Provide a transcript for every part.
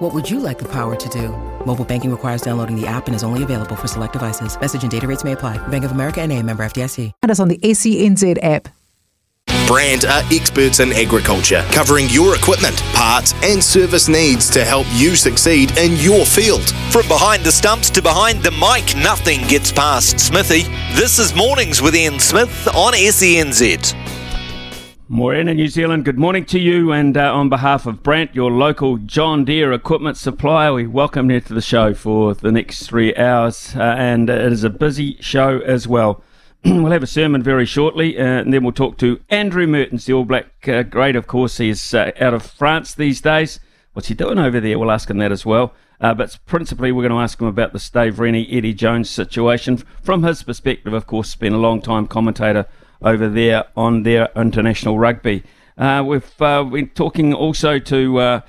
What would you like the power to do? Mobile banking requires downloading the app and is only available for select devices. Message and data rates may apply. Bank of America and a member FDIC. Find us on the SENZ app. Brandt are experts in agriculture, covering your equipment, parts, and service needs to help you succeed in your field. From behind the stumps to behind the mic, nothing gets past Smithy. This is Mornings with Ian Smith on SENZ. Morena, New Zealand, good morning to you. And uh, on behalf of Brandt, your local John Deere equipment supplier, we welcome you to the show for the next three hours. Uh, and it is a busy show as well. we'll have a sermon very shortly, uh, and then we'll talk to Andrew Mehrtens, the All Black uh, great, of course. He's uh, out of France these days. What's he doing over there? We'll ask him that as well. Uh, but principally, we're going to ask him about the Dave Rennie, Eddie Jones situation from his perspective. Of course, been a long time commentator over there on their international rugby. Uh, we've uh, been talking also to, uh,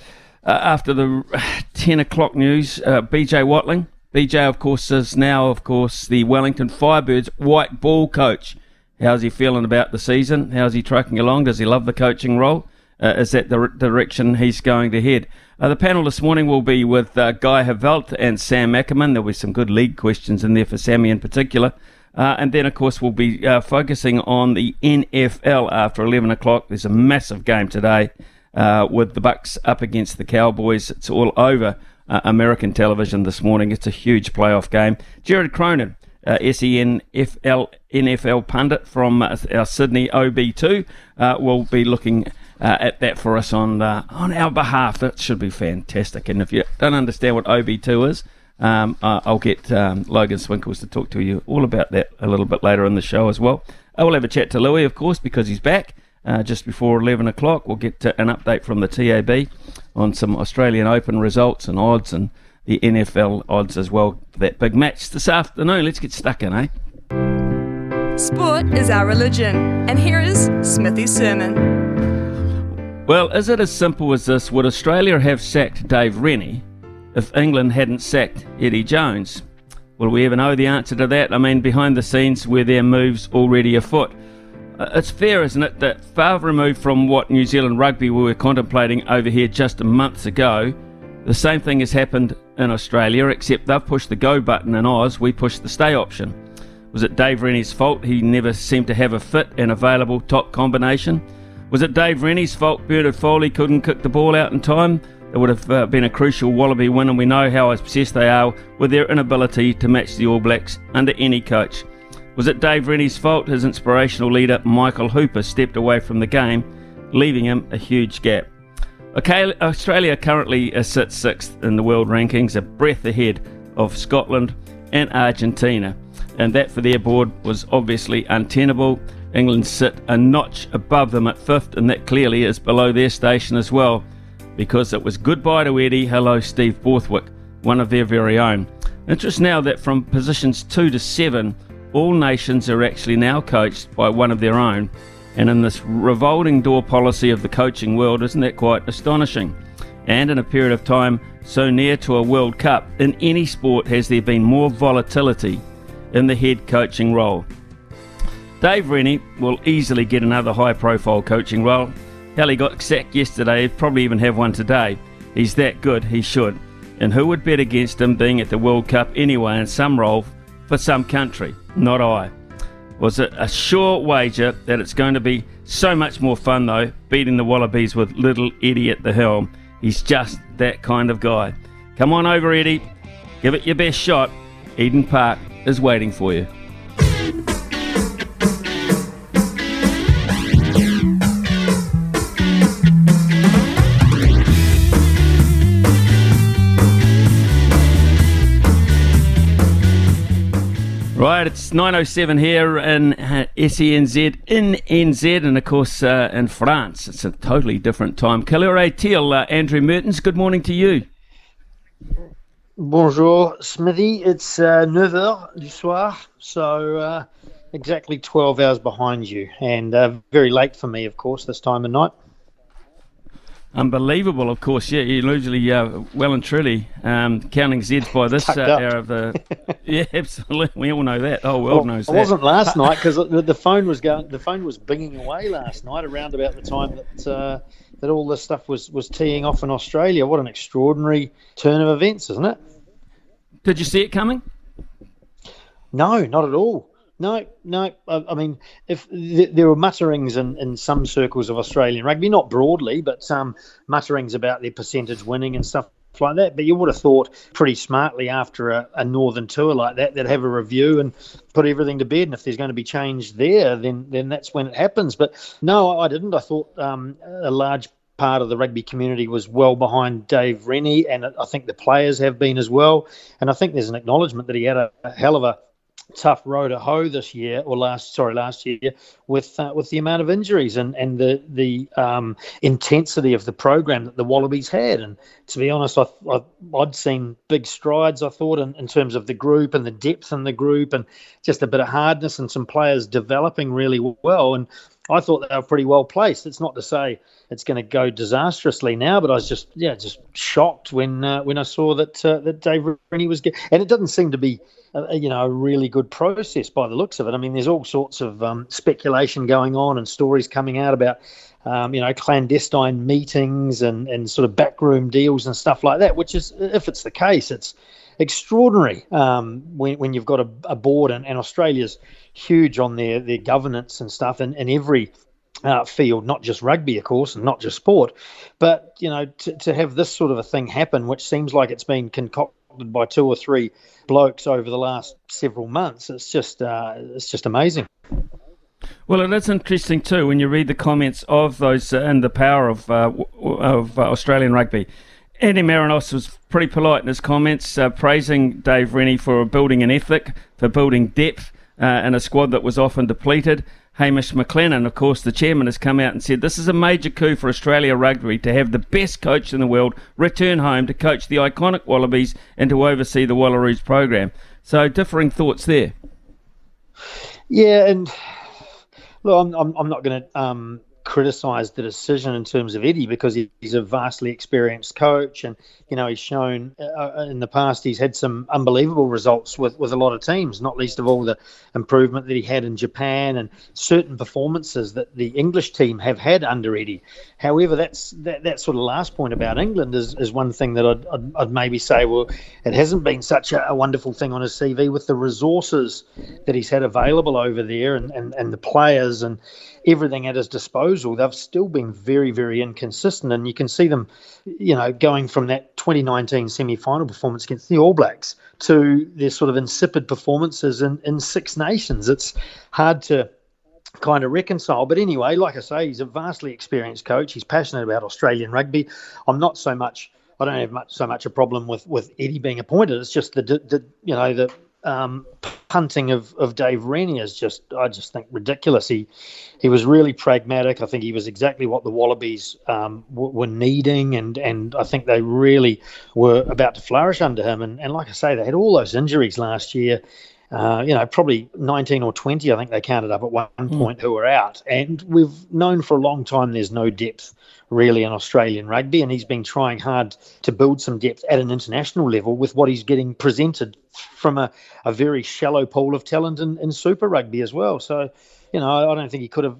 uh after the 10 o'clock news, uh, BJ Watling. BJ, of course, is now, of course, the Wellington Firebirds white ball coach. How's he feeling about the season? How's he trucking along? Does he love the coaching role? Uh, is that the direction he's going to head? the panel this morning will be with Guy Heveldt and Sam Ackerman. There'll be some good league questions in there for Sammy in particular. Uh, and then, of course, we'll be uh, focusing on the NFL after 11 o'clock. There's a massive game today uh, with the Bucs up against the Cowboys. It's all over uh, American television this morning. It's a huge playoff game. Jared Cronin, uh, SENFL NFL pundit from uh, our Sydney OB2, will be looking at that for us on on our behalf. That should be fantastic. And if you don't understand what OB2 is, um, I'll get um, Logan Swinkles to talk to you all about that a little bit later in the show as well. I will have a chat to Louis, of course, because he's back uh, just before 11 o'clock. We'll get an update from the TAB on some Australian Open results and odds and the NFL odds as well for that big match this afternoon. Let's get stuck in, eh? Sport is our religion, and here is Smithy's sermon. Well, is it as simple as this? Would Australia have sacked Dave Rennie if England hadn't sacked Eddie Jones? Will we ever know the answer to that? I mean, behind the scenes, were their moves already afoot? Uh, it's fair, isn't it, that far removed from what New Zealand rugby we were contemplating over here just a month ago, the same thing has happened in Australia, except they've pushed the go button in Oz, we pushed the stay option. Was it Dave Rennie's fault he never seemed to have a fit and available top combination? Was it Dave Rennie's fault Bernard Foley couldn't kick the ball out in time? It would have uh, been a crucial Wallaby win, and we know how obsessed they are with their inability to match the All Blacks under any coach. Was it Dave Rennie's fault his inspirational leader Michael Hooper stepped away from the game, leaving him a huge gap? Okay, Australia currently sits sixth in the world rankings, a breath ahead of Scotland and Argentina, and that for their board was obviously untenable. England sit a notch above them at fifth, and that clearly is below their station as well because it was goodbye to Eddie, hello Steve Borthwick, one of their very own. Interest now that from positions 2 to 7, all nations are actually now coached by one of their own. And in this revolving door policy of the coaching world, isn't that quite astonishing? And in a period of time so near to a World Cup, in any sport has there been more volatility in the head coaching role. Dave Rennie will easily get another high profile coaching role Hell, he got sacked yesterday, probably even have one today. He's that good, he should. And who would bet against him being at the World Cup anyway in some role for some country? Not I. Was it a sure wager that it's going to be so much more fun though, beating the Wallabies with little Eddie at the helm? He's just that kind of guy. Come on over, Eddie. Give it your best shot. Eden Park is waiting for you. Right, it's 9.07 here in uh, SENZ, in NZ, and of course uh, in France. It's a totally different time. Kalure Teal, uh, Andrew Mehrtens, good morning to you. Bonjour, Smithy. It's uh, 9h du soir, so uh, exactly 12 hours behind you, and uh, very late for me, of course, this time of night. Unbelievable, of course. Yeah, you're usually uh, well and truly um, counting Zeds by this uh, hour of the. yeah, absolutely. We all know that. Oh, world well, knows that. It wasn't last night because the, the, phone was going. The phone was binging away last night around about the time that uh, that all this stuff was was teeing off in Australia. What an extraordinary turn of events, isn't it? Did you see it coming? No, not at all. No, no. I, I mean, if th- there were mutterings in, in some circles of Australian rugby, not broadly, but some mutterings about their percentage winning and stuff like that. But you would have thought pretty smartly after a, a, northern tour like that, they'd have a review and put everything to bed. And if there's going to be change there, then then that's when it happens. But no, I didn't. I thought um, a large part of the rugby community was well behind Dave Rennie, and I think the players have been as well. And I think there's an acknowledgement that he had a, a hell of a tough row to hoe this year, or last sorry last year, with uh, with the amount of injuries and and the the um, intensity of the program that the Wallabies had. And to be honest, I, I would seen big strides. I thought in, in terms of the group and the depth in the group, and just a bit of hardness and some players developing really well. And I thought they were pretty well placed. It's not to say it's going to go disastrously now, but I was just yeah just shocked when uh, when I saw that uh, that Dave Rennie was get- and it doesn't seem to be a, you know a really good process by the looks of it. I mean, there's all sorts of um, speculation going on and stories coming out about. Um, you know, clandestine meetings and, and sort of backroom deals and stuff like that, which is, if it's the case, it's extraordinary um, when, when you've got a, a board and, and Australia's huge on their, their governance and stuff and, in every uh, field, not just rugby, of course, and not just sport. But, you know, to, to have this sort of a thing happen, which seems like it's been concocted by two or three blokes over the last several months, it's just, uh, it's just amazing. Well, is interesting too when you read the comments of those uh, and the power of uh, of uh, Australian rugby. Andy Marinos was pretty polite in his comments, uh, praising Dave Rennie for building an ethic, for building depth uh, in a squad that was often depleted. Hamish McLennan, of course, the chairman, has come out and said this is a major coup for Australia rugby to have the best coach in the world return home to coach the iconic Wallabies and to oversee the Wallaroos program. So, differing thoughts there. Yeah, and look, I'm, I'm, I'm not going to um, criticise the decision in terms of Eddie because he's a vastly experienced coach, and you know he's shown uh, in the past he's had some unbelievable results with, with a lot of teams, not least of all the improvement that he had in Japan and certain performances that the English team have had under Eddie. However, that's that, that sort of last point about England is, is one thing that I'd, I'd, I'd maybe say well it hasn't been such a, a, wonderful thing on his CV with the resources that he's had available over there and, and, and the players and everything at his disposal, they've still been very, very inconsistent. And you can see them, you know, going from that 2019 semi final performance against the All Blacks to their sort of insipid performances in, in Six Nations. It's hard to kind of reconcile. But anyway, like I say, he's a vastly experienced coach. He's passionate about Australian rugby. I'm not so much. I don't have much so much a problem with with Eddie being appointed. It's just the, the you know the um, punting of, of Dave Rennie is just I just think ridiculous. He he was really pragmatic. I think he was exactly what the Wallabies um, w- were needing, and and I think they really were about to flourish under him. And and like I say, they had all those injuries last year. Uh, you know, probably 19 or 20, I think they counted up at one mm. point who were out. And we've known for a long time there's no depth really in Australian rugby, and he's been trying hard to build some depth at an international level with what he's getting presented from a, a very shallow pool of talent in, in Super Rugby as well. So, you know, I don't think he could have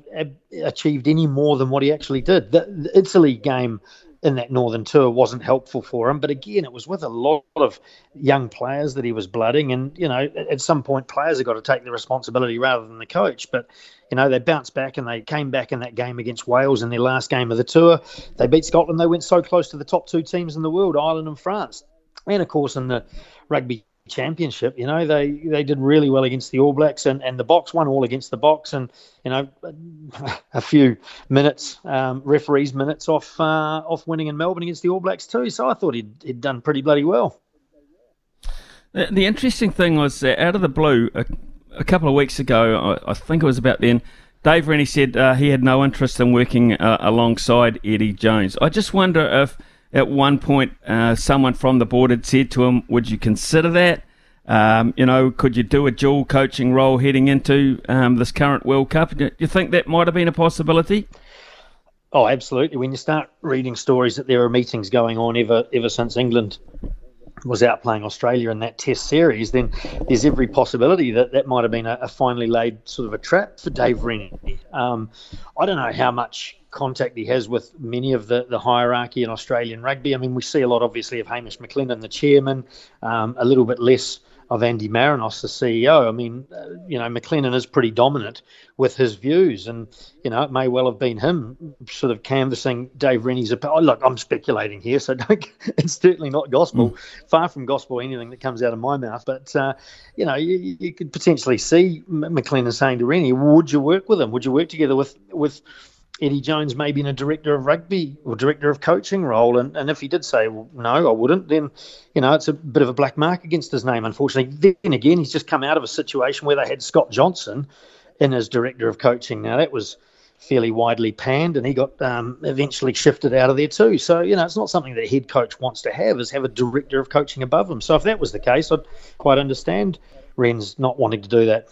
achieved any more than what he actually did. The, the Italy game in that Northern Tour wasn't helpful for him. But again, it was with a lot of young players that he was blooding. And, you know, at some point, players have got to take the responsibility rather than the coach. But, you know, they bounced back and they came back in that game against Wales in their last game of the tour. They beat Scotland. They went so close to the top two teams in the world, Ireland and France. And, of course, in the rugby championship. You know, they they did really well against the All Blacks, and, and the box won all against the box, and you know, a few minutes, um, referees minutes off uh, off winning in Melbourne against the All Blacks too. So I thought he'd, he'd done pretty bloody well. The, the interesting thing was out of the blue a, a couple of weeks ago, I, I, think it was about then. Dave Rennie said uh, he had no interest in working uh, alongside Eddie Jones. I just wonder if at one point uh, someone from the board had said to him, "Would you consider that?" Um, you know, could you do a dual coaching role heading into um, this current World Cup? Do you think that might have been a possibility? Oh, absolutely. When you start reading stories that there are meetings going on ever ever since England was out playing Australia in that Test series, then there's every possibility that that might have been a, a finely laid sort of a trap for Dave Rennie. Um, I don't know how much contact he has with many of the, the hierarchy in Australian rugby. I mean, we see a lot, obviously, of Hamish McLennan, the chairman, um, a little bit less of Andy Marinos, the CEO. I mean, uh, you know, McLennan is pretty dominant with his views, and you know, it may well have been him sort of canvassing Dave Rennie's. Oh, look, I'm speculating here, so don't. It's certainly not gospel. Mm. Far from gospel, anything that comes out of my mouth. But uh, you know, you, you, could potentially see McLennan saying to Rennie, "Would you work with him? Would you work together with with?" Eddie Jones maybe in a director of rugby or director of coaching role. And, and if he did say, well, no, I wouldn't, then, you know, it's a bit of a black mark against his name, unfortunately. Then again, he's just come out of a situation where they had Scott Johnson in as director of coaching. Now, that was fairly widely panned and he got um, eventually shifted out of there too. So, you know, it's not something that a head coach wants to have is have a director of coaching above him. So if that was the case, I'd quite understand Ren's not wanting to do that.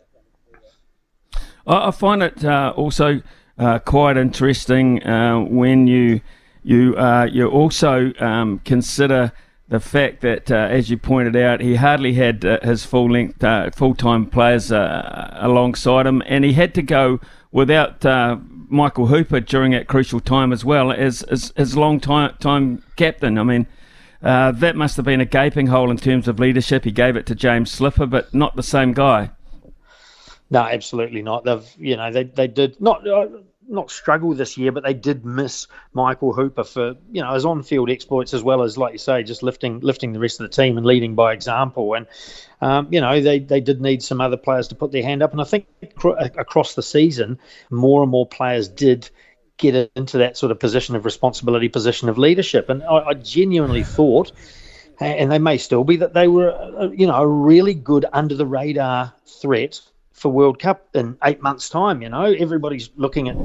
I find it uh, also uh, quite interesting uh, when you you uh, you also um, consider the fact that, uh, as you pointed out, he hardly had uh, his full length uh, full time players alongside him, and he had to go without Michael Hooper during that crucial time as well as as his long time time captain. I mean. that must have been a gaping hole in terms of leadership. He gave it to James Slipper, but not the same guy. No, absolutely not. They've, you know, they, they did not not struggle this year, but they did miss Michael Hooper for you know his on-field exploits as well as, like you say, just lifting lifting the rest of the team and leading by example. And um, you know they they did need some other players to put their hand up. And I think across the season, more and more players did get into that sort of position of responsibility, position of leadership. And I, I genuinely thought. And they may still be that they were, uh, you know, a really good under the radar threat for World Cup in eight months' time. You know, everybody's looking at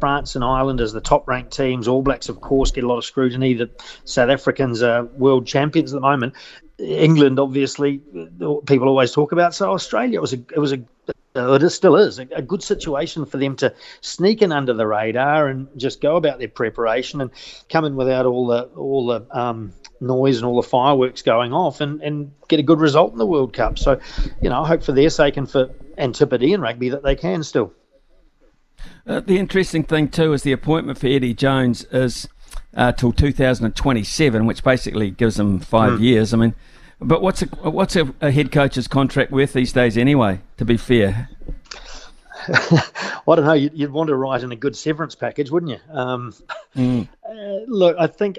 France and Ireland as the top-ranked teams. All Blacks, of course, get a lot of scrutiny. The South Africans are world champions at the moment. England, obviously, people always talk about. So Australia, was a, it was a, it still is a, a, good situation for them to sneak in under the radar and just go about their preparation and come in without all the all the um, noise and all the fireworks going off and, and get a good result in the World Cup. So, you know, I hope for their sake and for Antipodean rugby that they can still. Uh, the interesting thing too is the appointment for Eddie Jones is uh, till 2027, which basically gives him five mm. years. I mean, but what's a what's a, a head coach's contract worth these days anyway? To be fair. I don't know. You'd, you'd, want to write in a good severance package, wouldn't you? Um, mm. uh, look, I think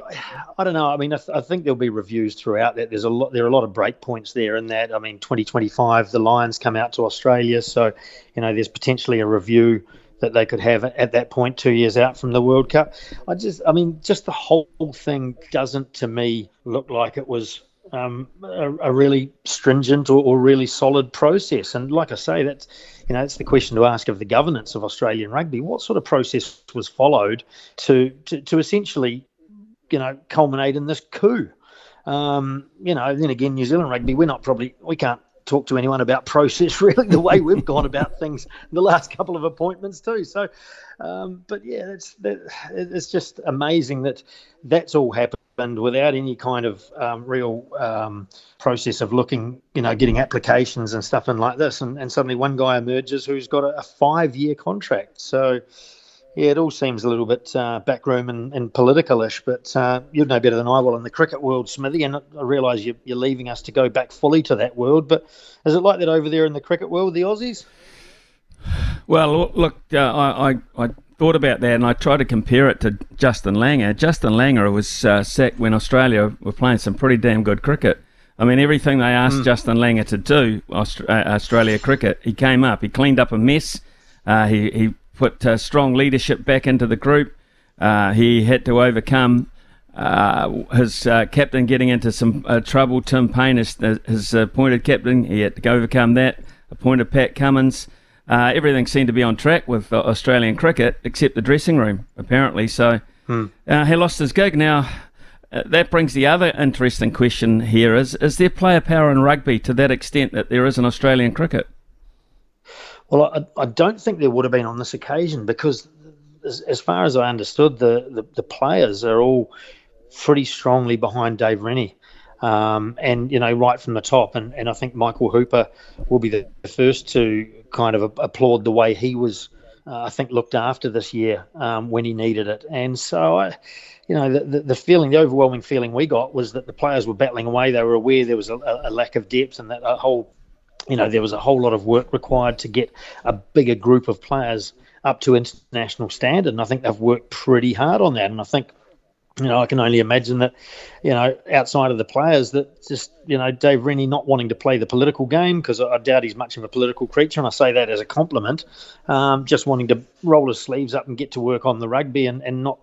I don't know. I mean, I, th- I, think there'll be reviews throughout that. There's a lot. There are a lot of break points there in that. I mean, 2025, the Lions come out to Australia, so you know, there's potentially a review that they could have at that point, two years out from the World Cup. I just, I mean, just the whole thing doesn't to me look like it was um, a, a, really stringent or, or, really solid process. And like I say, that's you know that's the question to ask of the governance of Australian rugby. What sort of process was followed to to, to essentially you know culminate in this coup? Um, you know, then again, New Zealand rugby, we're not probably we can't talk to anyone about process really the way we've gone about things the last couple of appointments too so um, but yeah it's that, it's just amazing that that's all happened and without any kind of um, real um, process of looking, you know, getting applications and stuff and like this, and, and suddenly one guy emerges who's got a, a five-year contract. So, yeah, it all seems a little bit uh, backroom and, and political-ish, but uh, you'd know better than I will in the cricket world, Smithy. And I realise you're, you're leaving us to go back fully to that world, but is it like that over there in the cricket world, the Aussies? Well, look, uh, I, I, I thought about that and I tried to compare it to Justin Langer. Justin Langer was uh, sacked when Australia were playing some pretty damn good cricket. I mean, everything they asked mm. Justin Langer to do, Aust- uh, Australia cricket, he came up. He cleaned up a mess. Uh, he, he put uh, strong leadership back into the group. Uh, he had to overcome uh, his captain getting into some trouble. Tim Paine, his, his appointed captain, he had to overcome that. Appointed Pat Cummins. Uh, everything seemed to be on track with uh, Australian cricket, except the dressing room, apparently. So hmm. uh, he lost his gig. Now, uh, that brings the other interesting question here: is is there player power in rugby to that extent that there is in Australian cricket? Well, I, I don't think there would have been on this occasion because, as, as far as I understood, the, the, the players are all pretty strongly behind Dave Rennie. Um, and you know right from the top. And, and I think Michael Hooper will be the first to kind of applaud the way he was, uh, I think, looked after this year um, when he needed it. And so I, you know, the, the, feeling, the overwhelming feeling we got was that the players were battling away. They were aware there was a, a lack of depth, and that a whole, you know, there was a whole lot of work required to get a bigger group of players up to international standard. And I think they've worked pretty hard on that. And I think you know, I can only imagine that, you know, outside of the players, that just, you know, Dave Rennie not wanting to play the political game because I doubt he's much of a political creature, and I say that as a compliment, um, just wanting to roll his sleeves up and get to work on the rugby and, and not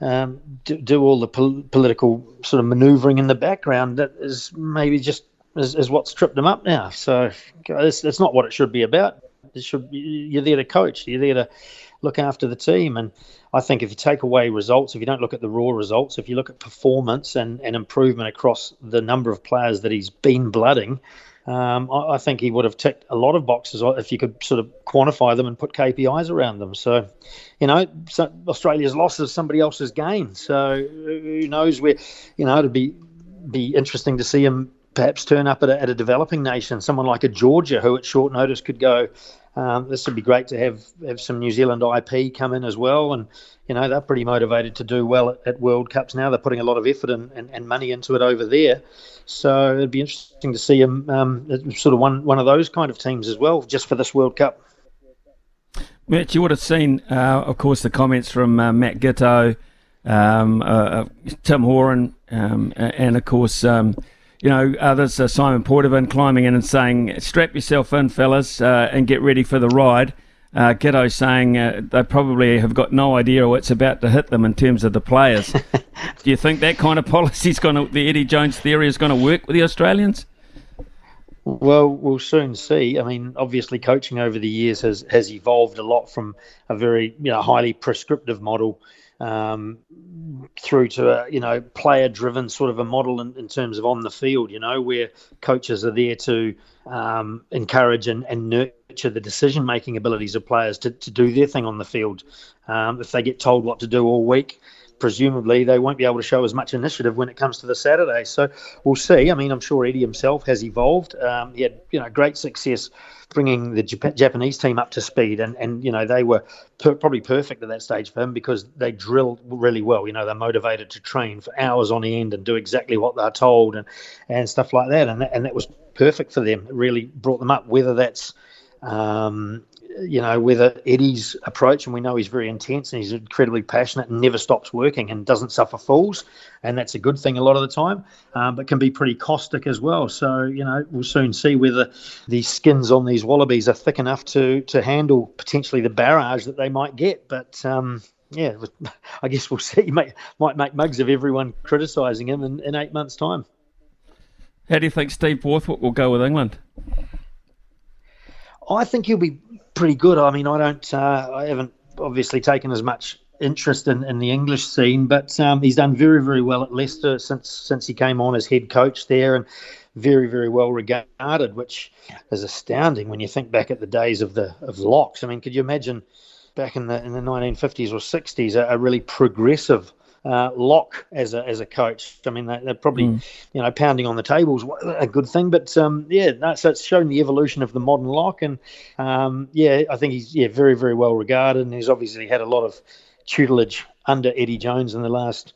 um, do, do, all the pol- political sort of manoeuvring in the background that is maybe just is, is what's tripped him up now. So it's, it's not what it should be about. It should be, you're there to coach. You're there to look after the team. And I think if you take away results, if you don't look at the raw results, if you look at performance and, and improvement across the number of players that he's been blooding, um, I, I, think he would have ticked a lot of boxes if you could sort of quantify them and put KPIs around them. So, you know, so Australia's loss is somebody else's gain. So who knows where, you know, it'd be be interesting to see him perhaps turn up at a, at a developing nation, someone like a Georgia, who at short notice could go um, this would be great to have have some New Zealand IP come in as well, and you know they're pretty motivated to do well at, at World Cups now. They're putting a lot of effort and, and, and, money into it over there, so it'd be interesting to see them um, sort of one one of those kind of teams as well, just for this World Cup. Mitch, you would have seen, uh, of course, the comments from uh, Matt Giteau, um, uh, uh Tim Horan, um, and of course. You know, others, uh, Simon Poidevin climbing in and saying, strap yourself in, fellas, uh, and get ready for the ride. Uh, Giteau saying uh, they probably have got no idea what's about to hit them in terms of the players. Do you think that kind of policy is going to, the Eddie Jones theory is going to work with the Australians? Well, we'll soon see. I mean, obviously, coaching over the years has, has evolved a lot from a very you know highly prescriptive model um, through to a you know player driven sort of a model in, in, terms of on the field you know where coaches are there to um, encourage and, and, nurture the decision making abilities of players to, to do their thing on the field. Um, if they get told what to do all week presumably they won't be able to show as much initiative when it comes to the Saturday. So we'll see. I mean, I'm sure Eddie himself has evolved. Um, he had you know great success bringing the Jap- Japanese team up to speed, and and you know they were per- probably perfect at that stage for him because they drilled really well. You know, they're motivated to train for hours on end and do exactly what they're told and and stuff like that, and that, and that was perfect for them. It really brought them up. Whether that's um, you know, whether Eddie's approach, and we know he's very intense and he's incredibly passionate and never stops working and doesn't suffer fools, and that's a good thing a lot of the time, um, but can be pretty caustic as well. So, you know, we'll soon see whether the skins on these wallabies are thick enough to to handle potentially the barrage that they might get. But um, yeah, I guess we'll see. Might, might make mugs of everyone criticising him in, in eight months' time. How do you think Steve Borthwick will go with England? I think he'll be pretty good. I mean, I don't, uh, I haven't obviously taken as much interest in, in the English scene, but um, he's done very, very well at Leicester since since he came on as head coach there, and very, very well regarded, which is astounding when you think back at the days of the of locks. I mean, could you imagine back in the in the 1950s or 60s a, a really progressive uh, lock as a as a coach. I mean, they, are probably mm. you know pounding on the tables a good thing, but um, yeah, no, so it's shown the evolution of the modern lock, and um, yeah, I think he's yeah very very well regarded, and he's obviously had a lot of tutelage under Eddie Jones in the last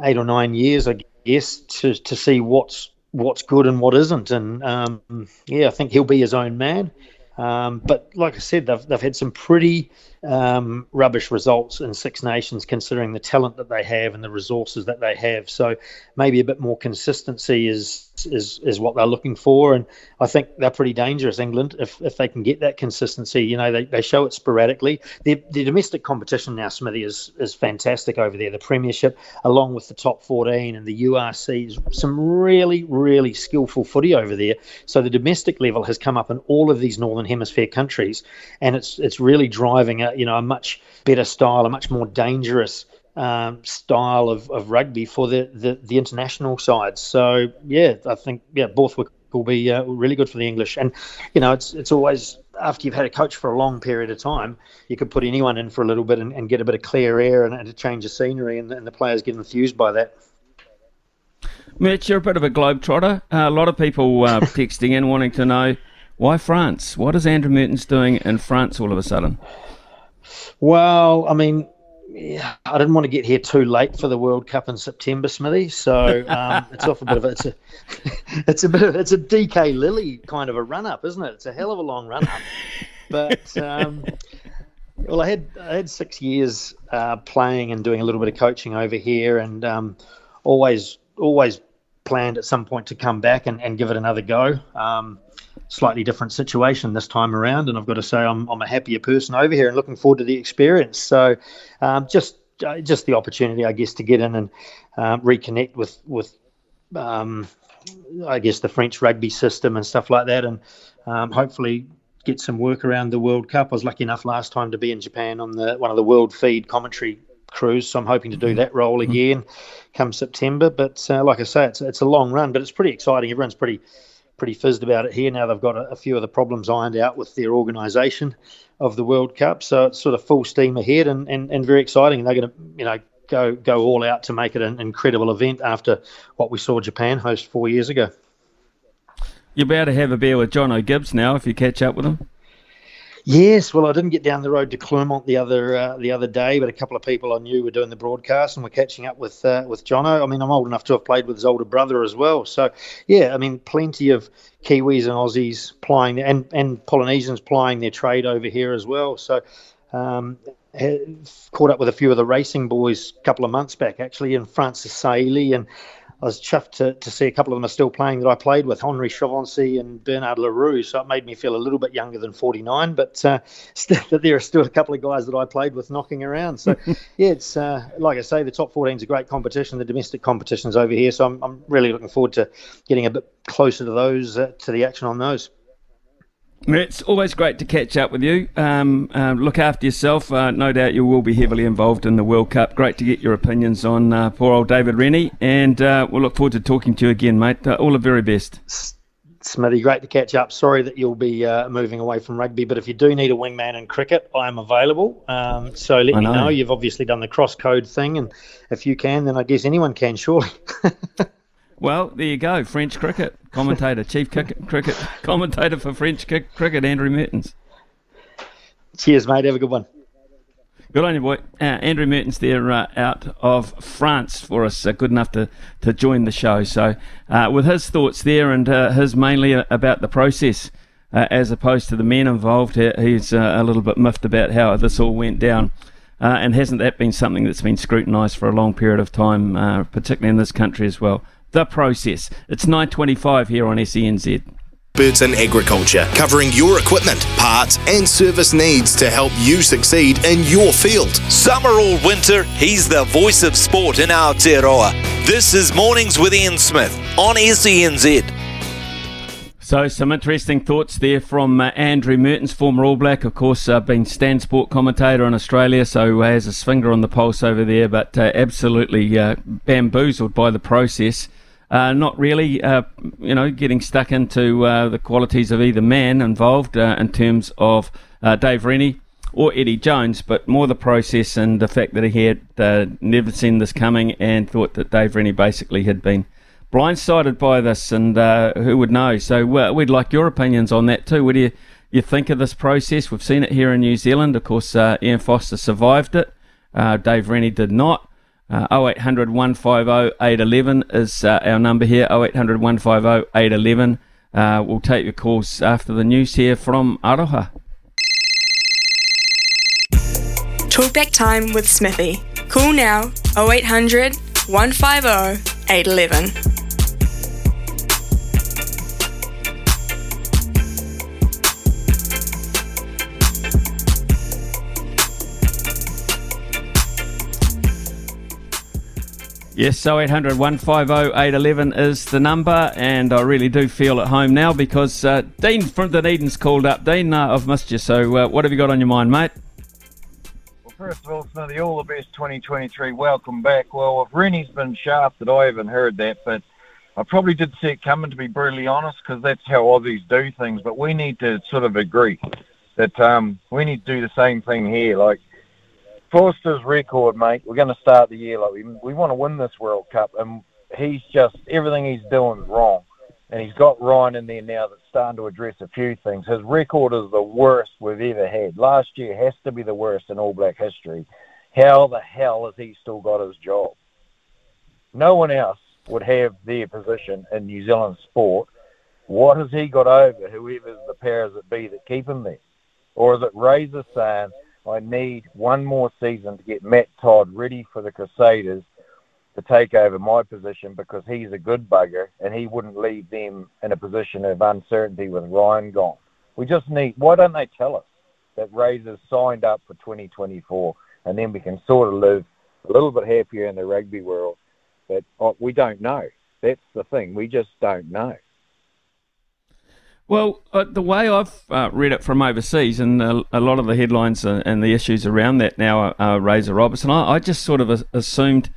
eight or nine years, I guess, to to see what's what's good and what isn't, and um, yeah, I think he'll be his own man. Um, but like I said, they've, they've had some pretty um, rubbish results in Six Nations, considering the talent that they have and the resources that they have. So maybe a bit more consistency is is is what they're looking for, and I think they're pretty dangerous. England, if if they can get that consistency, you know, they, they show it sporadically. The the domestic competition now, Smithy, is is fantastic over there. The Premiership, along with the top 14 and the URC, some really really skillful footy over there. So the domestic level has come up in all of these Northern Hemisphere countries, and it's it's really driving a you know a much better style, a much more dangerous um, style of, of rugby for the, the, the international side. So yeah, I think yeah, Borthwick will be uh, really good for the English. And you know, it's it's always after you've had a coach for a long period of time, you could put anyone in for a little bit and, and get a bit of clear air and, and a change of scenery, and, and the players get enthused by that. Mitch, you're a bit of a globetrotter. Uh, a lot of people uh, texting in wanting to know why France. What is Andrew Mehrtens doing in France all of a sudden? Well, I mean, yeah, I didn't want to get here too late for the World Cup in September, Smithy. So um, it's off a bit of a, it's a it's a bit of, it's a DK Lillee kind of a run up, isn't it? It's a hell of a long run up. But um, well, I had I had six years uh, playing and doing a little bit of coaching over here, and um, always always planned at some point to come back and, and give it another go. Um, slightly different situation this time around, and I've got to say I'm, I'm a happier person over here and looking forward to the experience. So, um, just uh, just the opportunity, I guess, to get in and um, reconnect with with um, I guess the French rugby system and stuff like that, and um, hopefully get some work around the World Cup. I was lucky enough last time to be in Japan on the one of the World Feed commentary crews, so I'm hoping to do mm-hmm. that role mm-hmm. again come September. But uh, like I say, it's it's a long run, but it's pretty exciting. Everyone's pretty pretty fizzed about it here. Now they've got a, a few of the problems ironed out with their organisation of the World Cup, so it's sort of full steam ahead and, and, and very exciting. And they're going to, you know, go go all out to make it an incredible event after what we saw Japan host four years ago. Be able to have a beer with Jono Gibbes now if you catch up with him. Yes, well, I didn't get down the road to Clermont the other uh, the other day, but a couple of people I knew were doing the broadcast and we're catching up with uh, with Jono. I mean, I'm old enough to have played with his older brother as well, so yeah, I mean, plenty of Kiwis and Aussies plying and and Polynesians plying their trade over here as well. So. Um, caught up with a few of the racing boys a couple of months back, actually, and Francis Saili and I was chuffed to, to see a couple of them are still playing that I played with, Henri Chavancy and Bernard Le Roux. So it made me feel a little bit younger than 49, but uh, there are still a couple of guys that I played with knocking around. So, yeah, it's uh, like I say, the top 14 is a great competition. The domestic competition's over here. So I'm, I'm really looking forward to getting a bit closer to those, uh, to the action on those. It's always great to catch up with you. Um, uh, look after yourself. Uh, no doubt you will be heavily involved in the World Cup. Great to get your opinions on uh, poor old David Rennie, and uh, we'll look forward to talking to you again, mate. Uh, all the very best. Smithy, great to catch up. Sorry that you'll be uh, moving away from rugby, but if you do need a wingman in cricket, I am available. Um, so let me know. You've obviously done the cross code thing, and if you can, then I guess anyone can, surely. Well, there you go. French cricket commentator, chief cricket, cricket commentator for French cricket, Andrew Mehrtens. Cheers, mate. Have a good one. Good on you, boy. Uh, Andrew Mehrtens there uh, out of France for us, uh, good enough to, to join the show. So, uh, with his thoughts there and uh, his mainly uh, about the process as opposed to the men involved, he's a little bit miffed about how this all went down. and hasn't that been something that's been scrutinised for a long period of time, particularly in this country as well? The process. It's 9.25 here on SENZ. Experts in agriculture, covering your equipment, parts, and service needs to help you succeed in your field. Summer or winter, he's the voice of sport in Aotearoa. This is Mornings with Ian Smith on SENZ. So, some interesting thoughts there from uh, Andrew Mehrtens, former All Black, of course, uh, been Stan Sport commentator in Australia, so has his finger on the pulse over there, but uh, absolutely uh, bamboozled by the process. Uh, not really, uh, you know, getting stuck into uh, the qualities of either man involved uh, in terms of uh, Dave Rennie or Eddie Jones, but more the process and the fact that he had never seen this coming and thought that Dave Rennie basically had been blindsided by this, and who would know? So we'd like your opinions on that too. What do you, you think of this process? We've seen it here in New Zealand. Of course, Ian Foster survived it. Dave Rennie did not. Uh, 0800 150 811 is uh, our number here 0800 150 811. Uh, we'll take your calls after the news here from Aroha. Talkback time with Smithy. Call now 0800 150 811. Yes, so 800 150 811 is the number, and I really do feel at home now because uh, Dean from Dunedin's called up. Dean, uh, I've missed you, so uh, what have you got on your mind, mate? Well, First of all, Smithy, all the best 2023. Welcome back. Well, if Rennie's been shafted, I haven't heard that, but I probably did see it coming, to be brutally honest, because that's how Aussies do things. But we need to sort of agree that um, we need to do the same thing here. Like Foster's record, mate, we're going to start the year like we, we want to win this World Cup, and he's just everything he's doing is wrong. And he's got Ryan in there now that's starting to address a few things. His record is the worst we've ever had. Last year has to be the worst in All Black history. How the hell has he still got his job? No one else would have their position in New Zealand sport. What has he got over whoever's the powers that be that keep him there? Or is it Razor saying, I need one more season to get Matt Todd ready for the Crusaders to take over my position because he's a good bugger and he wouldn't leave them in a position of uncertainty with Ryan gone. We just need, why don't they tell us that Razor's signed up for 2024 and then we can sort of live a little bit happier in the rugby world? But oh, we don't know. That's the thing. We just don't know. Well, uh, the way I've uh, read it from overseas, and uh, a lot of the headlines and the issues around that now are, are Razor Robertson, I, I, just sort of assumed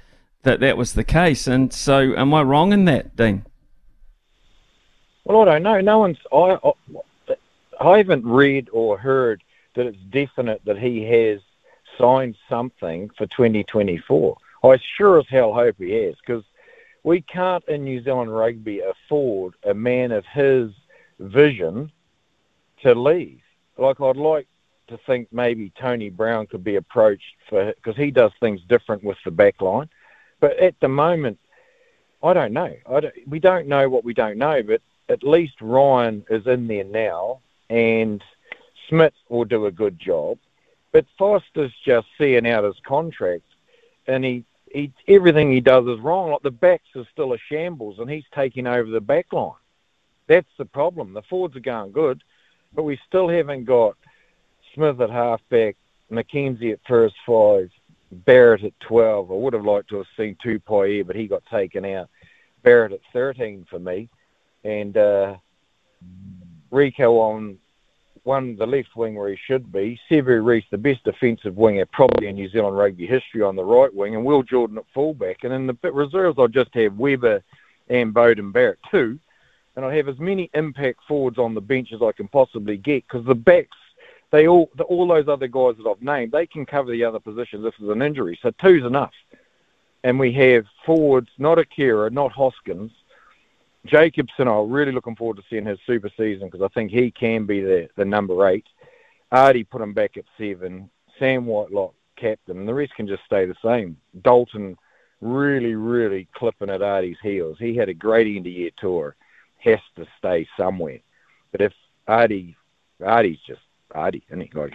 that that was the case. And so, am I wrong in that, Dean? Well, I don't know. No one's. I, I, I haven't read or heard that it's definite that he has signed something for 2024. I sure as hell hope he has, because we can't in New Zealand rugby afford a man of his vision to leave. Like I'd like to think maybe Tony Brown could be approached for because he does things different with the back line. But at the moment, I don't know. I don't, we don't know what we don't know. But at least Ryan is in there now, and Smith will do a good job. But Foster's just seeing out his contract, and he, he everything he does is wrong. Like the backs are still a shambles, and he's taking over the back line. That's the problem. The Fords are going good, but we still haven't got Smith at halfback, McKenzie at first five, Barrett at 12. I would have liked to have seen Tupaea, but he got taken out. Barrett at 13 for me. And uh, Rieko on one, the left wing where he should be. Sevu Reece, the best defensive winger probably in New Zealand rugby history on the right wing. And Will Jordan at fullback. And in the reserves, I'll just have Weber and Beauden Barrett too. And I'll have as many impact forwards on the bench as I can possibly get because the backs they all the, all those other guys that I've named, they can cover the other positions if there's an injury. So two's enough. And we have forwards, not Akira, not Hoskins. Jacobson, I'm really looking forward to seeing his super season because I think he can be the, the number eight. Ardie put him back at seven. Sam Whitelock, captain. And the rest can just stay the same. Dalton really, really clipping at Ardie's heels. He had a great end of year tour. Has to stay somewhere. But if Ardie, Ardie's just Ardie, and he? Like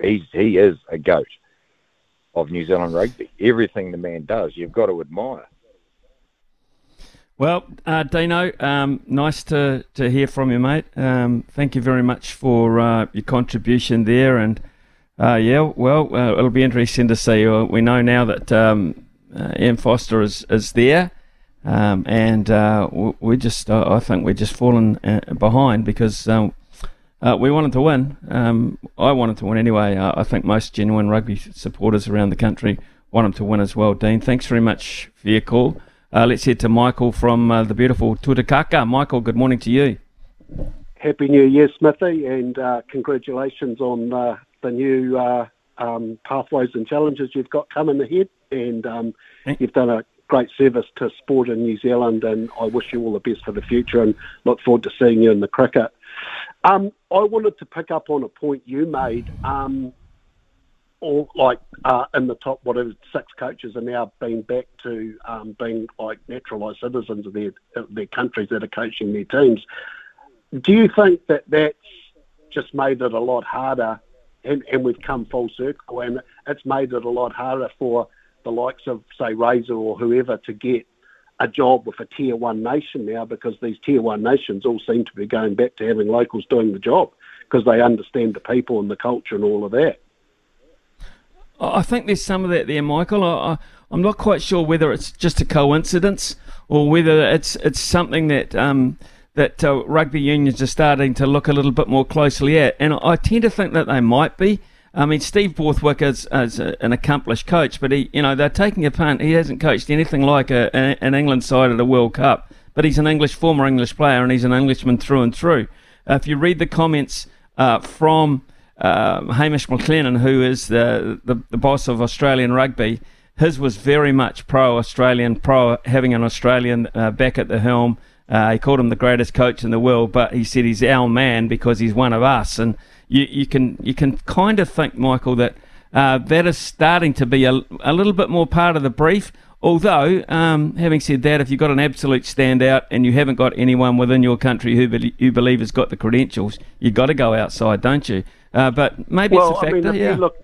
he's he is a goat of New Zealand rugby. Everything the man does, you've got to admire. Well, uh, Dino, um, nice to, to hear from you, mate. Um, thank you very much for uh, your contribution there. And uh, yeah, well, uh, it'll be interesting to see. Uh, we know now that um, uh, Ian Foster is, is there. Um, and we just, I think we're just falling behind because um, uh, we wanted to win. Um, I wanted to win anyway. Uh, I think most genuine rugby supporters around the country want them to win as well. Dean, thanks very much for your call. Uh, let's head to Michael from uh, the beautiful Tutakaka. Michael, good morning to you. Happy New Year, Smithy, and uh, congratulations on uh, the new um, pathways and challenges you've got coming ahead. And um, you've done a great service to sport in New Zealand, and I wish you all the best for the future and look forward to seeing you in the cricket. Um, I wanted to pick up on a point you made. Um, like uh, in the top, whatever six coaches are now being back to um, being like naturalised citizens of their their countries that are coaching their teams. Do you think that that's just made it a lot harder, and, and we've come full circle, and it's made it a lot harder for the likes of say Razor or whoever to get a job with a tier one nation now because these tier one nations all seem to be going back to having locals doing the job because they understand the people and the culture and all of that. I think there's some of that there, Michael. I, am not quite sure whether it's just a coincidence or whether it's it's something that um, that uh, rugby unions are starting to look a little bit more closely at. And I tend to think that they might be. I mean, Steve Borthwick is, is a, an accomplished coach, but he, you know, they're taking a punt. He hasn't coached anything like a, a, an England side at a World Cup, but he's an English former English player, and he's an Englishman through and through. Uh, if you read the comments uh, from uh, Hamish McLennan, who is the, the, the boss of Australian rugby, his was very much pro-Australian, pro having an Australian uh, back at the helm. Uh, he called him the greatest coach in the world, but he said he's our man because he's one of us. And you, you can you can kind of think, Michael, that uh, that is starting to be a, a little bit more part of the brief. Although, um, having said that, if you've got an absolute standout and you haven't got anyone within your country who be- you believe has got the credentials, you've got to go outside, don't you? Uh, but maybe well, it's a factor. I mean, if yeah. you look,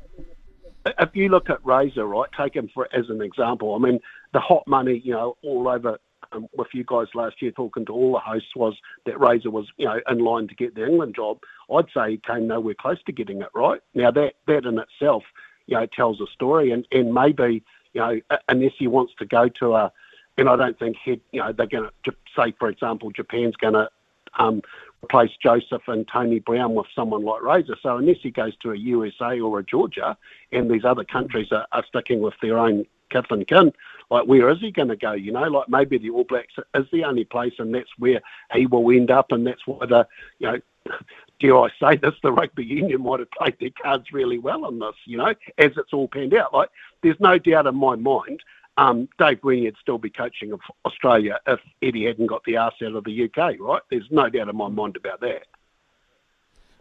if you look at Razor, right, take him for as an example. I mean, the hot money, you know, all over um, with you guys last year, talking to all the hosts, was that Razor was, you know, in line to get the England job. I'd say he came nowhere close to getting it right. Now that that in itself, you know, tells a story, and and maybe, you know, unless he wants to go to a, and I don't think he, you know, they're going to say, for example, Japan's going to um, replace Joseph and Tony Brown with someone like Razor. So unless he goes to a USA or a Georgia, and these other countries are, are sticking with their own and kin, like where is he going to go? You know, like maybe the All Blacks is the only place, and that's where he will end up, and that's why the, you know. Dare I say this? The rugby union might have played their cards really well on this, you know, as it's all panned out. Like, there's no doubt in my mind um, Dave Rennie would still be coaching of Australia if Eddie hadn't got the arse out of the UK, right? There's no doubt in my mind about that.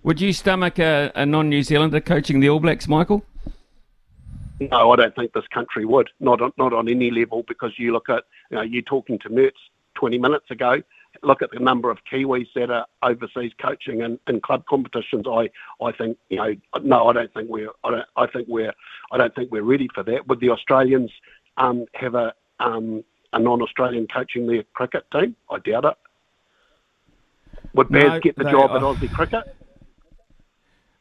Would you stomach a, a non-New Zealander coaching the All Blacks, Michael? No, I don't think this country would. Not on, not on any level because you look at, you know, you talking to Mehrts 20 minutes ago. Look at the number of Kiwis that are overseas coaching in, in club competitions. I, I think you know no, I don't think we're I don't I think we're I don't think we're ready for that. Would the Australians um, have a um, a non-Australian coaching their cricket team? I doubt it. Would Baz No, get the job are- at Aussie cricket?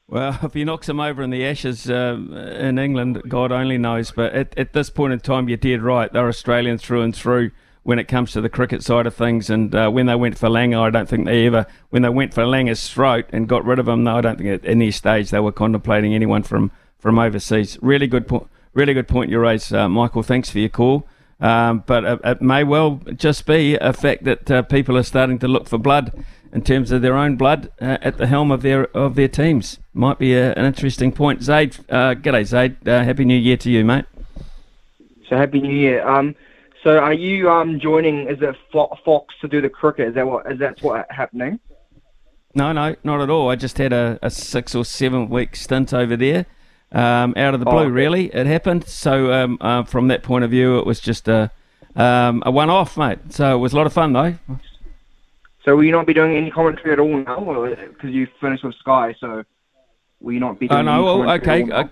Well, if he knocks him over in the Ashes um, in England, God only knows. But at, at this point in time, you're dead right. They're Australian through and through when it comes to the cricket side of things. And uh, when they went for Langer, I don't think they ever, when they went for Langer's throat and got rid of him, no, I don't think at any stage they were contemplating anyone from, from overseas. Really good point. Really good point you raised, uh, Michael. Thanks for your call. Um, but it, it may well just be a fact that uh, people are starting to look for blood in terms of their own blood uh, at the helm of their of their teams. Might be a, an interesting point. Zaid, uh, g'day Zaid. Uh, Happy New Year to you, mate. So happy New Year. Um, so are you um joining? Is it Fo- Fox to do the cricket? Is that what? Is that what happening? No, no, not at all. I just had a, a six or seven week stint over there. Um, out of the blue, Oh, really, it happened. So um, uh, from that point of view, it was just a um, a one off, mate. So it was a lot of fun, though. So will you not be doing any commentary at all now, because you finished with Sky? So will you not be doing Oh no, well, okay. at all now?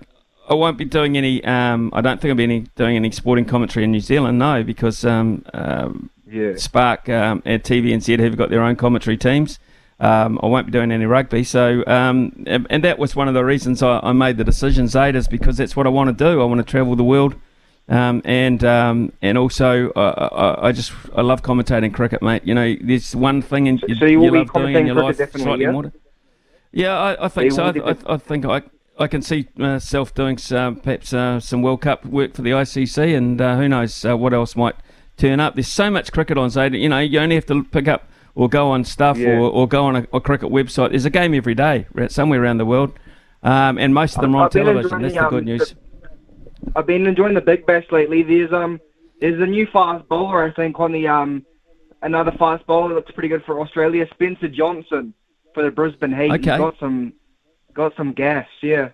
I, I won't be doing any. Um, I don't think I'll be any doing any sporting commentary in New Zealand. No, because um, um, Yeah. Spark um, and TVNZ have got their own commentary teams. Um, I won't be doing any rugby. So, um, and, and that was one of the reasons I, I made the decision, Zaid, is because that's what I want to do. I want to travel the world. Um, and um, and also, uh, I, I just I love commentating cricket, mate. You know, there's one thing in, so you be love doing in your life slightly yeah? more. Yeah, I, I think you so. I, I, I think I I can see myself doing some, perhaps uh, some World Cup work for the ICC, and uh, who knows uh, what else might turn up. There's so much cricket on Zaid. You know, you only have to pick up or go on stuff Yeah. or, or go on a, a cricket website. There's a game every day somewhere around the world, um, and most of them are on television. That's the, the um, good news. I've been enjoying the Big Bash lately. There's um there's a new fast bowler I think on the um another fast bowler that looks pretty good for Australia, Spencer Johnson for the Brisbane Heat. Okay. He's got some got some gas, yeah.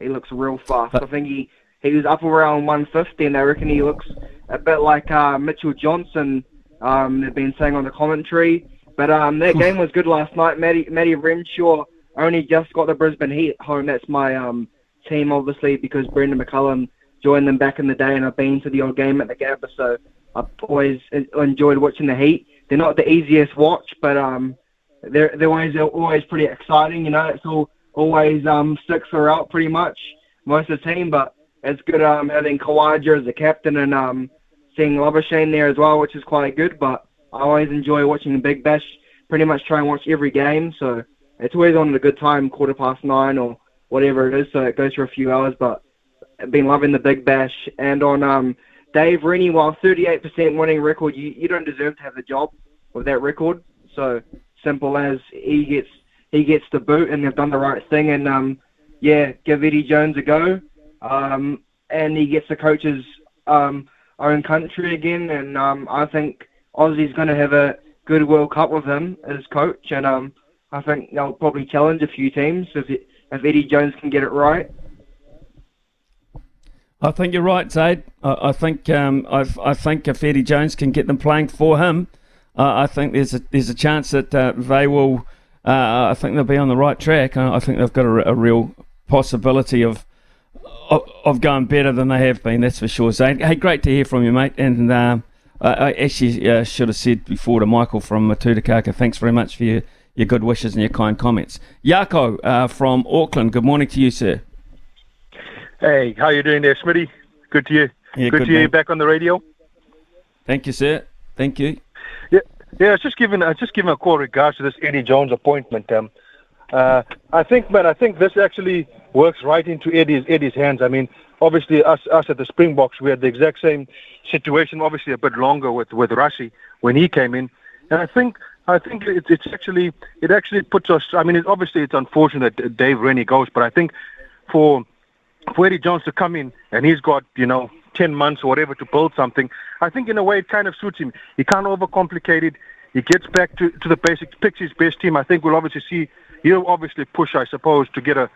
He looks real fast. But- I think he he was up around 150, and I reckon he looks a bit like uh, Mitchell Johnson. Um, they've been saying on the commentary, but um, that game was good last night. Matty Matty Renshaw only just got the Brisbane Heat home. That's my um team, obviously, because Brendon McCullum joined them back in the day, and I've been to the old game at the Gabba, so I've always enjoyed watching the Heat. They're not the easiest watch, but um, they're they're always they're always pretty exciting. You know, it's all always um six are out pretty much most of the team, but it's good um having Khawaja as the captain and um seeing Labuschagne there as well, which is quite good. But I always enjoy watching the Big Bash. Pretty much try and watch every game, so it's always on at a good time, quarter past nine or whatever it is. So it goes for a few hours, but I've been loving the Big Bash. And on um, Dave Rennie, while 38% winning record, you, you don't deserve to have the job with that record. So simple as he gets he gets the boot, and they've done the right thing. And um, yeah, give Eddie Jones a go. Um, and he gets the coach's um, own country again. And um, I think Aussie's going to have a good World Cup with him as coach. And um, I think they'll probably challenge a few teams if it, if Eddie Jones can get it right. I think you're right, Zaid. I, I think um, I, think if Eddie Jones can get them playing for him, uh, I think there's a there's a chance that uh, they will. Uh, I think they'll be on the right track. I think they've got a, a real possibility of, of, of going better than they have been. That's for sure. Zaid. Hey, great to hear from you, mate. And uh, I actually uh, should have said before to Michael from Matutukaka, thanks very much for your, your good wishes and your kind comments. Yako uh, from Auckland, good morning to you, sir. Hey, how you doing there, Smitty? Good to you. Yeah, good, good to hear man. you back on the radio. Thank you, sir. Thank you. Yeah, yeah. I was just giving, I was just giving a call regards to this Eddie Jones appointment. Um, uh, I think, man, I think this actually works right into Eddie's Eddie's hands. I mean, obviously, us us at the Springboks, we had the exact same situation. Obviously, a bit longer with with Rassie when he came in, and I think. I think it's, it's actually it actually puts us. I mean, obviously it's unfortunate that Dave Rennie goes, but I think for for Eddie Jones to come in and he's got, you know, 10 months or whatever to build something, I think in a way it kind of suits him. He can't overcomplicate it. He gets back to, to the basics, picks his best team. I think we'll obviously see, he'll obviously push, I suppose, to get a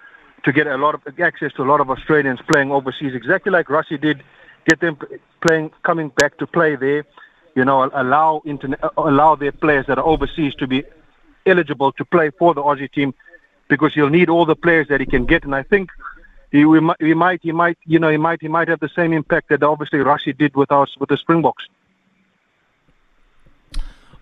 to get a lot of access to a lot of Australians playing overseas, exactly like Rassie did, get them playing, coming back to play there. You know, allow interna- allow their players that are overseas to be eligible to play for the Aussie team, because he'll need all the players that he can get. And I think he, we might, we might, he might, you know, he might, he might have the same impact that obviously Rassie did with us with the Springboks.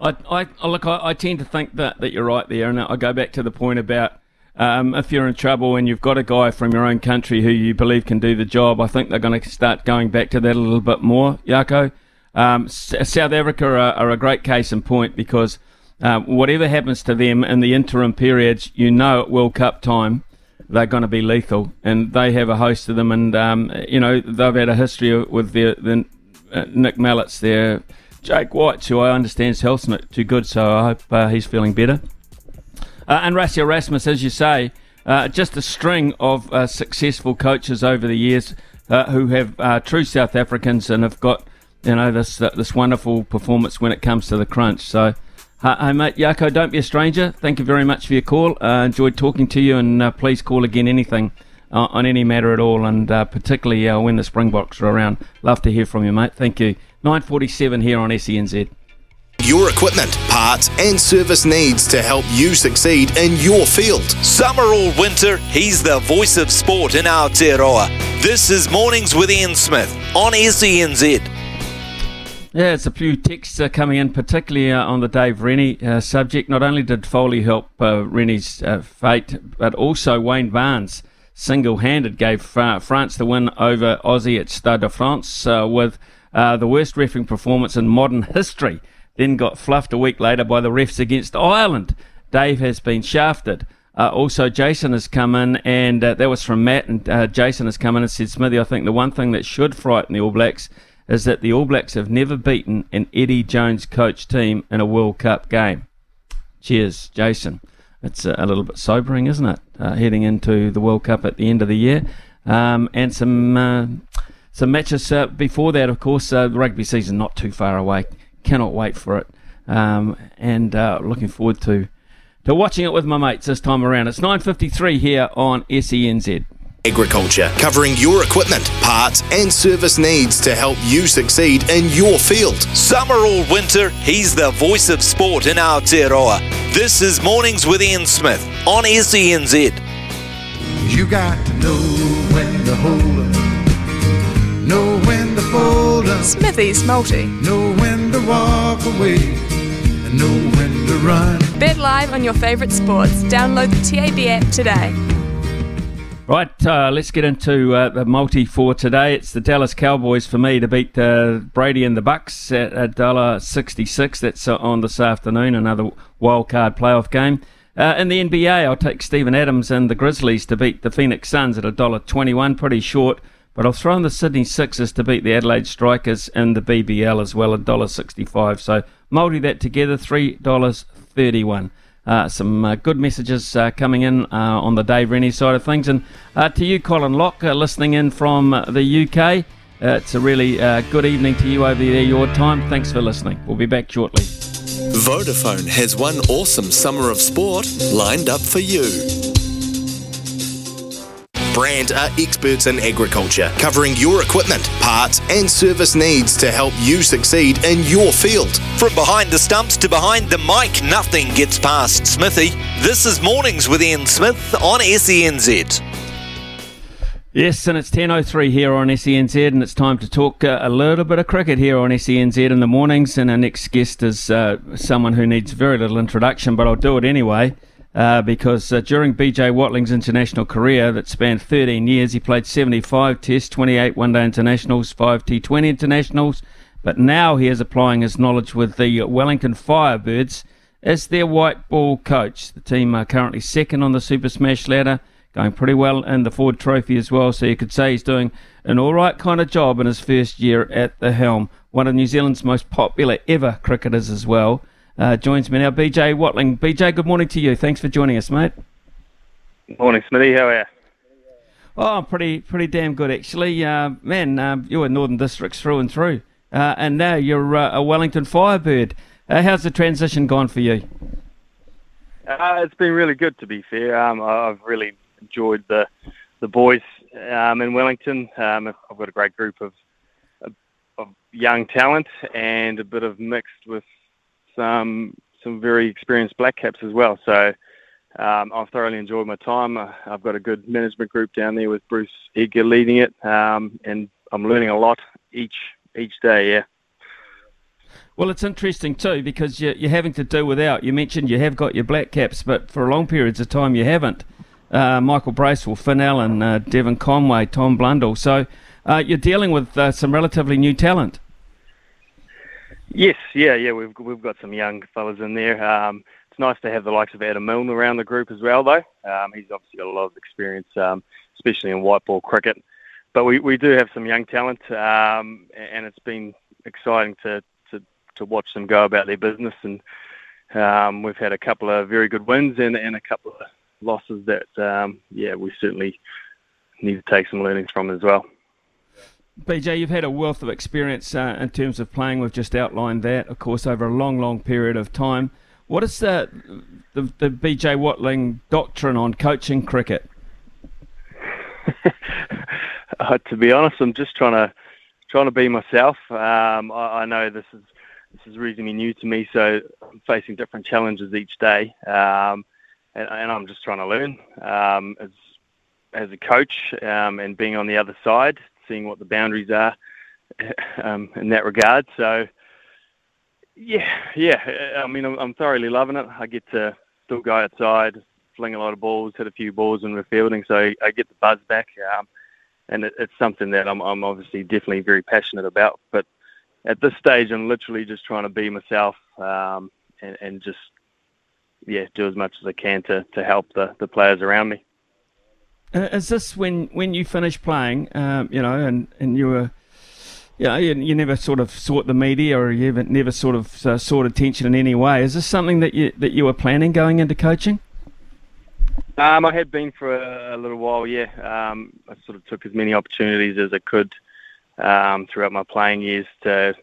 I, I look, I, I, tend to think that, that you're right there, and I go back to the point about um, if you're in trouble and you've got a guy from your own country who you believe can do the job, I think they're going to start going back to that a little bit more, Yako. Um, South Africa are, are, a great case in point because uh, whatever happens to them in the interim periods, you know at World Cup time they're going to be lethal, and they have a host of them, and um, you know they've had a history with their, the uh, Nick Mallets, their Jake White, who I understand is health's not too good, so I hope uh, he's feeling better. Uh, and Rassie Erasmus, as you say, uh, just a string of uh, successful coaches over the years who have true South Africans and have got you know this this wonderful performance when it comes to the crunch. So. Hey, mate, Yako, don't be a stranger. Thank you very much for your call. Uh, enjoyed talking to you, and uh, please call again anything uh, on any matter at all, and uh, particularly uh, when the Springboks are around. Love to hear from you, mate. Thank you. 947 here on SENZ. Your equipment, parts, and service needs to help you succeed in your field. Summer or winter, he's the voice of sport in Aotearoa. This is Mornings with Ian Smith on SENZ. Yeah, it's a few texts uh, coming in, particularly uh, on the Dave Rennie uh, subject. Not only did Foley help uh, Rennie's uh, fate, but also Wayne Barnes single-handed gave France the win over Aussie at Stade de France uh, with the worst refing performance in modern history. Then got fluffed a week later by the refs against Ireland. Dave has been shafted. also, Jason has come in, and that was from Matt. And Jason has come in and said, "Smithy, I think the one thing that should frighten the All Blacks." Is that the All Blacks have never beaten an Eddie Jones coach team in a World Cup game. Cheers, Jason. It's a, a little bit sobering, isn't it? Uh, heading into the World Cup at the end of the year, um, and some uh, some matches uh, before that. Of course, uh, the rugby season not too far away. Cannot wait for it, um, and uh, looking forward to to watching it with my mates this time around. It's 9:53 here on SENZ. Agriculture, covering your equipment, parts, and service needs to help you succeed in your field. Summer or winter, he's the voice of sport in Aotearoa. This is Mornings with Ian Smith on SENZ. You got to know when to hold up, know when to fold up, Smithy's multi. know when to walk away, and know when to run. Bet live on your favourite sports. Download the TAB app today. Right, uh, let's get into uh, the multi for today. It's the Dallas Cowboys for me to beat uh, Brady and the Bucs at a dollar sixty-six. That's uh, on this afternoon. Another wild card playoff game. Uh, in the NBA, I'll take Steven Adams and the Grizzlies to beat the Phoenix Suns at $1.21, pretty short. But I'll throw in the Sydney Sixers to beat the Adelaide Strikers in the BBL as well, $1.65. So multi that together, $3.31. Uh, some uh, good messages uh, coming in uh, on the Dave Rennie side of things. And uh, to you, Colin Locke, uh, listening in from the UK, it's a really good evening to you over there, your time. Thanks for listening. We'll be back shortly. Vodafone has one awesome summer of sport lined up for you. Brandt are experts in agriculture, covering your equipment, parts, and service needs to help you succeed in your field. From behind the stumps to behind the mic, nothing gets past Smithy. This is Mornings with Ian Smith on SENZ. Yes, and it's 10.03 here on SENZ, and it's time to talk uh, a little bit of cricket here on SENZ in the mornings. And our next guest is uh, someone who needs very little introduction, but I'll do it anyway. Uh, because uh, during BJ Watling's international career that spanned 13 years, he played 75 Tests, 28 One Day Internationals, 5 T20 Internationals, but now he is applying his knowledge with the Wellington Firebirds as their white ball coach. The team are currently second on the Super Smash ladder going pretty well in the Ford Trophy as well. So you could say he's doing an all right kind of job in his first year at the helm. One of New Zealand's most popular ever cricketers as well. Uh, joins me now, BJ Watling. BJ, good morning to you. Thanks for joining us, mate. Morning, Smithy. How are you? Oh, pretty pretty damn good actually. Uh, man, uh, you were Northern Districts through and through, uh, and now you're uh, a Wellington Firebird. Uh, how's the transition gone for you? it's been really good, to be fair. Um, I've really enjoyed the the boys um, in Wellington. Um, I've got a great group of, of young talent and a bit of mixed with some some very experienced black caps as well. So um, I've thoroughly enjoyed my time. Uh, I've got a good management group down there with Bruce Edgar leading it, um, and I'm learning a lot each each day. Yeah. Well, it's interesting too because you're, you're having to do without. You mentioned you have got your black caps, but for long periods of time you haven't uh, Michael Bracewell, Finn Allen, uh, Devon Conway, Tom Blundell. So uh, you're dealing with uh, some relatively new talent. Yes, yeah, yeah. We've we've got some young fellas in there. Um, it's nice to have the likes of Adam Milne around the group as well, though. Um, he's obviously got a lot of experience, um, especially in white ball cricket. But we, we do have some young talent, um, and it's been exciting to, to, to watch them go about their business. And um, we've had a couple of very good wins and, and a couple of losses that, um, yeah, we certainly need to take some learnings from as well. BJ, you've had a wealth of experience uh, in terms of playing. We've just outlined that, of course, over a long, long period of time. What is the, the, the BJ Watling doctrine on coaching cricket? uh, to be honest, I'm just trying to trying to be myself. Um, I, I, know this is this is reasonably new to me, so I'm facing different challenges each day. Um, and, and I'm just trying to learn um, as as a coach um, and being on the other side, seeing what the boundaries are um, in that regard. So, yeah, yeah. I mean, I'm, I'm, thoroughly loving it. I get to still go outside, fling a lot of balls, hit a few balls in the fielding, so I get the buzz back. Um, and it, it's something that I'm, I'm obviously definitely very passionate about. But at this stage, I'm literally just trying to be myself um, and, and just yeah, do as much as I can to, to help the, the players around me. Uh, is this when when you finished playing, um, you know, and, and you were, you know, you, you never sort of sought the media or you never, never sort of uh, sought attention in any way. Is this something that you that you were planning going into coaching? Um, I had been for a, a little while, yeah. Um, I sort of took as many opportunities as I could um, throughout my playing years to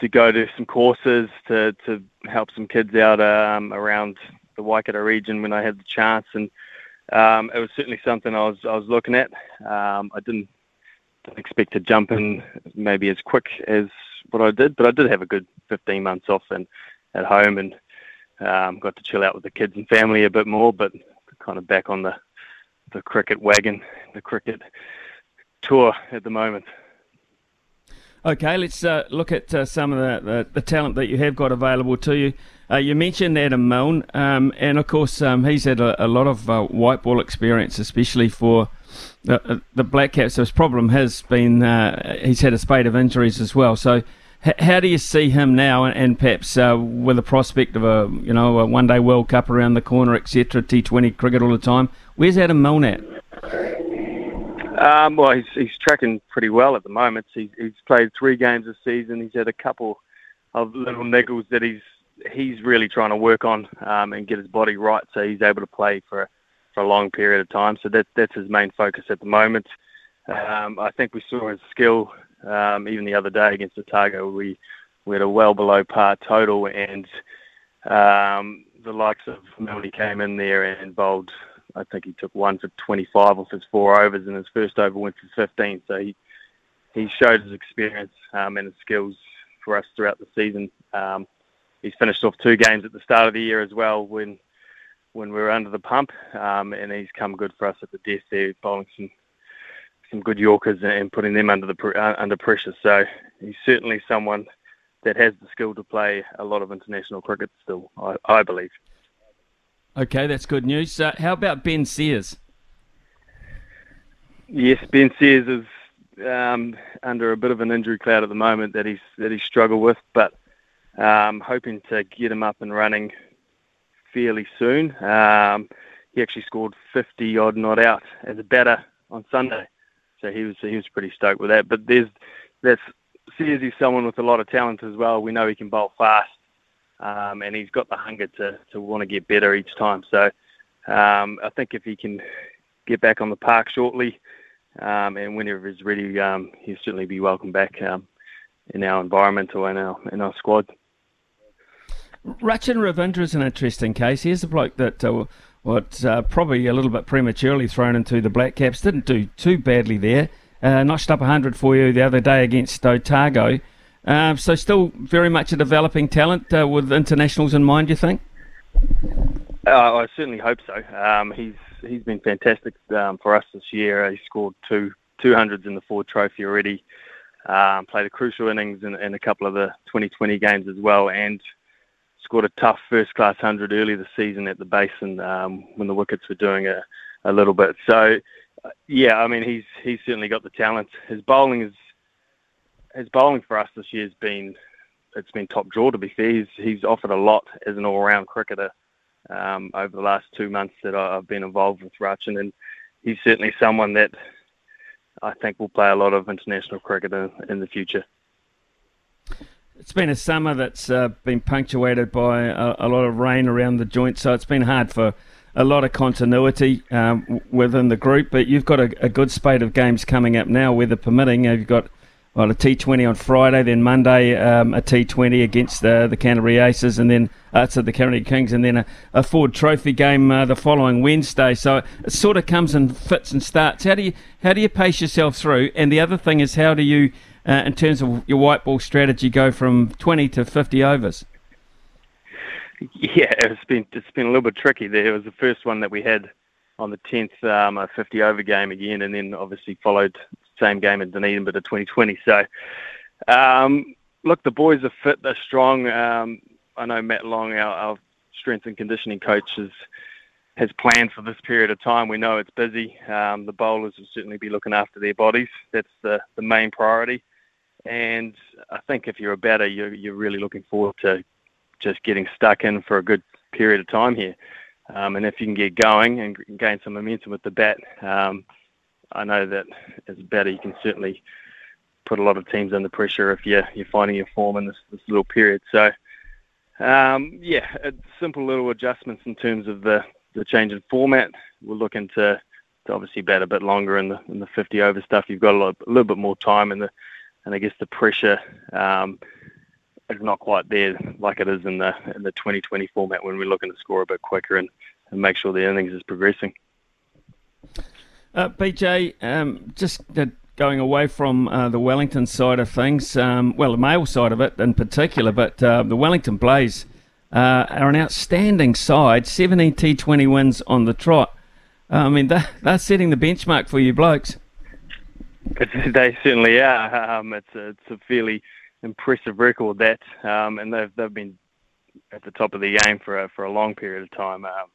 to go to some courses to to help some kids out um, around the Waikato region when I had the chance, and um, it was certainly something I was I was looking at. Um, I didn't, didn't expect to jump in maybe as quick as what I did, but I did have a good 15 months off and at home and um, got to chill out with the kids and family a bit more, but kind of back on the the cricket wagon, the cricket tour at the moment. Okay, let's uh, look at uh, some of the, the, the, talent that you have got available to you. Uh, you mentioned Adam Milne, um, and of course, um, he's had a, a lot of uh, white ball experience, especially for the, uh, the Black Caps. So his problem has been uh, he's had a spate of injuries as well. So H- how do you see him now, and, and perhaps with the prospect of a you know a one day World Cup around the corner, etc. T20 cricket all the time. Where's Adam Milne at? Um, well, he's, he's tracking pretty well at the moment. He's, he's played three games this season. He's had a couple of little niggles that he's he's really trying to work on um, and get his body right, so he's able to play for for a long period of time. So that that's his main focus at the moment. Um, I think we saw his skill um, even the other day against Otago. We we had a well below par total, and um, the likes of Melody came in there and bowled. I think he took one for 25 off his four overs, and his first over went for 15. So he he showed his experience um, and his skills for us throughout the season. Um, he's finished off two games at the start of the year as well when when we were under the pump, um, and he's come good for us at the death there, bowling some some good Yorkers and putting them under the uh, under pressure. So he's certainly someone that has the skill to play a lot of international cricket still, I, I believe. Okay, that's good news. Uh, how about Ben Sears? Yes, Ben Sears is um, under a bit of an injury cloud at the moment that he's that he's struggled with, but um, hoping to get him up and running fairly soon. Um, he actually scored 50 odd not out as a batter on Sunday, so he was he was pretty stoked with that. But there's that's Sears is someone with a lot of talent as well. We know he can bowl fast, um, and he's got the hunger to to want to get better each time. So um, I think if he can get back on the park shortly, um, and whenever he's ready, um, he'll certainly be welcome back um, in our environment or in our in our squad. Rachin Ravindra is an interesting case. Here's a bloke that, uh, what uh, probably a little bit prematurely thrown into the Black Caps, didn't do too badly there. Uh, notched up 100 for you the other day against Otago. Uh, so still very much a developing talent uh, with internationals in mind, you think? Uh, I certainly hope so. Um, he's he's been fantastic um, for us this year. He scored two 200s in the Ford Trophy already. Um, played a crucial innings in, in a couple of the 2020 games as well, and scored a tough first class hundred early this season at the basin um, when the wickets were doing a, a little bit. So uh, yeah, I mean he's he's certainly got the talent. His bowling is his bowling for us this year has been it's been top draw to be fair. He's he's offered a lot as an all round cricketer um, over the last two months that I've been involved with Rachin, and he's certainly someone that I think will play a lot of international cricket in, in the future. It's been a summer that's uh, been punctuated by a, a, lot of rain around the joint, so it's been hard for a lot of continuity um, within the group. But you've got a, a, good spate of games coming up now, weather permitting. You've got well, a T20 on Friday, then Monday um, a T20 against the, the Canterbury Aces, and then uh, so the Canterbury Kings, and then a, a Ford Trophy game uh, the following Wednesday. So it sort of comes and fits and starts. How do you how do you pace yourself through? And the other thing is, how do you uh, in terms of your white ball strategy go from 20 to 50 overs? Yeah, it's been it's been a little bit tricky there. It was the first one that we had on the 10th, um, a 50 over game again, and then obviously followed same game in Dunedin, but a 2020. So, um, look, the boys are fit, they're strong. Um, I know Matt Long, our, our strength and conditioning coach, is, has planned for this period of time. We know it's busy. Um, the bowlers will certainly be looking after their bodies. That's the, the main priority. And I think if you're a batter, you're, you're really looking forward to just getting stuck in for a good period of time here. Um, and if you can get going and gain some momentum with the bat, um, I know that as a batter, you can certainly put a lot of teams under pressure if you're, you're finding your form in this, this little period. So, um, yeah, simple little adjustments in terms of the, the change in format. We're looking to, to obviously bat a bit longer in the in the 50 over stuff. You've got a, lot, a little bit more time in the and I guess the pressure um, is not quite there like it is in the in the 2020 format when we're looking to score a bit quicker and, and make sure the innings is progressing. Uh, BJ, um, just uh, going away from uh, the Wellington side of things, um, well, the male side of it in particular, but uh, the Wellington Blaze uh, are an outstanding side, 17 T20 wins on the trot. I mean, they're, they're setting the benchmark for you blokes. It's, they certainly are. Um, it's a, it's a fairly impressive record that, um, and they've they've been at the top of the game for a, for a long period of time. Um,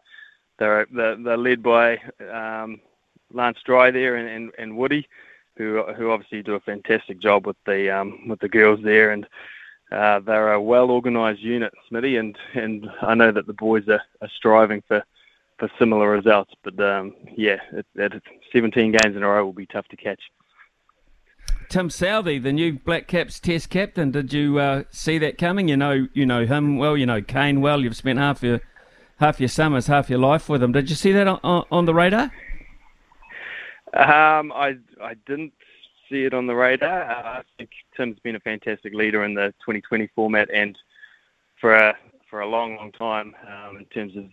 they're, they're, they're led by um, Lance Dry there and, and, and Woody, who who obviously do a fantastic job with the um, with the girls there, and uh, they're a well organised unit, Smitty, and, and I know that the boys are, are striving for, for similar results. But um, yeah, it, it, 17 games in a row will be tough to catch. Tim Southee, the new Black Caps Test captain, did you uh, see that coming? You know, you know him well. You know Kane well. You've spent half your half your summers, half your life with him. Did you see that on, on the radar? Um, I I didn't see it on the radar. Uh, I think Tim's been a fantastic leader in the 2020 format and for a for a long, long time um, in terms of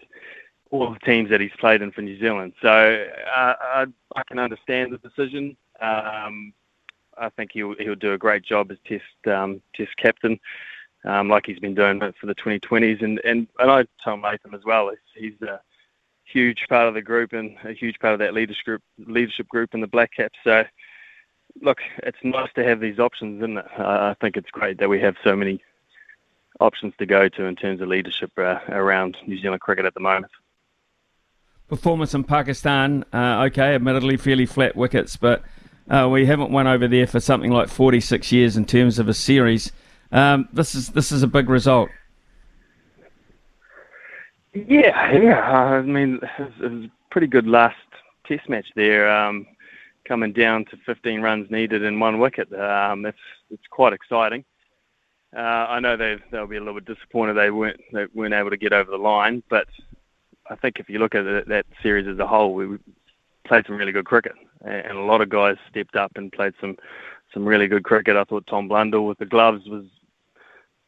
all the teams that he's played in for New Zealand. So uh, I, I can understand the decision. Um, I think he'll he'll do a great job as Test um, Test captain, um, like he's been doing for the 2020s. And and, and I told Latham as well. He's a huge part of the group and a huge part of that leadership group, leadership group in the Black Caps. So look, it's nice to have these options, isn't it? I think it's great that we have so many options to go to in terms of leadership uh, around New Zealand cricket at the moment. Performance in Pakistan, uh, okay, admittedly fairly flat wickets, but uh, we haven't won over there for something like 46 years in terms of a series. Um, this is this is a big result. Yeah, yeah. I mean, it was, a pretty good last Test match there. Um, coming down to 15 runs needed in one wicket. Um, it's it's quite exciting. Uh, I know they they'll be a little bit disappointed they weren't they weren't able to get over the line, but I think if you look at it, that series as a whole, we played some really good cricket, and a lot of guys stepped up and played some some really good cricket. I thought Tom Blundell with the gloves was.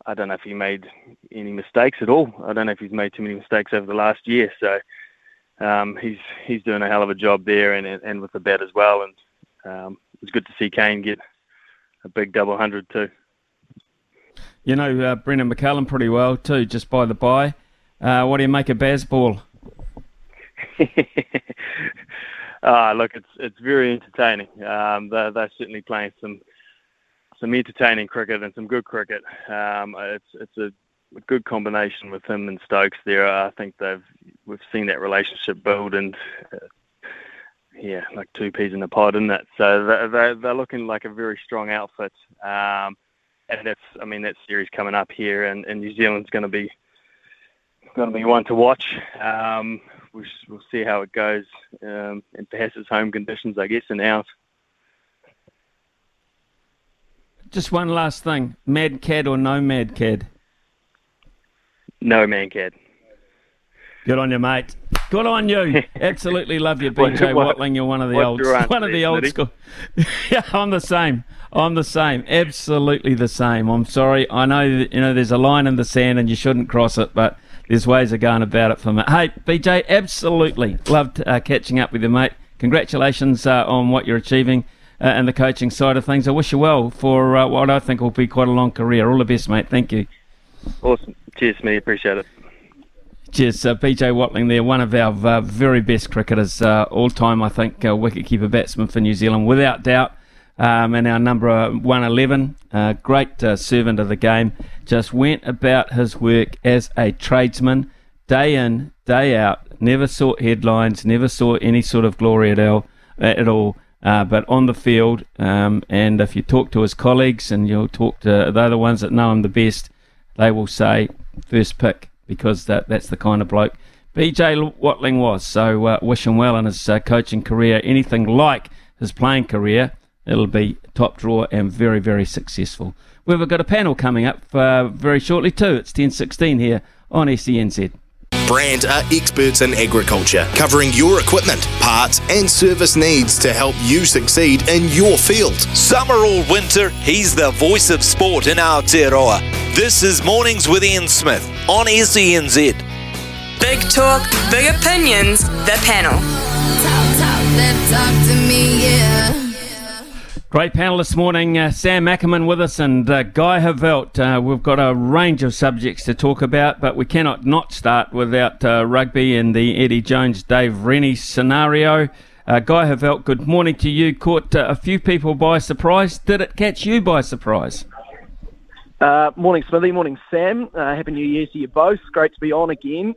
I don't know if he made any mistakes at all. I don't know if he's made too many mistakes over the last year. So um, he's he's doing a hell of a job there, and and with the bat as well. And um, it's good to see Kane get a big double hundred too. You know uh, Brendon McCullum pretty well too, just by the by. Uh, what do you make of Bazball? ah, look, it's it's very entertaining. Um, they're, they're certainly playing some some entertaining cricket and some good cricket. Um, it's it's a good combination with him and Stokes there. I think they've we've seen that relationship build and uh, yeah, like two peas in a pod, isn't it? So they're, they're looking like a very strong outfit. Um, and that's, I mean, that series coming up here, and, and New Zealand's going to be going to be one to watch. Um, we'll, we'll see how it goes, um, and perhaps it's home conditions, I guess, and out. Just one last thing: Mankad or no Mankad? No man can. Good on you, mate. Good on you. Absolutely love you, BJ what, Watling. You're one of the old, one of the old school. yeah, I'm the same. I'm the same. Absolutely the same. I'm sorry. I know that, you know there's a line in the sand and you shouldn't cross it, but there's ways of going about it for me. Hey, BJ, absolutely loved uh, catching up with you, mate. Congratulations uh, on what you're achieving uh, and the coaching side of things. I wish you well for uh, what I think will be quite a long career. All the best, mate. Thank you. Awesome. Cheers, me. Appreciate it. Cheers, uh, BJ Watling there, one of our uh, very best cricketers uh, all time, I think, uh, wicketkeeper batsman for New Zealand, without doubt. Um, and our number 111, uh, great uh, servant of the game, just went about his work as a tradesman, day in, day out, never sought headlines, never saw any sort of glory at all. At all. But on the field, um, and if you talk to his colleagues and you'll talk to they're the ones that know him the best, they will say first pick because that that's the kind of bloke BJ Watling was. So uh, wish him well in his uh, coaching career. Anything like his playing career, it'll be top drawer and very very successful. We've got a panel coming up uh, very shortly too. It's 10:16 here on SENZ. Brandt are experts in agriculture, covering your equipment, parts, and service needs to help you succeed in your field. Summer or winter, he's the voice of sport in Aotearoa. This is Mornings with Ian Smith on SENZ. Big talk, big opinions, the panel. Talk, talk, talk me, yeah. Great panel this morning. Uh, Sam Ackerman with us and uh, Guy Heveldt. Uh, we've got a range of subjects to talk about, but we cannot not start without uh, rugby and the Eddie Jones Dave Rennie scenario. Uh, Guy Heveldt, good morning to you. Caught uh, a few people by surprise. Did it catch you by surprise? morning, Smithy. Morning, Sam. Happy New Year to you both. Great to be on again.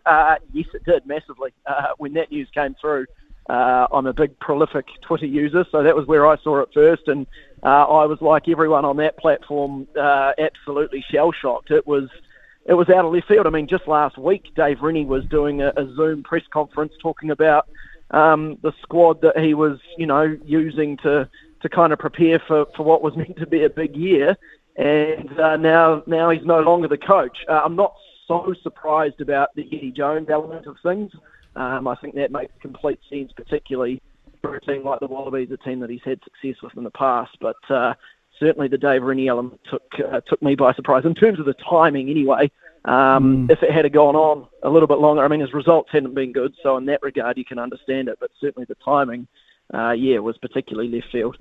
yes, it did massively when that news came through. Uh, I'm a big prolific Twitter user, so that was where I saw it first. And uh, I was like everyone on that platform, uh, absolutely shell shocked. It was it was out of left field. I mean, just last week, Dave Rennie was doing a, a Zoom press conference talking about um, the squad that he was, you know, using to to kind of prepare for, for what was meant to be a big year, and uh, now now he's no longer the coach. Uh, I'm not so surprised about the Eddie Jones element of things. Um, I think that makes complete sense, particularly for a team like the Wallabies, a team that he's had success with in the past. But uh, certainly the Dave Rennie element took uh, took me by surprise in terms of the timing. Anyway, um, mm. if it had gone on a little bit longer, I mean his results hadn't been good, so in that regard you can understand it. But certainly the timing, uh, yeah, was particularly left field.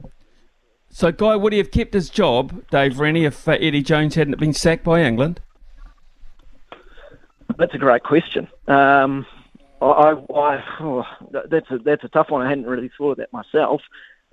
So, Guy, would he have kept his job, Dave Rennie, if uh, Eddie Jones hadn't been sacked by England? That's a great question. Um, I, I oh, that's a that's a tough one. I hadn't really thought of that myself.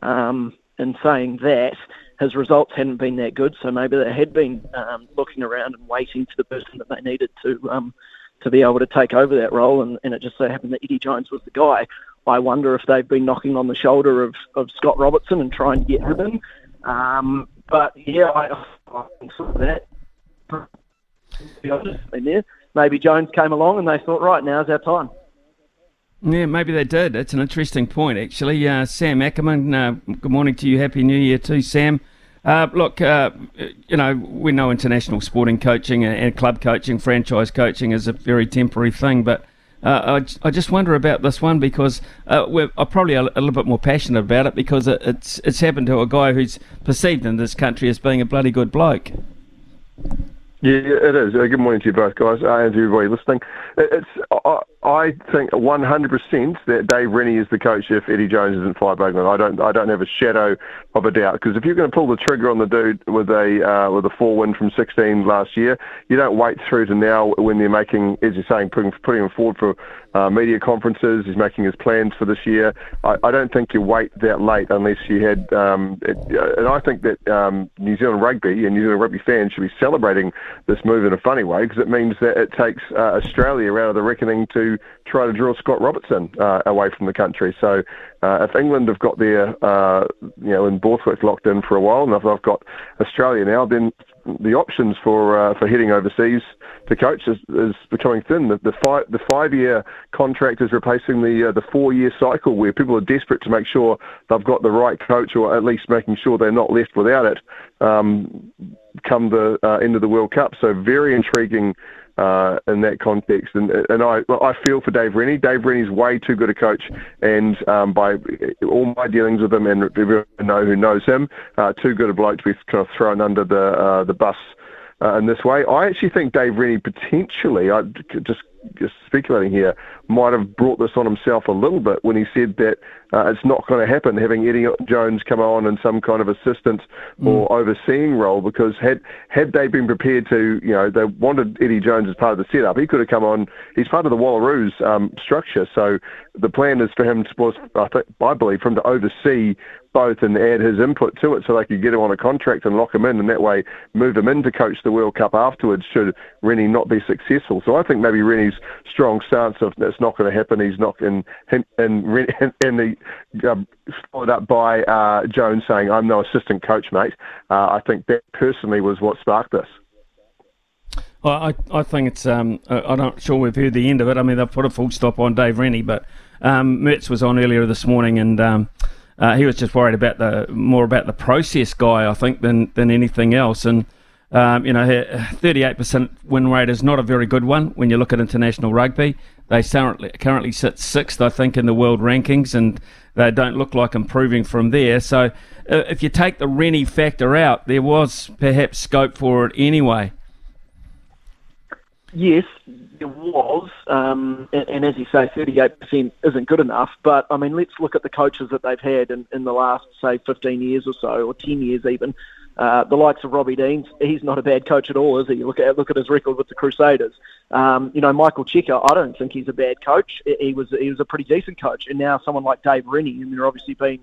Um, in saying that, his results hadn't been that good, so maybe they had been um, looking around and waiting for the person that they needed to um, to be able to take over that role, and, and it just so happened that Eddie Jones was the guy. I wonder if they've been knocking on the shoulder of, of Scott Robertson and trying to get him in. Um, but yeah, I, I saw that. In there, maybe Jones came along and they thought, right, now's our time. Yeah, maybe they did. It's an interesting point, actually. Uh, Sam Ackerman, uh, good morning to you. Happy New Year too, Sam. Uh, look, uh, you know, we know international sporting coaching and club coaching, franchise coaching is a very temporary thing, but uh, I, I just wonder about this one because uh, we're I'm probably a, a, little bit more passionate about it because it, it's it's happened to a guy who's perceived in this country as being a bloody good bloke. Yeah, it is. Uh, good morning to you both, guys, uh, and to everybody listening. It's I, I think 100% that Dave Rennie is the coach if Eddie Jones isn't fired by England. I don't I don't have a shadow of a doubt because if you're going to pull the trigger on the dude with a uh, with a four win from 16 last year, you don't wait through to now when they're making, as you're saying, putting putting him forward for uh, media conferences. He's making his plans for this year. I, I don't think you wait that late unless you had. Um, it, uh, and I think that um, New Zealand rugby and New Zealand rugby fans should be celebrating this move in a funny way because it means that it takes uh, Australia out of the reckoning to try to draw Scott Robertson uh, away from the country. So uh, if England have got their, uh, you know, in Borthwick locked in for a while, and if I've got Australia now, then the options for uh, for heading overseas to coach is, is becoming thin. The, the five the five year contract is replacing the uh, the four year cycle where people are desperate to make sure they've got the right coach, or at least making sure they're not left without it. Um, come the uh, end of the World Cup, so very intriguing uh, in that context. And and I I feel for Dave Rennie. Dave Rennie's way too good a coach, and um, by all my dealings with him and everyone know who knows him, uh, too good a bloke to be kind of thrown under the uh, the bus uh, in this way. I actually think Dave Rennie potentially, I just just speculating here, might have brought this on himself a little bit when he said that uh, it's not going to happen having Eddie Jones come on in some kind of assistant mm. or overseeing role because had had they been prepared to, you know, they wanted Eddie Jones as part of the setup, he could have come on. He's part of the Wallaroos um, structure, so the plan is for him to, was, I, think, I believe, for him to oversee both and add his input to it so they could get him on a contract and lock him in and that way move him in to coach the World Cup afterwards should Rennie not be successful. So I think maybe Rennie's strong stance of that's not going to happen. He's not in and and, and the um, followed up by uh, Jones saying I'm no assistant coach, mate. Uh, I think that personally was what sparked this. Well, I, I think it's um, I'm not sure we've heard the end of it. I mean, they've put a full stop on Dave Rennie, but um, Mehrts was on earlier this morning and um, uh, he was just worried about the more about the process guy, I think, than than anything else. And um, you know, 38% win rate is not a very good one when you look at international rugby. They currently currently sit sixth, I think, in the world rankings, and they don't look like improving from there. So, uh, if you take the Rennie factor out, there was perhaps scope for it anyway. Yes, there was, um, and, and, as you say, 38% isn't good enough. But I mean, let's look at the coaches that they've had in, in the last, say, 15 years or so, or 10 years even. Uh, the likes of Robbie Deans, he's not a bad coach at all, is he? Look at look at his record with the Crusaders. Um, you know, Michael Cheika, I don't think he's a bad coach. He was he was a pretty decent coach, and now someone like Dave Rennie, and there are obviously been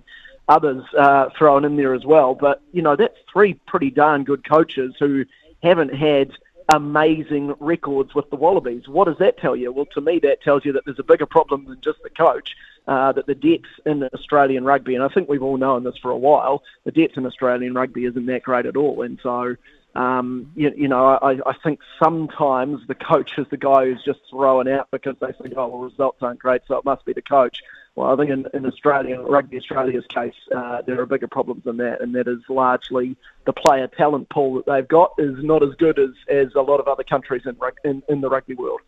others uh, thrown in there as well. But you know, that's three pretty darn good coaches who haven't had amazing records with the Wallabies. What does that tell you? Well, to me, that tells you that there's a bigger problem than just the coach. uh, that the depth in Australian rugby, and I think we've all known this for a while, the depth in Australian rugby isn't that great at all. And so, um, you, you know, I, I think sometimes the coach is the guy who's just thrown out because they think, oh, well, results aren't great, so it must be the coach. Well, I think in, in Australia, Rugby Australia's case, uh, there are bigger problems than that, and that is largely the player talent pool that they've got is not as good as, as a lot of other countries in, in, in the rugby world.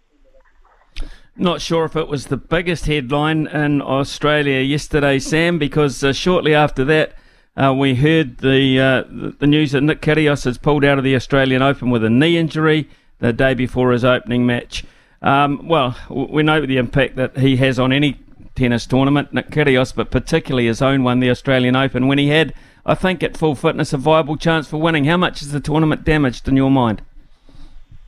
Not sure if it was the biggest headline in Australia yesterday, Sam, because uh, shortly after that, uh, we heard the, uh, the news that Nick Kyrgios has pulled out of the Australian Open with a knee injury the day before his opening match. Um, well, we know the impact that he has on any tennis tournament, Nick Kyrgios, but particularly his own one, the Australian Open, when he had, I think, at full fitness, a viable chance for winning. How much is the tournament damaged in your mind?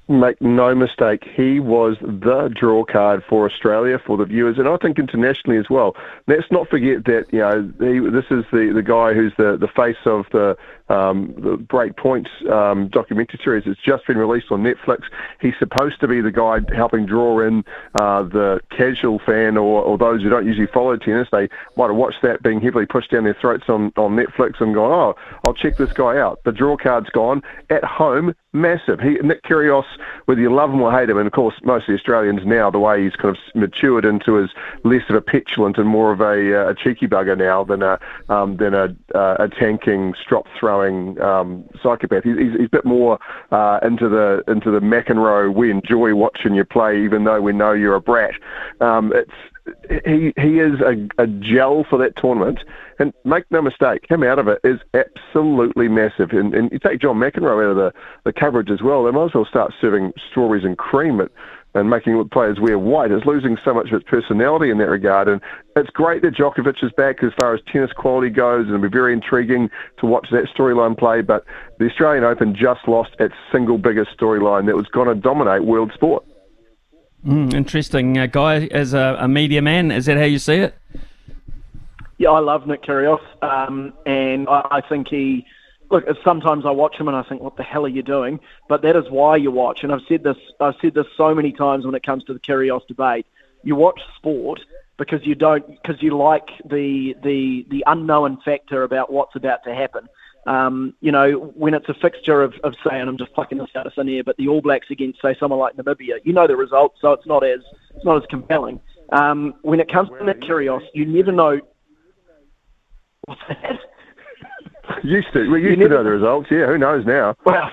make no mistake, he was the draw card for Australia for the viewers, and I think internationally as well. Let's not forget that you know he, this is the, the guy who's the, the face of the um, the Breakpoint um, documentary series. It's just been released on Netflix. He's supposed to be the guy helping draw in uh, the casual fan or, or those who don't usually follow tennis. They might have watched that being heavily pushed down their throats on, on Netflix and gone, oh, I'll check this guy out. The draw card's gone. At home, massive. He, Nick Kyrgios, whether you love him or hate him, and of course most of the Australians now, the way he's kind of matured into his less of a petulant and more of a, uh, a cheeky bugger now than a um, than a, uh, a tanking, strop throwing um, psychopath. He's, he's, a bit more uh, into the into the McEnroe. We enjoy watching you play, even though we know you're a brat. Um, it's he he is a, a gel for that tournament. And make no mistake, him out of it is absolutely massive. And, and you take John McEnroe out of the, the coverage as well, they might as well start serving strawberries and cream at, and making players wear white. It's losing so much of its personality in that regard. And it's great that Djokovic is back as far as tennis quality goes, and it'll be very intriguing to watch that storyline play. But the Australian Open just lost its single biggest storyline that was going to dominate world sport. Mm, interesting uh, guy as a, a, media man. Is that how you see it? Yeah, I love Nick Kyrgios, um, and I, I, think he. Look, sometimes I watch him and I think, "What the hell are you doing?" But that is why you watch. And I've said this. I've said this so many times when it comes to the Kyrgios debate. You watch sport because you don't because you like the the the unknown factor about what's about to happen. Um, you know, when it's a fixture of, of say, and I'm just plucking this out of thin air, but the All Blacks against say someone like Namibia, you know the result, so it's not as it's not as compelling. Um, when it comes to Nick Kyrgios, you never know. What's that? Used to, we used to know the results. Yeah, who knows now? Well,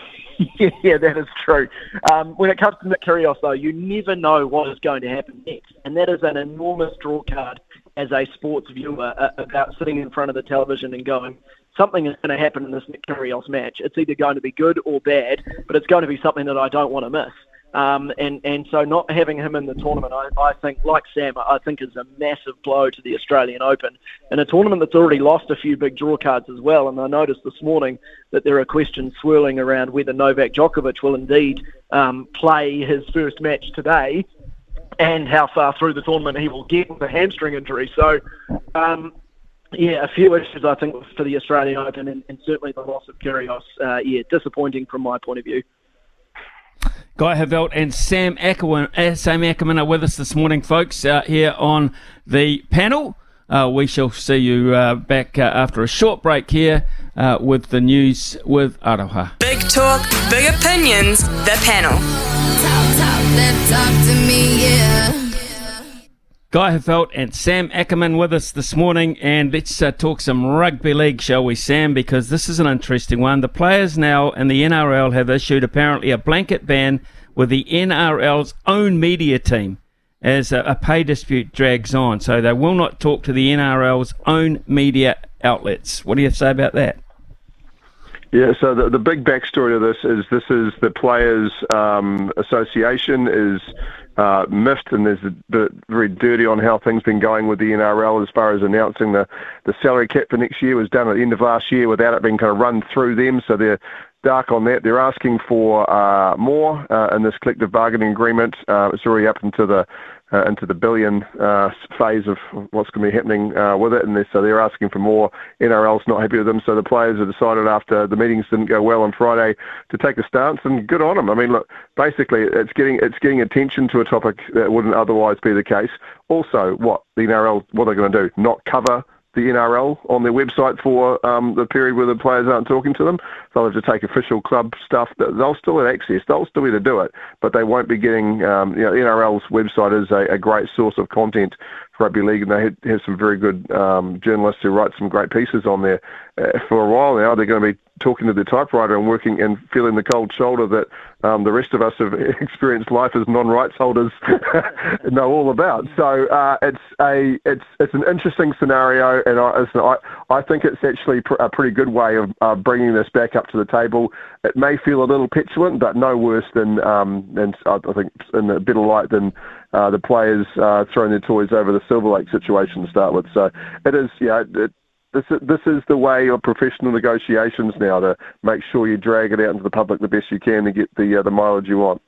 yeah, yeah, that is true. Um, when it comes to Nick Kyrgios, though, you never know what is going to happen next, and that is an enormous draw card as a sports viewer uh, about sitting in front of the television and going, something is going to happen in this Nick Kyrgios match. It's either going to be good or bad, but it's going to be something that I don't want to miss. Um, and and so not having him in the tournament, I, I think, like Sam, I think is a massive blow to the Australian Open, in a tournament that's already lost a few big draw cards as well. And I noticed this morning that there are questions swirling around whether Novak Djokovic will indeed um, play his first match today, and how far through the tournament he will get with a hamstring injury. So um, yeah, a few issues I think for the Australian Open, and, and certainly the loss of Kyrgios. Uh, yeah, disappointing from my point of view. Guy Heveldt and Sam Ackerman, uh, Sam Ackerman are with us this morning, folks, uh, here on the panel. Uh, we shall see you uh, back uh, after a short break here uh, with the news with Aroha. Big talk, big opinions, the panel. Talk, talk, talk to me, yeah. Guy Heveldt and Sam Ackerman with us this morning, and let's uh, talk some rugby league, shall we, Sam? Because this is an interesting one. The players now in the NRL have issued apparently a blanket ban with the NRL's own media team as a, a pay dispute drags on. So they will not talk to the NRL's own media outlets. What do you say about that? Yeah, so the, the big backstory to this is this is the Players um, Association is uh, miffed, and there's a very dirty on how things been going with the NRL as far as announcing the, the salary cap for next year was done at the end of last year without it being kind of run through them. So they're dark on that. They're asking for uh, more uh, in this collective bargaining agreement. Uh, it's already up into the uh, into the billion uh, phase of what's going to be happening uh, with it, and they're, so they're asking for more. NRL's not happy with them, so the players have decided after the meetings didn't go well on Friday to take a stance, and good on them. I mean, look, basically it's getting it's getting attention to a topic that wouldn't otherwise be the case. Also, what the NRL what are they're going to do? Not cover the NRL on their website for um, the period where the players aren't talking to them. They'll have to take official club stuff. They'll still have access. They'll still be able to do it, but they won't be getting. Um, you know, NRL's website is a, a great source of content for rugby league, and they have some very good um, journalists who write some great pieces on there. Uh, for a while now, they're going to be talking to the typewriter and working and feeling the cold shoulder that um, the rest of us have experienced life as non-rights holders know all about. So uh, it's a it's it's an interesting scenario, and I I, I think it's actually pr- a pretty good way of uh, bringing this back up to the table. It may feel a little petulant, but no worse than um, than I think in a better light than uh, the players uh, throwing their toys over the Silver Lake situation to start with. So it is, yeah, it, this this is the way of professional negotiations now to make sure you drag it out into the public the best you can to get the uh, the mileage you want.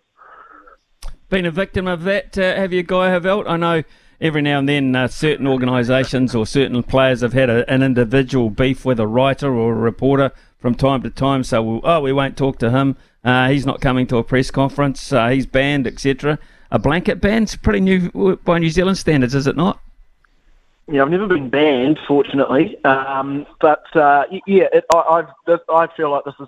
Been a victim of that, uh, have you, Guy Heveldt? I know every now and then uh, certain organisations or certain players have had a, an individual beef with a writer or a reporter from time to time. So, we'll, oh, we won't talk to him. Uh, he's not coming to a press conference. Uh, he's banned, etc. A blanket ban's pretty new by New Zealand standards, is it not? Yeah, I've never been banned, fortunately, um, but uh, yeah, it, I, I've, I feel like this is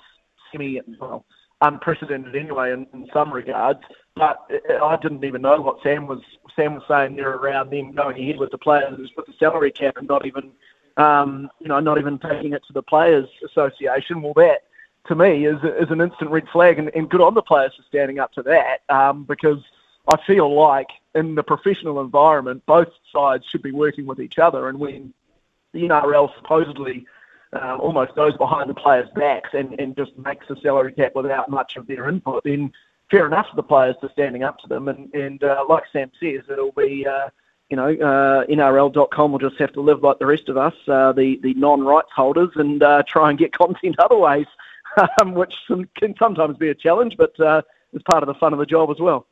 semi well unprecedented anyway in, in some regards. But it, I didn't even know what Sam was Sam was saying there around them going ahead with the players with the salary cap and not even um, you know not even taking it to the players' association. Well, that to me is is an instant red flag, and, and good on the players for standing up to that um, because I feel like in the professional environment, both sides should be working with each other. And when the NRL supposedly uh, almost goes behind the players' backs and, and just makes the salary cap without much of their input, then fair enough for the players to standing up to them. And, and uh, like Sam says, it'll be, uh, you know, uh, NRL.com will just have to live like the rest of us, uh, the, the non-rights holders, and uh, try and get content other ways, um, which can sometimes be a challenge, but uh, is part of the fun of the job as well.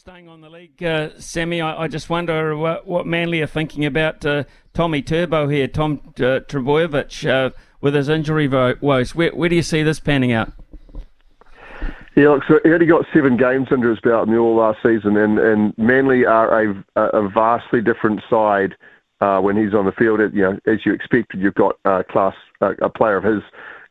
Staying on the league, uh, Sammy, I, I, just wonder what, what, Manly are thinking about uh, Tommy Turbo here, Tom uh, Trbojevic, uh, with his injury woes. Where, where do you see this panning out? Yeah, look, so he only got seven games under his belt in the all last season, and, and Manly are a, a vastly different side uh, when he's on the field. You know, as you expected, you've got uh, class uh, a player of his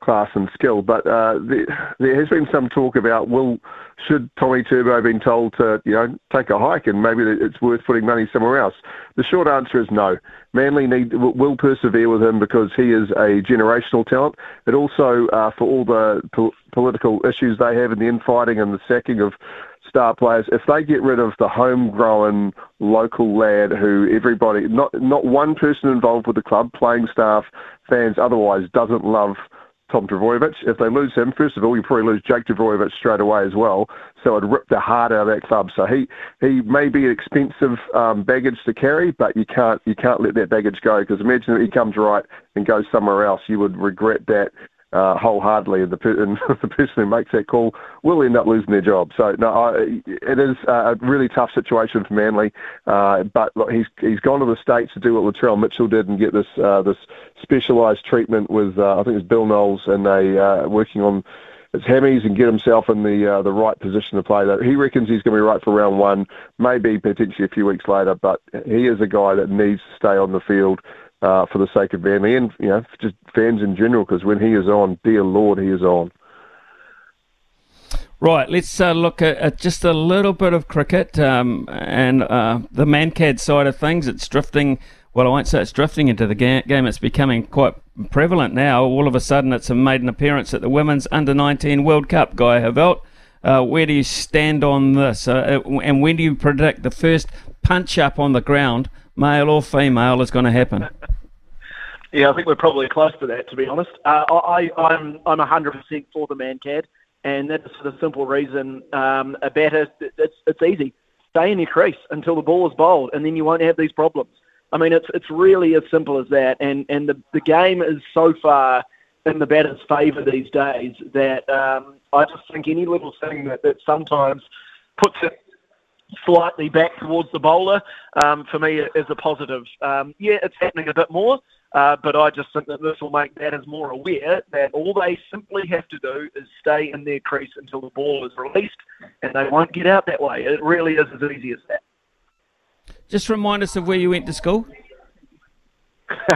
class and skill. But uh, there, there, has been some talk about will should Tommy Turbo have been told to you know take a hike and maybe it's worth putting money somewhere else. The short answer is no. Manly need will persevere with him because he is a generational talent. But also uh, for all the po- political issues they have in the infighting and the sacking of star players, if they get rid of the homegrown local lad who everybody, not not one person involved with the club, playing staff, fans, otherwise doesn't love Tom Trbojevic. If they lose him, first of all, you probably lose Jake Trbojevic straight away as well. So it'd rip the heart out of that club. So he he may be an expensive um, baggage to carry, but you can't you can't let that baggage go because imagine if he comes right and goes somewhere else, you would regret that uh, wholeheartedly, and the, and the person who makes that call will end up losing their job. So no, I, it is a really tough situation for Manly. Uh, but look, he's he's gone to the states to do what Latrell Mitchell did and get this uh, this specialised treatment with uh, I think it's Bill Knowles, and they uh, working on his hammies and get himself in the uh, the right position to play. That he reckons he's going to be right for round one, maybe potentially a few weeks later. But he is a guy that needs to stay on the field uh, for the sake of Manly and you know just fans in general. Because when he is on, dear Lord, he is on. Right, let's uh, look at, at, just a little bit of cricket um, and uh, the Mankad side of things. It's drifting. Well, I won't say it's drifting into the ga- game. It's becoming quite prevalent now. All of a sudden, it's made an appearance at the Women's Under 19 World Cup. Guy Heveldt, uh, where do you stand on this? Uh, uh, and when do you predict the first punch up on the ground male or female, is going to happen. Yeah, I think we're probably close to that, to be honest. Uh, I, I'm I'm 100% for the Mankad, and that's for the simple reason um, a batter, it's, it's easy. Stay in your crease until the ball is bowled, and then you won't have these problems. I mean, it's it's really as simple as that. And and the the game is so far in the batter's favour these days that um, I just think any little thing that, that sometimes puts it slightly back towards the bowler, um, for me is a positive. Um, yeah, it's happening a bit more, uh, but I just think that this will make batters more aware that all they simply have to do is stay in their crease until the ball is released, and they won't get out that way. It really is as easy as that. Just remind us of where you went to school.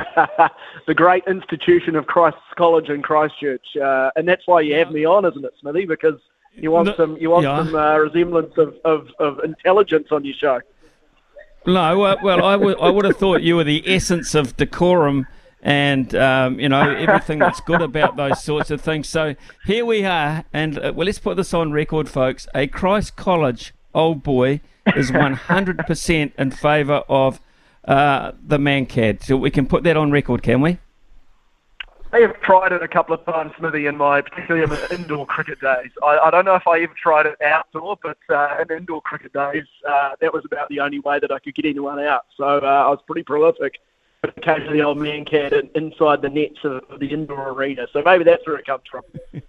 the great institution of Christ's College in Christchurch, uh, and that's why you have me on, isn't it, Smithy? Because you want No, some you want yeah. some uh, resemblance of, of, of intelligence on your show. No, well, I would I would have thought you were the essence of decorum and um, you know everything that's good about those sorts of things. So here we are, and uh, well, let's put this on record, folks. A Christ College old boy is 100% in favour of uh, the Mankad. So we can put that on record, can we? I have tried it a couple of times, Smithy, in my particularly in my indoor cricket days. I, I don't know if I ever tried it outdoor, but uh, in indoor cricket days, uh, that was about the only way that I could get anyone out. So uh, I was pretty prolific. But occasionally, old man cat inside the nets of, of the indoor arena. So maybe that's where it comes from.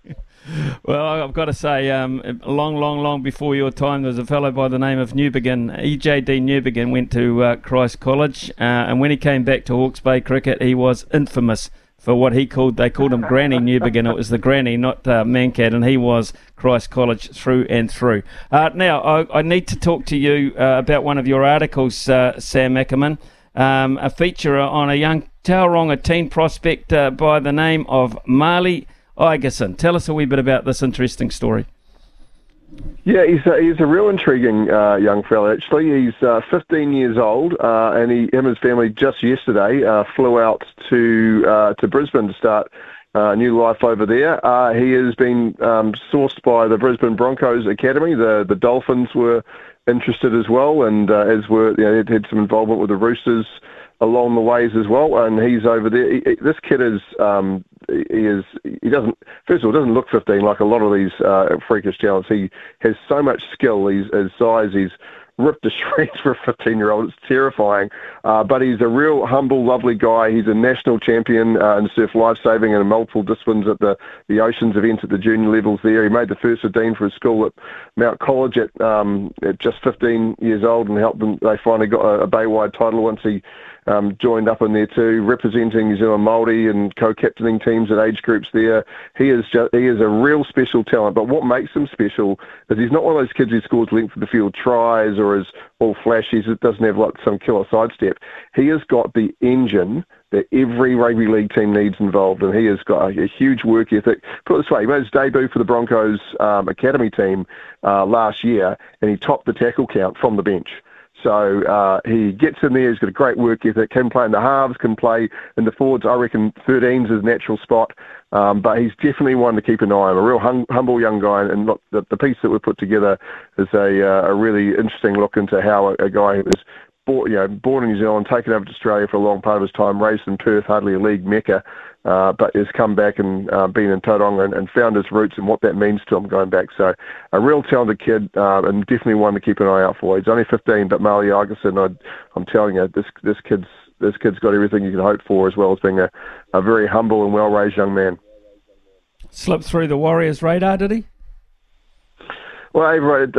Well, I've got to say, um, long, long, long before your time, there was a fellow by the name of Newbegin. EJD Newbegin went to uh, Christ College, uh, and when he came back to Hawke's Bay cricket, he was infamous for what he called, they called him Granny Newbegin. It was the Granny, not uh, Mankad, and he was Christ College through and through. Uh, now, I, I need to talk to you uh, about one of your articles, uh, Sam Ackerman, um, a feature on a young Tauranga teen prospect uh, by the name of Marley Igerson. Tell us a wee bit about this interesting story. Yeah, he's a, he's a real intriguing uh, young fella. Actually, he's uh, 15 years old, uh, and he him and his family just yesterday uh, flew out to uh, to Brisbane to start uh, new life over there. Uh, he has been um, sourced by the Brisbane Broncos Academy. The the Dolphins were interested as well, and uh, as were you know, had some involvement with the Roosters along the ways as well. And he's over there. He, he- this kid is um, he is he doesn't first of all doesn't look 15 like a lot of these uh, freakish talents. He has so much skill. He's his size. He's ripped to shreds for a 15 year old. It's terrifying. Uh, but he's a real humble, lovely guy. He's a national champion uh, in surf lifesaving and multiple disciplines at the, the Oceans event at the junior levels there. He made the first 15 for his school at Mount College at, um, at just 15 years old and helped them. They finally got a, a Baywide title once he um, joined up in there too, representing New Zealand Māori and co-captaining teams at age groups there. He is just, he is a real special talent. But what makes him special is he's not one of those kids who scores length of the field tries or is all flashy. He doesn't have like some killer sidestep. He has got the engine that every rugby league team needs involved, and he has got a, a huge work ethic. Put it this way, he made his debut for the Broncos um, academy team uh, last year, and he topped the tackle count from the bench. So uh, he gets in there. He's got a great work ethic. Can play in the halves. Can play in the forwards. I reckon 13's his natural spot. Um, but he's definitely one to keep an eye on. A real hum- humble young guy. And look, the, the piece that we've put together is a, uh, a really interesting look into how a, a guy who was born, you know, born in New Zealand, taken over to Australia for a long part of his time, raised in Perth, hardly a league mecca, uh, but has come back and uh, been in Tauranga and, and found his roots and what that means to him going back. So a real talented kid uh, and definitely one to keep an eye out for. He's only 15, but Marley Igerson, I, I'm telling you, this this kid's this kid's got everything you can hope for, as well as being a, a very humble and well-raised young man. Slipped through the Warriors' radar, did he? Well, everyone,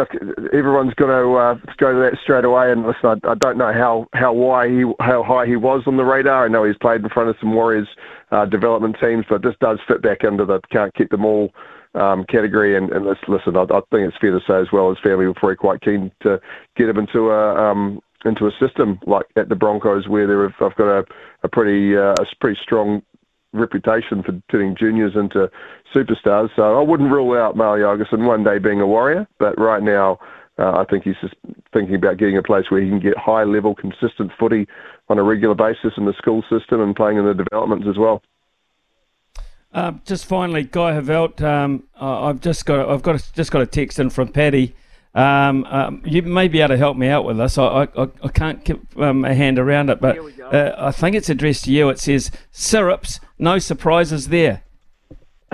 everyone's going to uh, go to that straight away. And listen, I, I don't know how how why he how high he was on the radar. I know he's played in front of some Warriors uh, development teams, but this does fit back into the can't keep them all um, category. And, and listen, I, I think it's fair to say as well, his family were probably quite keen to get him into a um, into a system like at the Broncos, where they've I've got a, a pretty uh, a pretty strong reputation for turning juniors into superstars. So I wouldn't rule out Igerson one day being a warrior, but right now uh, I think he's just thinking about getting a place where he can get high level, consistent footy on a regular basis in the school system and playing in the developments as well. Uh, just finally, Guy Heveldt. Um, I've just got I've got a, just got a text in from Paddy. Um, um, you may be able to help me out with this. I I, I can't keep um, a hand around it, but uh, I think it's addressed to you. It says syrups, no surprises there.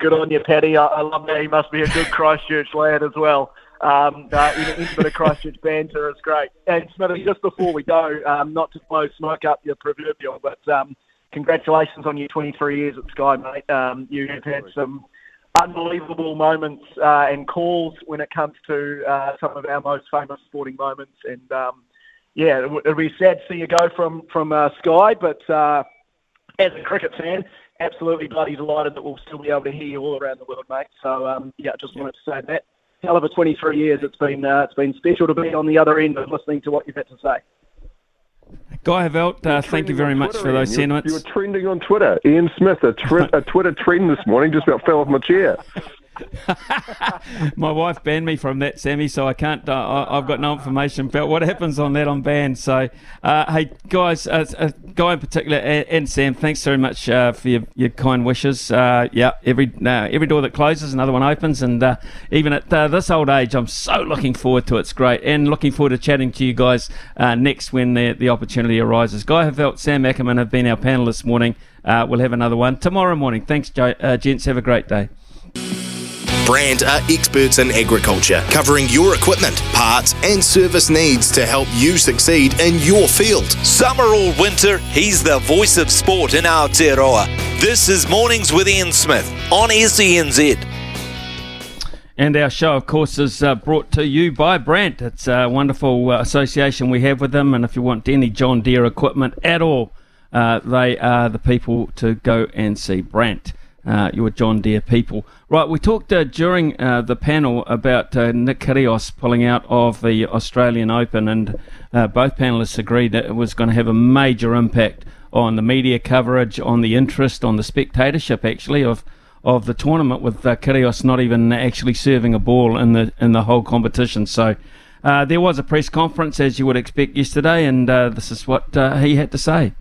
Good on you, Paddy. I, I love that. He must be a good Christchurch lad as well. Um, uh, any, any bit of Christchurch banter is great. And just before we go, um, not to blow smoke up your proverbial, but um, congratulations on your 23 years at Sky, mate. Um, you have had some unbelievable moments uh, and calls when it comes to uh, some of our most famous sporting moments. And um, yeah, it, will be sad to see you go from from uh, Sky, but uh, as a cricket fan, absolutely bloody delighted that we'll still be able to hear you all around the world, mate. So um, yeah, just wanted to say that. Hell of a 23 years. It's been uh, it's been special to be on the other end of listening to what you've had to say. Guy Heveldt, uh, thank you very much Twitter, for those Ian. You were- sentiments. You were trending on Twitter. Ian Smith, a, a Twitter trend this morning, just about fell off my chair. My wife banned me from that, Sammy, so I can't. Uh, I, I've got no information about what happens on that. I'm banned. So, uh, hey guys, uh, uh, Guy in particular, and, and Sam, thanks very much uh, for your, your kind wishes. Uh, yeah, every every door that closes, another one opens, and even at this old age, I'm so looking forward to it. It's great, and looking forward to chatting to you guys next when the the opportunity arises. Guy Heveldt, Sam Ackerman have been our panel this morning. We'll have another one tomorrow morning. Thanks, Jo- gents. Have a great day. Brandt are experts in agriculture, covering your equipment, parts, and service needs to help you succeed in your field. Summer or winter, he's the voice of sport in Aotearoa. This is Mornings with Ian Smith on SENZ. And our show, of course, is uh, brought to you by Brandt. It's a wonderful uh, association we have with them. And if you want any John Deere equipment at all, uh, they are the people to go and see. Brandt, uh, your John Deere people. Right, we talked uh, during uh, the panel about uh, Nick Kyrgios pulling out of the Australian Open, and uh, both panelists agreed that it was going to have a major impact on the media coverage, on the interest, on the spectatorship, actually, of of the tournament with uh, Kyrgios not even actually serving a ball in the in the whole competition. So uh, there was a press conference, as you would expect, yesterday, and uh, this is what uh, he had to say.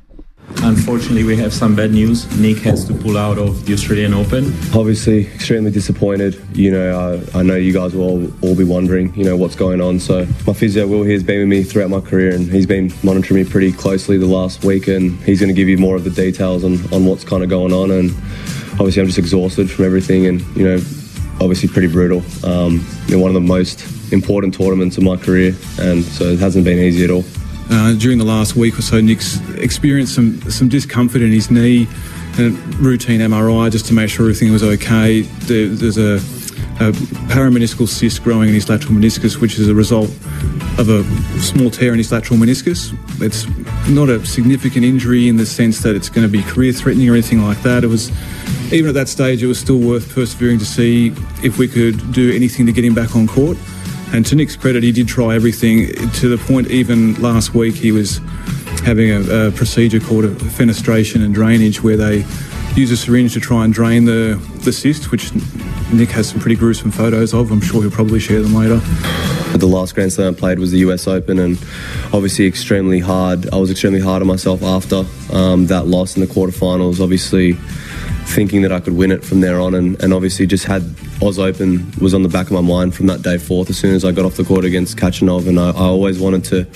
Unfortunately, we have some bad news. Nick has to pull out of the Australian Open. Obviously, extremely disappointed. You know, I, I know you guys will all, all be wondering, you know, what's going on. So my physio Will here has been with me throughout my career, and he's been monitoring me pretty closely the last week, and he's going to give you more of the details on, on what's kind of going on. And obviously, I'm just exhausted from everything, and you know, obviously pretty brutal. Um, you know, one of the most important tournaments of my career, and so it hasn't been easy at all. Uh, during the last week or so, Nick's experienced some, some discomfort in his knee, and routine MRI just to make sure everything was okay. There, there's a, a parameniscal cyst growing in his lateral meniscus, which is a result of a small tear in his lateral meniscus. It's not a significant injury in the sense that it's going to be career threatening or anything like that. It was, even at that stage, it was still worth persevering to see if we could do anything to get him back on court. And to Nick's credit, he did try everything to the point even last week he was having a, a procedure called a fenestration and drainage where they use a syringe to try and drain the, the cyst, which Nick has some pretty gruesome photos of. I'm sure he'll probably share them later. The last Grand Slam I played was the US Open, and obviously extremely hard. I was extremely hard on myself after um, that loss in the quarterfinals. Obviously, thinking that I could win it from there on, and, and obviously just had Oz Open was on the back of my mind from that day forth. As soon as I got off the court against Khachanov, and I, I always wanted to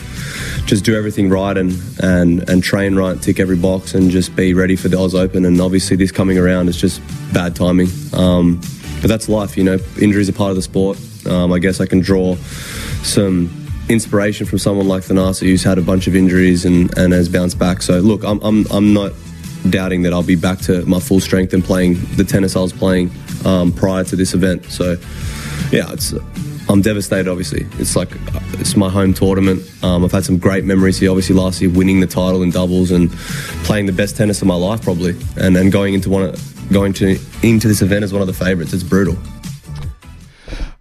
just do everything right and, and and train right, tick every box, and just be ready for the Oz Open. And obviously, this coming around is just bad timing. Um, but that's life, you know. Injuries are part of the sport. Um, I guess I can draw some inspiration from someone like Thanasi who's had a bunch of injuries and, and has bounced back. So look, I'm, I'm, I'm not doubting that I'll be back to my full strength and playing the tennis I was playing um, prior to this event. So yeah, it's I'm devastated. Obviously, it's like it's my home tournament. Um, I've had some great memories here. Obviously, last year winning the title in doubles and playing the best tennis of my life, probably, and and going into one of, going to into this event as one of the favourites. It's brutal.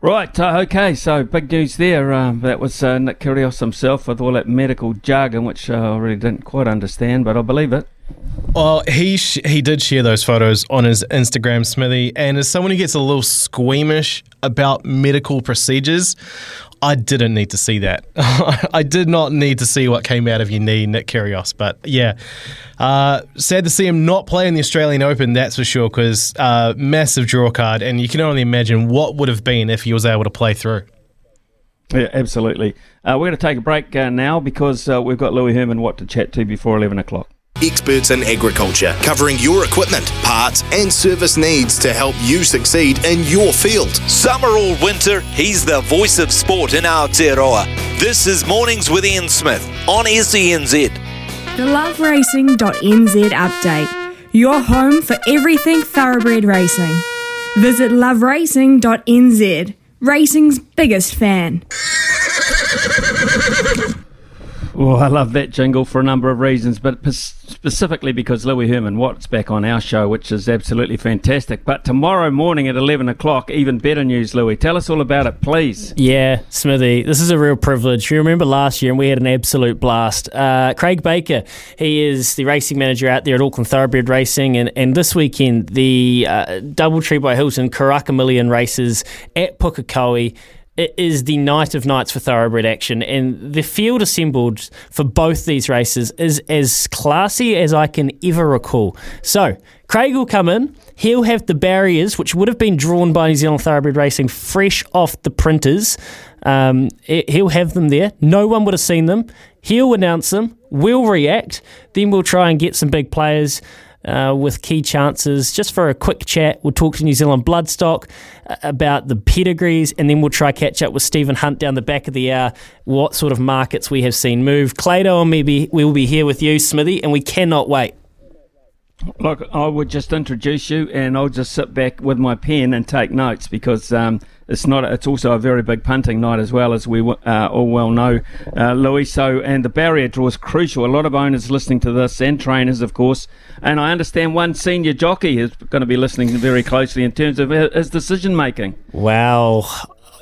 Right, uh, okay, so big news there. Um, that was uh, Nick Kyrgios himself with all that medical jargon, which uh, I really didn't quite understand, but I believe it. Well, he sh- he did share those photos on his Instagram, Smithy. And as someone who gets a little squeamish about medical procedures, I didn't need to see that. I did not need to see what came out of your knee, Nick Kyrgios. But yeah, uh, sad to see him not play in the Australian Open, that's for sure, because uh, massive draw card. And you can only imagine what would have been if he was able to play through. Yeah, absolutely. Uh, we're going to take a break uh, now because uh, we've got Louis Herman what to chat to before 11 o'clock. Experts in agriculture, covering your equipment, parts, and service needs to help you succeed in your field. Summer or winter, he's the voice of sport in Aotearoa. This is Mornings with Ian Smith on SENZ. The loveracing.nz update. Your home for everything thoroughbred racing. Visit loveracing.nz. Racing's biggest fan. Well, I love that jingle for a number of reasons, but specifically because Louis Herman Watt's back on our show, which is absolutely fantastic. But tomorrow morning at 11 o'clock, even better news, Louis. Tell us all about it, please. Yeah, Smithy, this is a real privilege. You remember last year and we had an absolute blast. Uh, Craig Baker, he is the racing manager out there at Auckland Thoroughbred Racing, and, and this weekend, the uh, Double Tree by Hilton Karaka Million races at Pukekohe it is the night of nights for thoroughbred action, and the field assembled for both these races is as classy as I can ever recall. So, Craig will come in. He'll have the barriers, which would have been drawn by New Zealand Thoroughbred Racing, fresh off the printers. Um, he'll have them there. No one would have seen them. He'll announce them. We'll react. Then we'll try and get some big players uh, with key chances. Just for a quick chat, we'll talk to New Zealand Bloodstock uh, about the pedigrees, and then we'll try catch up with Stephen Hunt down the back of the hour. What sort of markets we have seen move? Clado and maybe we will be here with you, Smithy, and we cannot wait. Look, I would just introduce you, and I'll just sit back with my pen and take notes because um, it's not. It's also a very big punting night as well, as we uh, all well know, uh, Louis. So, and the barrier draw is crucial. A lot of owners listening to this, and trainers, of course. And I understand one senior jockey is going to be listening very closely in terms of his decision making. Wow,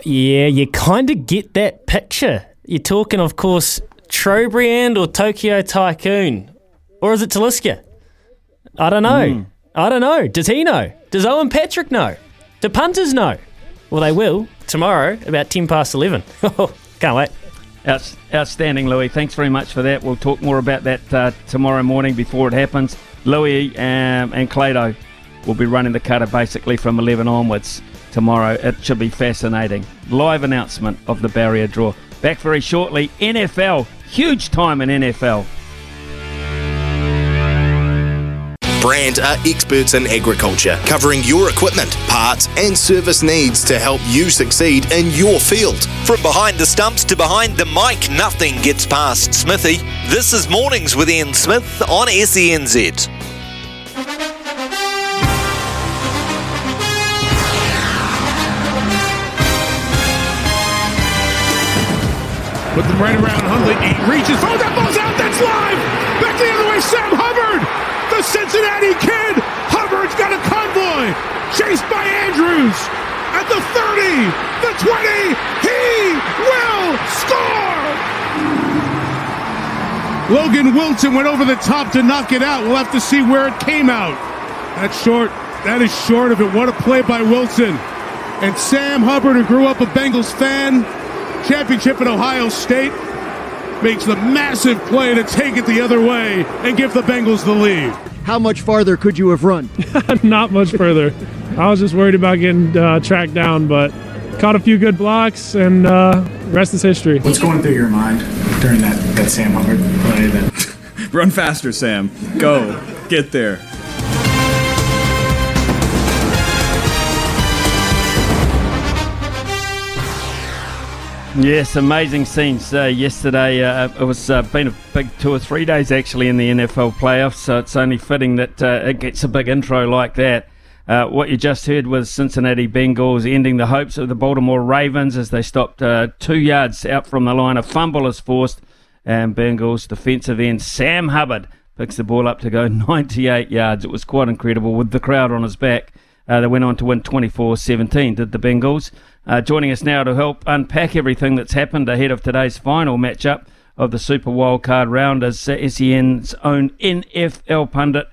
yeah, you kind of get that picture. You're talking, of course, Trobriand or Tokyo Tycoon, or is it Taliska? I don't know. Mm. I don't know. Does he know? Does Owen Patrick know? Do punters know? Well, they will tomorrow about 10 past 11. Can't wait. outstanding, Louis. Thanks very much for that. We'll talk more about that uh, tomorrow morning before it happens. Louis um, and Clado will be running the cutter basically from 11 onwards tomorrow. It should be fascinating. Live announcement of the barrier draw. Back very shortly. NFL. Huge time in NFL. Brandt are experts in agriculture, covering your equipment, parts, and service needs to help you succeed in your field. From behind the stumps to behind the mic, nothing gets past Smithy. This is Mornings with Ian Smith on SENZ. Put them right around Huntley. He reaches. Oh, that ball's out. That's live. Back the other way. Sam Hubbard the Cincinnati Kid. Hubbard's got a convoy. Chased by Andrews. At the 30, the 20, he will score! Logan Wilson went over the top to knock it out. We'll have to see where it came out. That's short. That is short of it. What a play by Wilson. And Sam Hubbard, who grew up a Bengals fan, championship at Ohio State, makes the massive play to take it the other way and give the Bengals the lead. How much farther could you have run? Not much further. I was just worried about getting uh, tracked down, but caught a few good blocks, and uh, rest is history. What's going through your mind during that, that Sam Hubbard play? That Run faster, Sam. Go. Get there. Yes, amazing scenes uh, yesterday. Uh, it was uh, been a big two or three days actually in the NFL playoffs, so it's only fitting that uh, it gets a big intro like that. Uh, what you just heard was Cincinnati Bengals ending the hopes of the Baltimore Ravens as they stopped uh, two yards out from the line. A fumble is forced, and Bengals defensive end Sam Hubbard picks the ball up to go 98 yards. It was quite incredible with the crowd on his back. they went on to win 24-17. Did the Bengals? Uh, joining us now to help unpack everything that's happened ahead of today's final matchup of the Super Wildcard round is uh, SEN's own NFL pundit,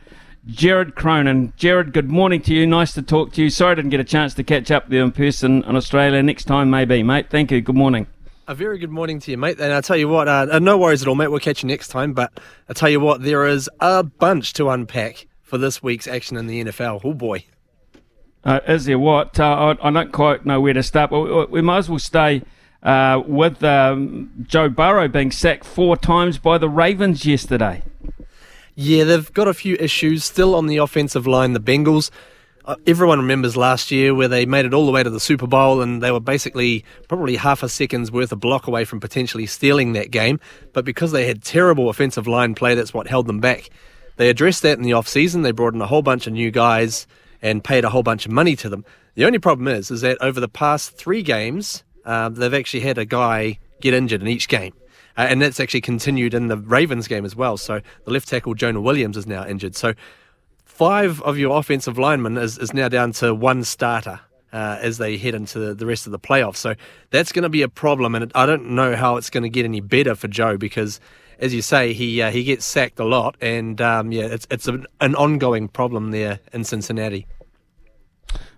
Jared Cronin. Jared, good morning to you. Nice to talk to you. Sorry I didn't get a chance to catch up with you in person in Australia. Next time, maybe, mate. Thank you. Good morning. A very good morning to you, mate. And I'll tell you what, uh, no worries at all, mate. We'll catch you next time. But I'll tell you what, there is a bunch to unpack for this week's action in the NFL. Oh, boy. Uh, is there what? Uh, I, I, don't quite know where to start, but we, we might as well stay uh, with um, Joe Burrow being sacked four times by the Ravens yesterday. Yeah, they've got a few issues still on the offensive line, the Bengals. Uh, everyone remembers last year where they made it all the way to the Super Bowl and they were basically probably half a second's worth of block away from potentially stealing that game. But because they had terrible offensive line play, that's what held them back. They addressed that in the off season. They brought in a whole bunch of new guys and paid a whole bunch of money to them. The only problem is, is that over the past three games, uh, they've actually had a guy get injured in each game. Uh, and that's actually continued in the Ravens game as well. So the left tackle Jonah Williams is now injured. So five of your offensive linemen is, is now down to one starter uh, as they head into the rest of the playoffs. So that's going to be a problem, and I don't know how it's going to get any better for Joe because, as you say, he uh, he gets sacked a lot, and um, yeah, it's it's an, an ongoing problem there in Cincinnati.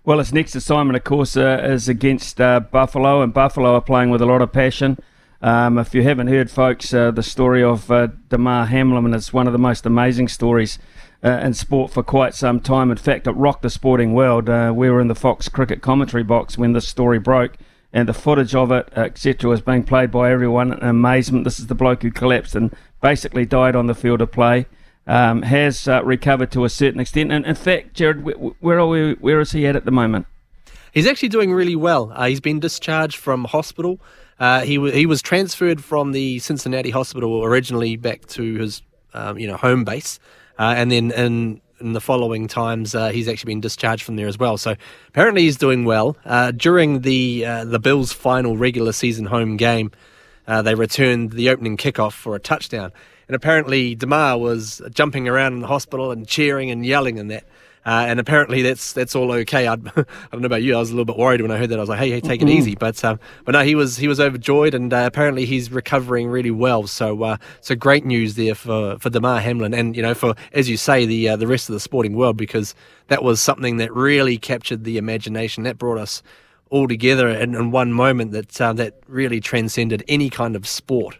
Well, his next assignment, of course, uh, is against uh, Buffalo, and Buffalo are playing with a lot of passion. Um, if you haven't heard, folks, uh, the story of uh, Damar Hamlin is one of the most amazing stories uh, in sport for quite some time. In fact, it rocked the sporting world. Uh, we were in the Fox cricket commentary box when this story broke, and the footage of it, etc., was being played by everyone in amazement. This is the bloke who collapsed and basically died on the field of play. Um, has uh, recovered to a certain extent, and in fact, Jared, where, are we? Where is he at at the moment? He's actually doing really well. Uh, he's been discharged from hospital. Uh, he w- he was transferred from the Cincinnati hospital originally back to his um, you know home base, uh, and then in in the following times uh, he's actually been discharged from there as well. So apparently he's doing well. Uh, during the uh, the Bills' final regular season home game, uh, they returned the opening kickoff for a touchdown, and apparently Damar was jumping around in the hospital and cheering and yelling and that. Uh, and apparently that's that's all okay. I'd, I don't know about you. I was a little bit worried when I heard that. I was like, "Hey, hey, take it easy." But um, but no, he was he was overjoyed, and uh, apparently he's recovering really well. So uh, so great news there for for Damar Hamlin, and you know for as you say the uh, the rest of the sporting world because that was something that really captured the imagination. That brought us all together in, in one moment that uh, that really transcended any kind of sport.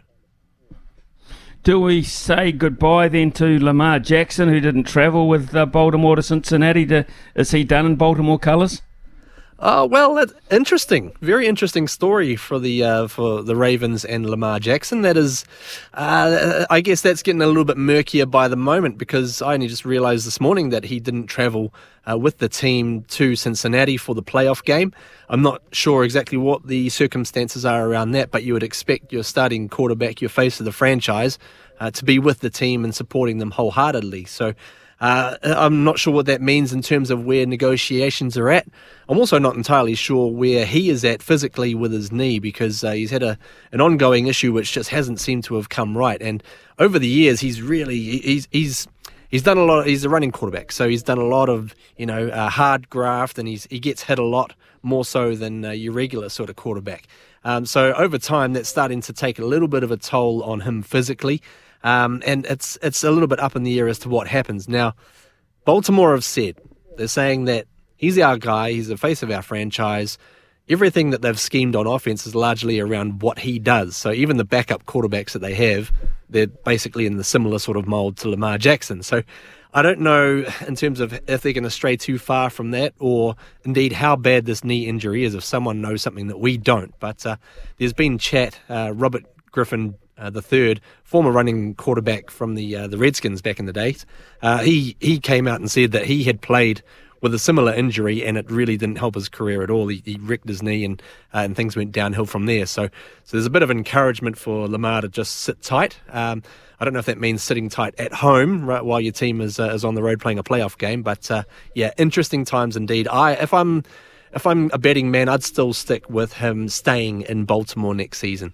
Do we say goodbye then to Lamar Jackson, who didn't travel with uh, Baltimore to Cincinnati? To, is he done in Baltimore colours? Uh, well, that's interesting. Very interesting story for the uh, for the Ravens and Lamar Jackson. That is, uh, I guess that's getting a little bit murkier by the moment because I only just realised this morning that he didn't travel uh, with the team to Cincinnati for the playoff game. I'm not sure exactly what the circumstances are around that, but you would expect your starting quarterback, your face of the franchise, uh, to be with the team and supporting them wholeheartedly. So. Uh, I'm not sure what that means in terms of where negotiations are at. I'm also not entirely sure where he is at physically with his knee because uh, he's had a an ongoing issue which just hasn't seemed to have come right. And over the years, he's really he's he's he's done a lot. Of, he's a running quarterback, so he's done a lot of you know uh, hard graft, and he's he gets hit a lot more so than uh, your regular sort of quarterback. Um, so over time, that's starting to take a little bit of a toll on him physically. Um, and it's it's a little bit up in the air as to what happens. Now, Baltimore have said they're saying that he's our guy, he's the face of our franchise. Everything that they've schemed on offense is largely around what he does. So even the backup quarterbacks that they have, they're basically in the similar sort of mold to Lamar Jackson. So I don't know in terms of if they're going to stray too far from that, or indeed how bad this knee injury is. If someone knows something that we don't, but uh, there's been chat. Uh, Robert Griffin uh, the third, former running quarterback from the uh, the Redskins back in the days. Uh, he he came out and said that he had played with a similar injury and it really didn't help his career at all. He, he wrecked his knee and uh, and things went downhill from there. So so there's a bit of encouragement for Lamar to just sit tight. Um, I don't know if that means sitting tight at home right, while your team is uh, is on the road playing a playoff game, but yeah, interesting times indeed. I if I'm if I'm a betting man, I'd still stick with him staying in Baltimore next season.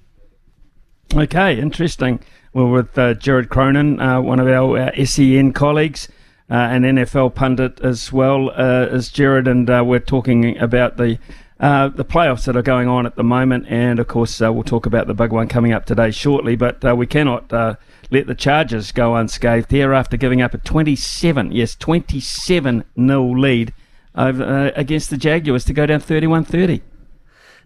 Okay, interesting. Well, with uh, Jared Cronin, uh, one of our uh, SEN colleagues, uh, an NFL pundit as well uh, as Jared, and uh, we're talking about the the playoffs that are going on at the moment, and of course we'll talk about the big one coming up today shortly. But we cannot let the Chargers go unscathed here after giving up a 27, yes, 27 nil lead over against the Jaguars to go down 31-30.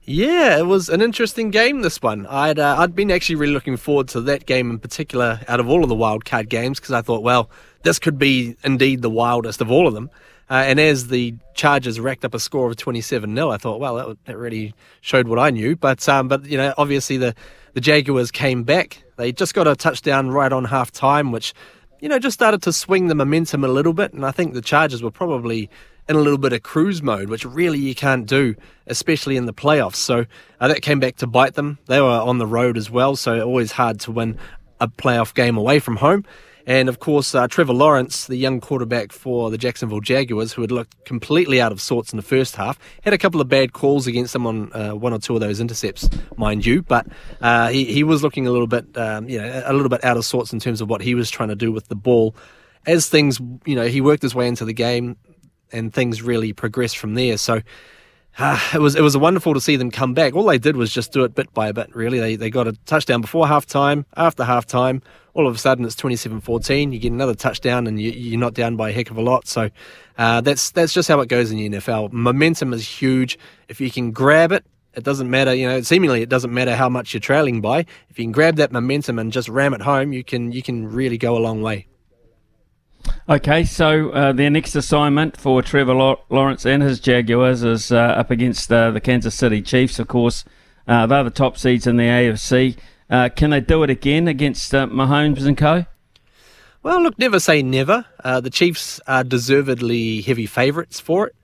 Yeah, it was an interesting game. This one, I'd uh, I'd been actually really looking forward to that game in particular out of all of the wild card games because I thought, well, this could be indeed the wildest of all of them. Uh, and as the Chargers racked up a score of 27 0, I thought, well, that, that really showed what I knew. But um, but you know, obviously the the Jaguars came back. They just got a touchdown right on half time, which you know just started to swing the momentum a little bit. And I think the Chargers were probably in a little bit of cruise mode, which really you can't do, especially in the playoffs. So uh, that came back to bite them. They were on the road as well, so always hard to win a playoff game away from home. And of course, uh, Trevor Lawrence, the young quarterback for the Jacksonville Jaguars, who had looked completely out of sorts in the first half, had a couple of bad calls against him on uh, one or two of those intercepts, mind you. But uh, he, he was looking a little bit, um, you know, a little bit out of sorts in terms of what he was trying to do with the ball. As things, you know, he worked his way into the game, and things really progressed from there. So uh, it was it was wonderful to see them come back. All they did was just do it bit by bit. Really, they they got a touchdown before half time. After half time, all of a sudden it's 27-14. You get another touchdown, and you, you're not down by a heck of a lot. So uh, that's that's just how it goes in the NFL. Momentum is huge. If you can grab it. It doesn't matter, you know. Seemingly, it doesn't matter how much you're trailing by. If you can grab that momentum and just ram it home, you can you can really go a long way. Okay, so uh, their next assignment for Trevor Lawrence and his Jaguars is uh, up against uh, the Kansas City Chiefs, of course. Uh, they're the top seeds in the AFC. Uh, can they do it again against uh, Mahomes and co? Well, look, never say never. the Chiefs are deservedly heavy favourites for it.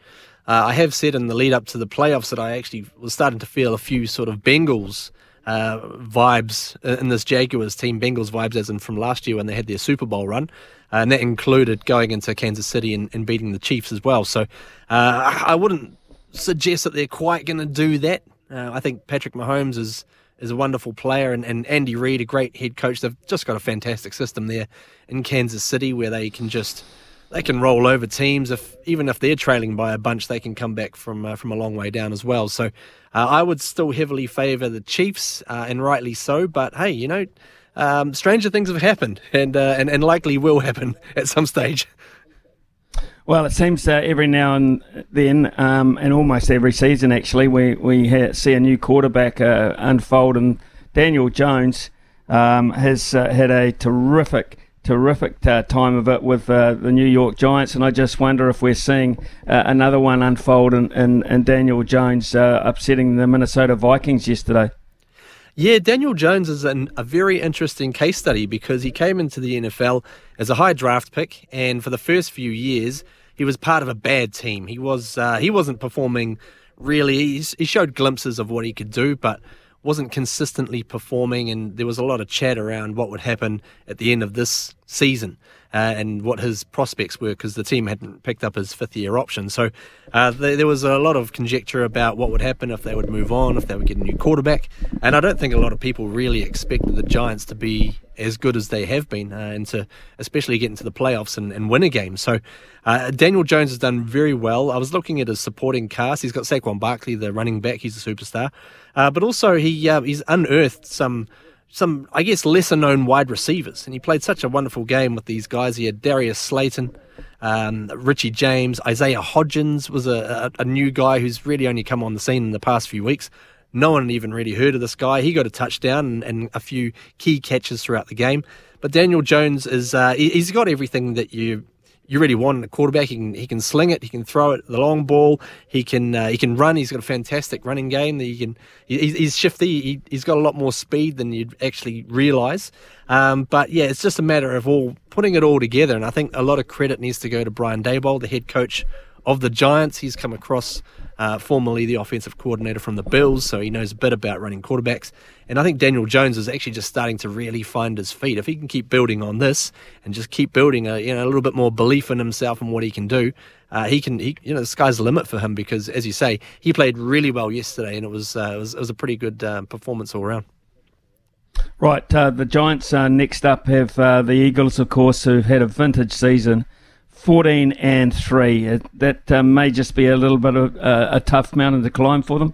I have said in the lead up to the playoffs that I actually was starting to feel a few sort of Bengals uh, vibes in this Jaguars team, Bengals vibes as in from last year when they had their Super Bowl run. Uh, and that included going into Kansas City and, and beating the Chiefs as well. So uh, I wouldn't suggest that they're quite going to do that. Uh, I think Patrick Mahomes is is a wonderful player, and, and Andy Reid, a great head coach. They've just got a fantastic system there in Kansas City where they can just they can roll over teams. If even if they're trailing by a bunch, they can come back from uh, from a long way down as well. So uh, I would still heavily favour the Chiefs, uh, and rightly so. But hey, you know, um, stranger things have happened, and, uh, and and likely will happen at some stage. Well, it seems uh, every now and then, um, and almost every season, actually, we we ha- see a new quarterback uh, unfold, and Daniel Jones um, has uh, had a terrific terrific uh, time of it with uh, the New York Giants, and I just wonder if we're seeing uh, another one unfold and, in, in Daniel Jones uh, upsetting the Minnesota Vikings yesterday. Yeah, Daniel Jones is an, a very interesting case study because he came into the NFL as a high draft pick, and for the first few years, he was part of a bad team. He was uh, he wasn't performing really. He's, he showed glimpses of what he could do, but wasn't consistently performing, and there was a lot of chat around what would happen at the end of this season uh, and what his prospects were because the team hadn't picked up his fifth year option. So uh, th- there was a lot of conjecture about what would happen if they would move on, if they would get a new quarterback. And I don't think a lot of people really expected the Giants to be as good as they have been uh, and to especially get into the playoffs and, and win a game. So uh, Daniel Jones has done very well. I was looking at his supporting cast. He's got Saquon Barkley, the running back. He's a superstar. Uh, but also he uh, he's unearthed some some, I guess, lesser known wide receivers. And he played such a wonderful game with these guys. He had Darius Slayton, um, Richie James, Isaiah Hodgins was a, a, a, new guy who's really only come on the scene in the past few weeks. No one had even really heard of this guy. He got a touchdown and, and a few key catches throughout the game. But Daniel Jones is uh, he's got everything that you you really want a quarterback. He can he can sling it. He can throw it the long ball. He can uh, he can run. He's got a fantastic running game. That he can he, he's shifty. He, has got a lot more speed than you'd actually realise. Um, but yeah, it's just a matter of all putting it all together. And I think a lot of credit needs to go to Brian Daboll, the head coach of the Giants. He's come across uh, formerly the offensive coordinator from the Bills, so he knows a bit about running quarterbacks. And I think Daniel Jones is actually just starting to really find his feet. If he can keep building on this and just keep building a you know a little bit more belief in himself and what he can do, uh, he can he you know the sky's the limit for him because as you say he played really well yesterday and it was uh, it, was, it was a pretty good uh, performance all around. Right, uh, the Giants uh, next up have the Eagles, of course, who've had a vintage season. 14 and 3. That uh, may just be a little bit of uh, a tough mountain to climb for them.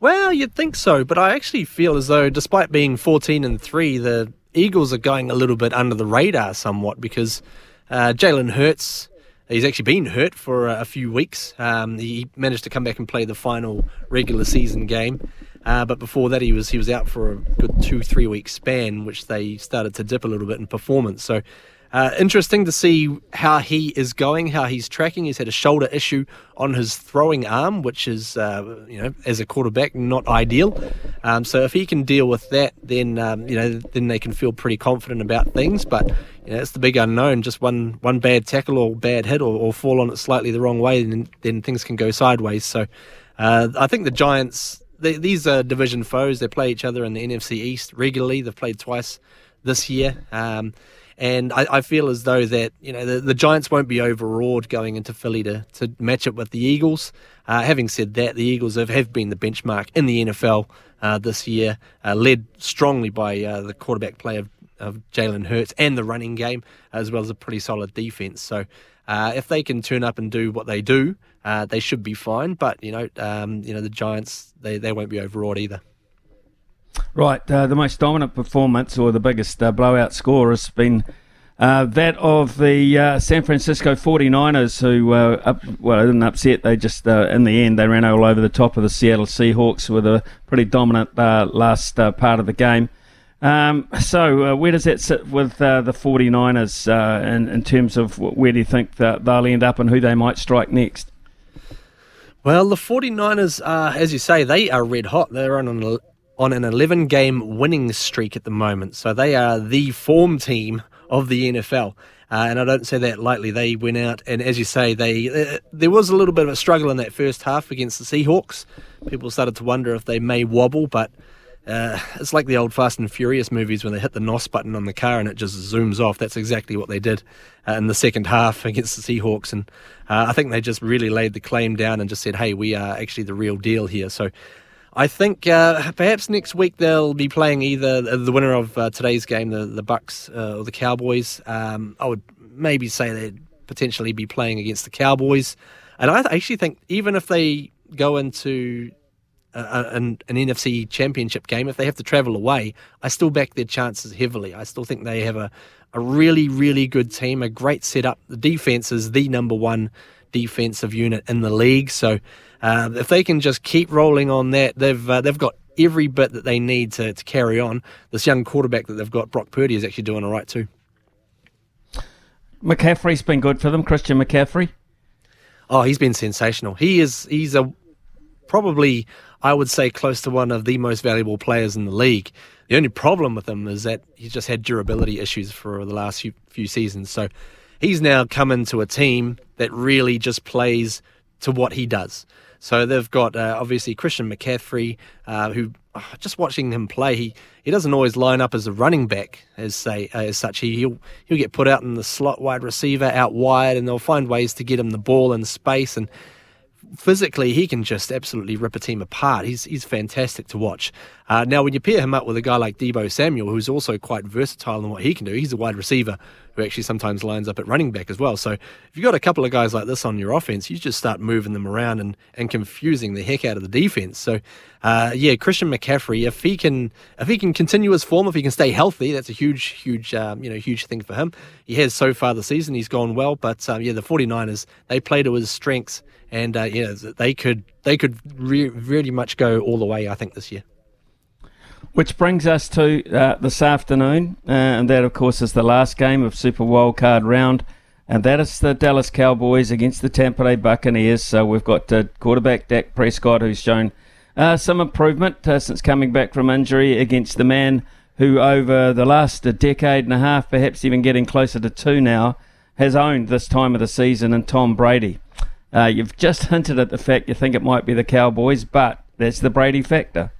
Well, you'd think so, but I actually feel as though, despite being 14 and 3, the Eagles are going a little bit under the radar somewhat because uh, Jalen Hurts. He's actually been hurt for a, few weeks. Um, he managed to come back and play the final regular season game, uh, but before that, he was he was out for a good two three week span, which they started to dip a little bit in performance. So uh, interesting to see how he is going, how he's tracking. He's had a shoulder issue on his throwing arm, which is, uh, you know, as a quarterback, not ideal. Um, so if he can deal with that, then um, you know, then they can feel pretty confident about things. But you know, it's the big unknown. Just one one bad tackle or bad hit or, or fall on it slightly the wrong way, then then things can go sideways. So uh, I think the Giants. They, these are division foes. They play each other in the NFC East regularly. They've played twice this year. Um, And I, I feel as though that you know the, the Giants won't be overawed going into Philly to, to match up with the Eagles. Uh, having said that, the Eagles have, have been the benchmark in the NFL uh, this year, uh, led strongly by uh, the quarterback play of, of Jalen Hurts and the running game, as well as a pretty solid defense. So uh, if they can turn up and do what they do, uh, they should be fine. But you know, um, you know the Giants, they, they won't be overawed either. Right, uh, the most dominant performance or the biggest uh, blowout score has been uh, that of the uh, San Francisco 49ers, who, uh, up, well, they didn't upset. They just, uh, in the end, they ran all over the top of the Seattle Seahawks with a pretty dominant last part of the game. Um, so, where does that sit with the 49ers in, in terms of where do you think that they'll end up and who they might strike next? Well, the 49ers, as you say, they are red hot. They're on an on an 11 game winning streak at the moment. So they are the form team of the NFL. Uh, and I don't say that lightly. They went out, and as you say, they uh, there was a little bit of a struggle in that first half against the Seahawks. People started to wonder if they may wobble, but uh, it's like the old Fast and Furious movies when they hit the NOS button on the car and it just zooms off. That's exactly what they did uh, in the second half against the Seahawks. And uh, I think they just really laid the claim down and just said, hey, we are actually the real deal here. So I think uh, perhaps next week they'll be playing either the winner of uh, today's game, the the Bucs uh, or the Cowboys. Um, I would maybe say they'd potentially be playing against the Cowboys, and I actually think even if they go into a, an, an, NFC Championship game, if they have to travel away, I still back their chances heavily. I still think they have a a really really good team, a great setup. The defense is the number one defensive unit in the league, so. Uh, if they can just keep rolling on that, they've uh, they've got every bit that they need to, to carry on. This young quarterback that they've got, Brock Purdy, is actually doing all right too. McCaffrey's been good for them, Christian McCaffrey. Oh, he's been sensational. He is he's a probably I would say close to one of the most valuable players in the league. The only problem with him is that he's just had durability issues for the last few, few seasons. So he's now come into a team that really just plays to what he does. So they've got uh, obviously Christian McCaffrey, uh, who uh, just watching him play, he, he doesn't always line up as a running back as say uh, as such. He, he'll he'll get put out in the slot wide receiver out wide, and they'll find ways to get him the ball in space and physically, he can just absolutely rip a team apart. He's he's fantastic to watch. Uh, now, when you pair him up with a guy like Deebo Samuel, who's also quite versatile in what he can do, he's a wide receiver who actually sometimes lines up at running back as well. So if you've got a couple of guys like this on your offense, you just start moving them around and, and confusing the heck out of the defense. So uh, yeah, Christian McCaffrey, if he can if he can continue his form, if he can stay healthy, that's a huge, huge um, you know, huge thing for him. He has so far the season, he's gone well, but um, yeah, the 49ers, they play to his strengths and uh, yeah, they could they could re- really much go all the way. I think this year. Which brings us to uh, this afternoon, uh, and that of course is the last game of Super Wildcard round, and that is the Dallas Cowboys against the Tampa Bay Buccaneers. So we've got uh, quarterback Dak Prescott, who's shown uh, some improvement uh, since coming back from injury against the man who, over the last decade and a half, perhaps even getting closer to two now, has owned this time of the season, and Tom Brady. Uh, you've just hinted at the fact you think it might be the Cowboys, but that's the Brady factor.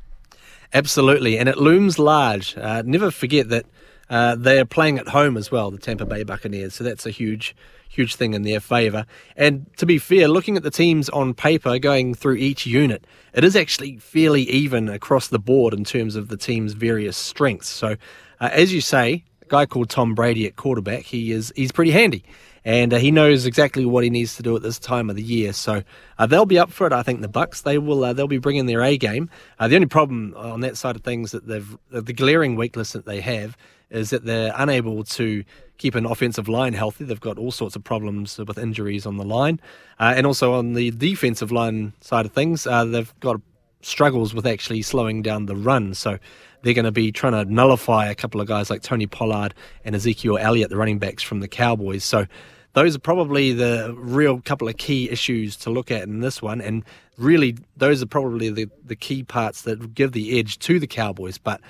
Absolutely, and it looms large. Uh, never forget that uh, they're playing at home as well, the Tampa Bay Buccaneers. So that's a huge, huge thing in their favour. And to be fair, looking at the teams on paper, going through each unit, it is actually fairly even across the board in terms of the team's various strengths. So, uh, as you say, a guy called Tom Brady at quarterback, he is he's pretty handy and uh, he knows exactly what he needs to do at this time of the year. So uh, they'll be up for it. I think the Bucs they will uh, they'll be bringing their A game. Uh, the only problem on that side of things that they've the glaring weakness that they have is that they're unable to keep an offensive line healthy. They've got all sorts of problems with injuries on the line, uh, and also on the defensive line side of things, uh, they've got struggles with actually slowing down the run. So they're going to be trying to nullify a couple of guys like Tony Pollard and Ezekiel Elliott, the running backs from the Cowboys. So those are probably the real couple of key issues to look at in this one. And really, those are probably the, the key parts that give the edge to the Cowboys. But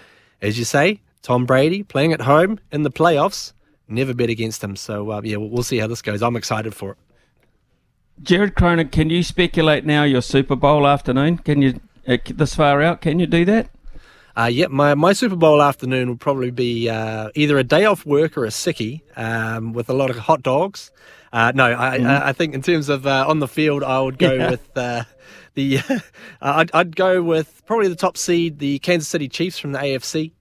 as you say, Tom Brady playing at home in the playoffs, never bet against him. So, uh, yeah, we'll see how this goes. I'm excited for it. Jared Cronin, can you speculate now your Super Bowl afternoon? Can you, uh, this far out, can you do that? Uh, yeah, my, my Super Bowl afternoon would probably be uh, either a day off work or a sickie um, with a lot of hot dogs. Uh, no, I, Mhm. I, I think in terms of uh, on the field, I would go Yeah. with uh, the. I'd, I'd go with probably the top seed, the Kansas City Chiefs from the AFC,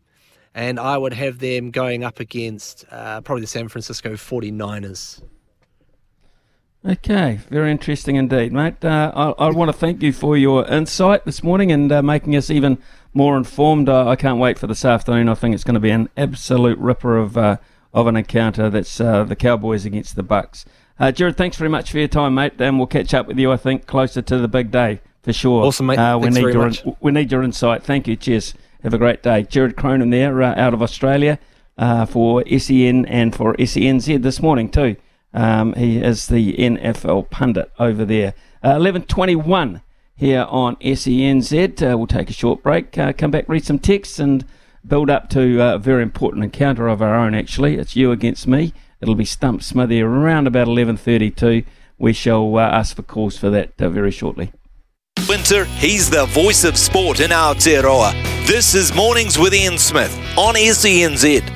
and I would have them going up against uh, probably the San Francisco 49ers. Okay, very interesting indeed, mate. Uh, I, I want to thank you for your insight this morning and uh, making us even more informed. Uh, I can't wait for this afternoon. I think it's going to be an absolute ripper of uh, of an encounter. That's uh, the Cowboys against the Bucs. Uh, Jared, thanks very much for your time, mate. And we'll catch up with you. I think closer to the big day for sure. Awesome, mate. Uh, we Thanks need your much. we need your insight. Thank you. Cheers. Have a great day, Jared Cronin there uh, out of Australia uh, for SEN and for SENZ this morning too. Um, he is the NFL pundit over there. Uh, Eleven twenty-one here on SENZ. Uh, we'll take a short break. Uh, come back, read some texts, and build up to a very important encounter of our own. Actually, it's you against me. It'll be Stump Smithy around about eleven thirty-two. We shall uh, ask for calls for that uh, very shortly. Winter, he's the voice of sport in our Aotearoa. This is Mornings with Ian Smith on SENZ.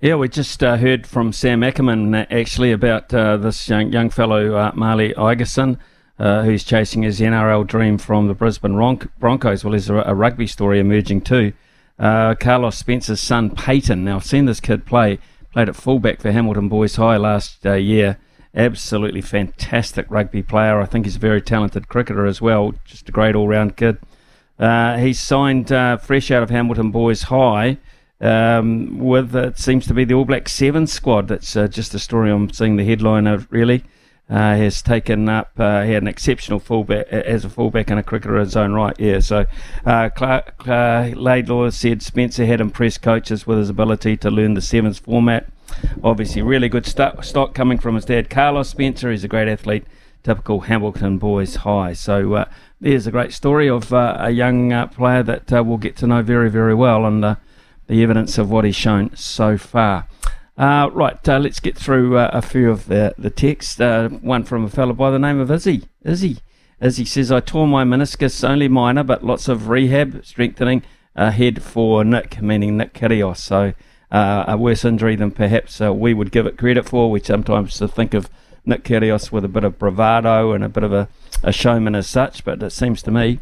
Yeah, we just uh, heard from Sam Ackerman uh, actually about uh, this young, young fellow, uh, Marley Igerson, uh, who's chasing his NRL dream from the Brisbane Ron- Broncos. Well, there's a, a rugby story emerging too. Uh, Carlos Spencer's son, Peyton. Now, I've seen this kid play, played at fullback for Hamilton Boys High last uh, year. Absolutely fantastic rugby player. I think he's a very talented cricketer as well. Just a great all round kid. Uh, he's signed uh, fresh out of Hamilton Boys High um, with it seems to be the All Black Seven squad. That's uh, just a story I'm seeing the headline of. Really, uh, has taken up. Uh, he had an exceptional fullback as a fullback and a cricketer in his own right. Yeah. So uh, Clark, Laidlaw said Spencer had impressed coaches with his ability to learn the sevens format. Obviously, really good st- stock coming from his dad, Carlos Spencer. He's a great athlete. Typical Hamilton boys high. So uh, there's a great story of uh, a young uh, player that we'll get to know very, very well, and the evidence of what he's shown so far. Uh, right, uh, let's get through uh, a few of the, the texts. Uh, one from a fellow by the name of Izzy. Izzy. Izzy says, I tore my meniscus, only minor, but lots of rehab, strengthening ahead for Nick, meaning Nick Kyrgios. So uh, a worse injury than perhaps uh, we would give it credit for. We sometimes think of Nick Kyrgios with a bit of bravado and a bit of a, a showman as such, but it seems to me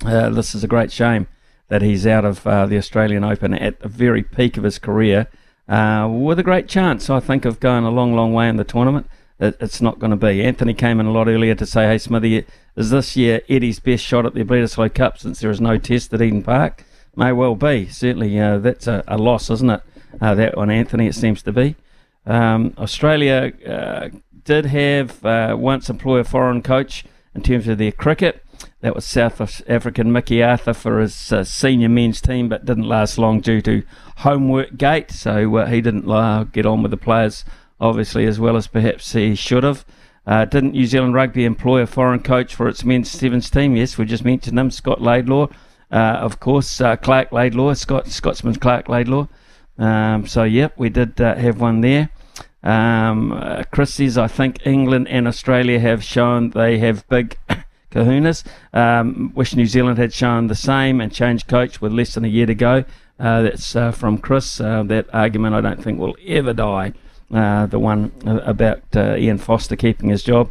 this is a great shame that he's out of the Australian Open at the very peak of his career, uh, with a great chance, I think, of going a long, long way in the tournament. It, it's not going to be. Anthony came in a lot earlier to say, "Hey, Smithy, is this year Eddie's best shot at the Bledisloe Cup since there is no test at Eden Park?" May well be. Certainly, uh, that's a, a loss, isn't it? Uh, that one, Anthony, it seems to be. Um, Australia uh, did have uh, once employ a foreign coach in terms of their cricket. That was South African Mickey Arthur for his uh, senior men's team, but didn't last long due to homework gate. So uh, he didn't uh, get on with the players, obviously, as well as perhaps he should have. Uh, didn't New Zealand Rugby employ a foreign coach for its men's sevens team? Yes, we just mentioned him, Scott Laidlaw. Uh, of course, uh, Clark Laidlaw, Scott Scotsman Clark Laidlaw. Um, so, yep, we did have one there. Um, Chris says, I think England and Australia have shown they have big kahunas. Um, wish New Zealand had shown the same and changed coach with less than a year to go. Uh, that's uh, from Chris. Uh, that argument I don't think will ever die. Uh, the one uh, about uh, Ian Foster keeping his job.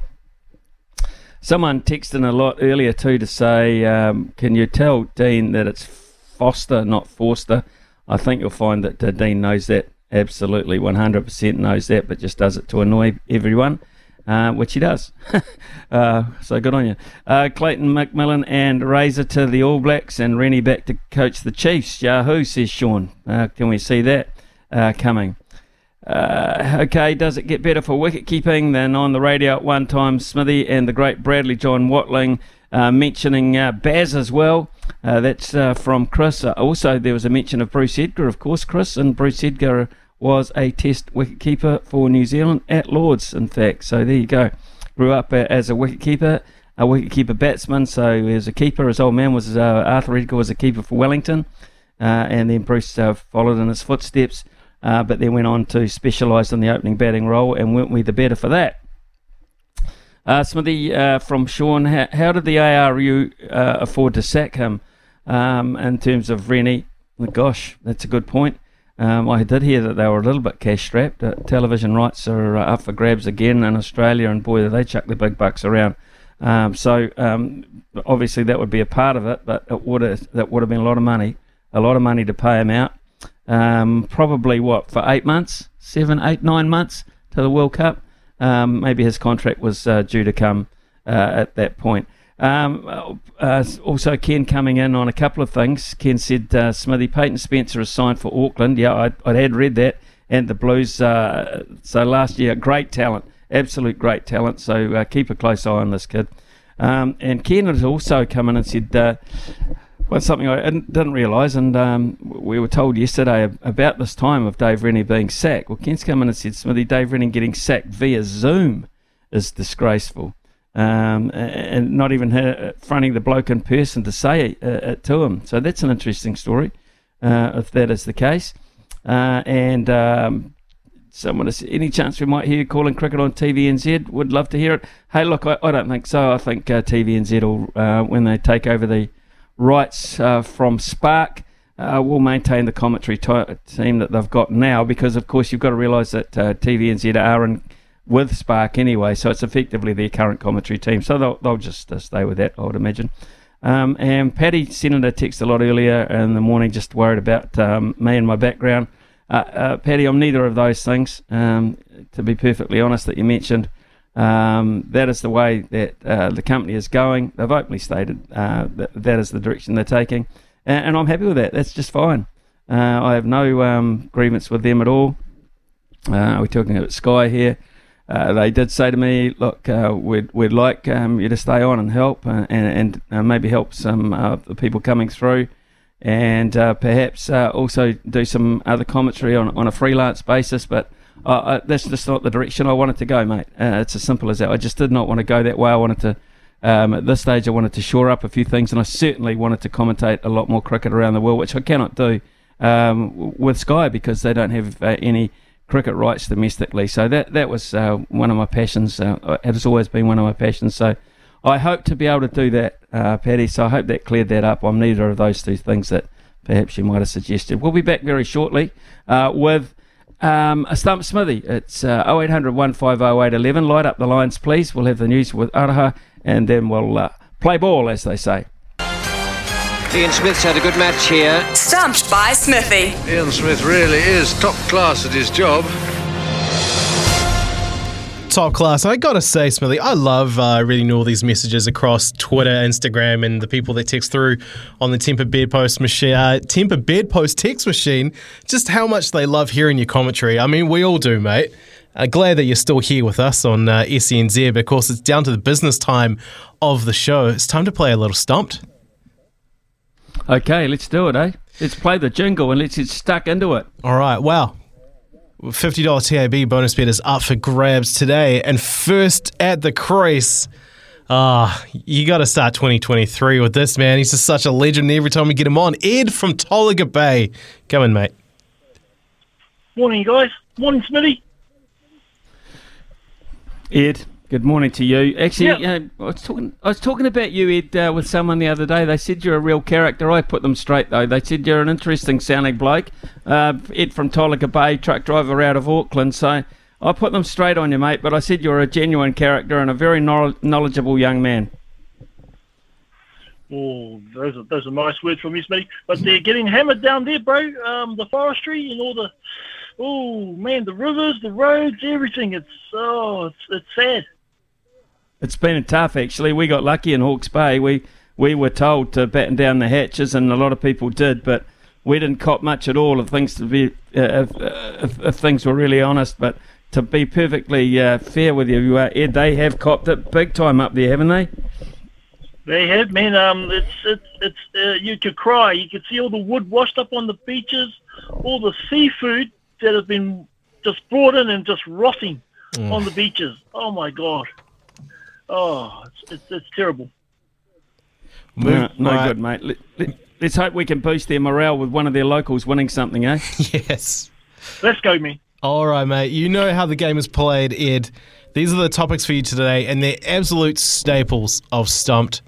Someone texted a lot earlier too to say, um, can you tell Dean that it's Foster, not Forster? I think you'll find that Dean knows that absolutely, 100% knows that, but just does it to annoy everyone, uh, which he does. uh, so good on you. Uh, Clayton McMillan and Razor to the All Blacks and Rennie back to coach the Chiefs. Yahoo, says Sean. Uh, can we see that uh, coming? Uh, okay, does it get better for wicket keeping than on the radio at one time? Smithy and the great Bradley John Watling mentioning Baz as well. That's from Chris. Also, there was a mention of Bruce Edgar, of course, Chris, and Bruce Edgar was a Test wicketkeeper for New Zealand at Lords, in fact. So there you go. Grew up uh, as a wicketkeeper, a wicketkeeper batsman. So he was a keeper. His old man was uh, Arthur Edgar was a keeper for Wellington, uh, and then Bruce uh, followed in his footsteps. Uh, but then went on to specialise in the opening batting role, and weren't we the better for that? Uh, Smithy from Sean, how, how did the ARU afford to sack him? um, in terms of Rennie. Gosh, that's a good point. Um, I did hear that they were a little bit cash strapped. Uh, television rights are uh, up for grabs again in Australia, and boy, do they chuck the big bucks around. Um, so um, obviously that would be a part of it, but it would that would have been a lot of money, a lot of money to pay him out. Um, probably what for eight months, seven, eight, nine months to the World Cup. Um, maybe his contract was uh, due to come uh, at that point. Um, uh, also, Ken coming in on a couple of things. Ken said uh, Smithy Peyton Spencer is signed for Auckland. Yeah, I, I had read that. And the Blues, uh, so last year, great talent, absolute great talent. So uh, keep a close eye on this kid. Um, and Ken has also come in and said, uh, well, something I didn't, realise, and um, we were told yesterday about this time of Dave Rennie being sacked. Well, Ken's come in and said, Smithy, Dave Rennie getting sacked via Zoom is disgraceful um, and not even her fronting the bloke in person to say it, uh, it to him. So that's an interesting story, uh, if that is the case. Uh, and um, someone, has, any chance we might hear calling cricket on TVNZ? Would love to hear it. Hey, look, I, I don't think so. I think uh, TVNZ will, uh, when they take over the rights uh, from Spark. Uh, will maintain the commentary t- team that they've got now because, of course, you've got to realise that uh, TVNZ are in with Spark anyway, so it's effectively their current commentary team. So they'll, they'll just uh, stay with that, I would imagine. Um, and Paddy sent in a text a lot earlier in the morning, just worried about um, me and my background. Uh, uh, Paddy, I'm neither of those things, um, to be perfectly honest, that you mentioned. Um, that is the way that uh, the company is going. They've openly stated uh, that that is the direction they're taking, and, and I'm happy with that. That's just fine. Uh, I have no um, grievance with them at all. We're talking about Sky here uh, they did say to me, "Look, uh, we'd we'd like um, you to stay on and help, uh, and and uh, maybe help some of the people coming through, and uh, perhaps uh, also do some other commentary on on a freelance basis." But that's just not the direction I wanted to go, mate. it's as simple as that. I just did not want to go that way. I wanted to. Um, at this stage, I wanted to shore up a few things, and I certainly wanted to commentate a lot more cricket around the world, which I cannot do um, with Sky because they don't have any cricket rights domestically. So that that was uh, one of my passions. Uh, it has always been one of my passions. So I hope to be able to do that, uh, Paddy. So I hope that cleared that up. I'm neither of those two things that perhaps you might have suggested. We'll be back very shortly uh, with. Um, a stump smithy. It's uh, 0800 150811. Light up the lines, please. We'll have the news with Araha and then we'll uh, play ball, as they say. Ian Smith's had a good match here. Stumped by Smithy. Ian Smith really is top class at his job. Top class. I gotta say, Smithy, I love uh, reading all these messages across Twitter, Instagram, and the people that text through on the Temper Bedpost machine, uh, Temper Bedpost text machine. Just how much they love hearing your commentary. I mean, we all do, mate. Uh, glad that you're still here with us on uh, SENZ. Because it's down to the business time of the show. It's time to play a little stumped. Okay, let's do it, eh? Let's play the jingle and let's get stuck into it. All right, wow. $50 TAB bonus bet is up for grabs today. And first at the crease, ah, you got to start 2023 with this, man. He's just such a legend every time we get him on. Ed from Tolaga Bay. Come in, mate. Morning, guys. Morning, Smitty. Ed. Good morning to you. Actually, uh, I was talking. I was talking about you, Ed, uh, with someone the other day. They said you're a real character. I put them straight though. They said you're an interesting sounding bloke. Uh, Ed from Tolaga Bay, truck driver out of Auckland. So I put them straight on you, mate. But I said you're a genuine character and a very knowledgeable young man. Oh, those are those are nice words from you, Smitty. But they're getting hammered down there, bro. Um, the forestry and all the. Oh man, the rivers, the roads, everything. It's oh, it's it's sad. It's been tough, actually. We got lucky in Hawke's Bay. We we were told to batten down the hatches, and a lot of people did, but we didn't cop much at all. If things to be, uh, if, uh, if, if, things were really honest, but to be perfectly uh, fair with you, uh, Ed, they have copped it big time up there, haven't they? They have, man. Um, it's it's it's uh, you could cry. You could see all the wood washed up on the beaches, all the seafood that has been just brought in and just rotting mm. on the beaches. Oh my god. Oh, it's, it's, it's terrible. No, no right. good, mate. Let, let, let's hope we can boost their morale with one of their locals winning something, eh? yes. Let's go, me. All right, mate. You know how the game is played, Ed. These are the topics for you today, and they're absolute staples of Stumped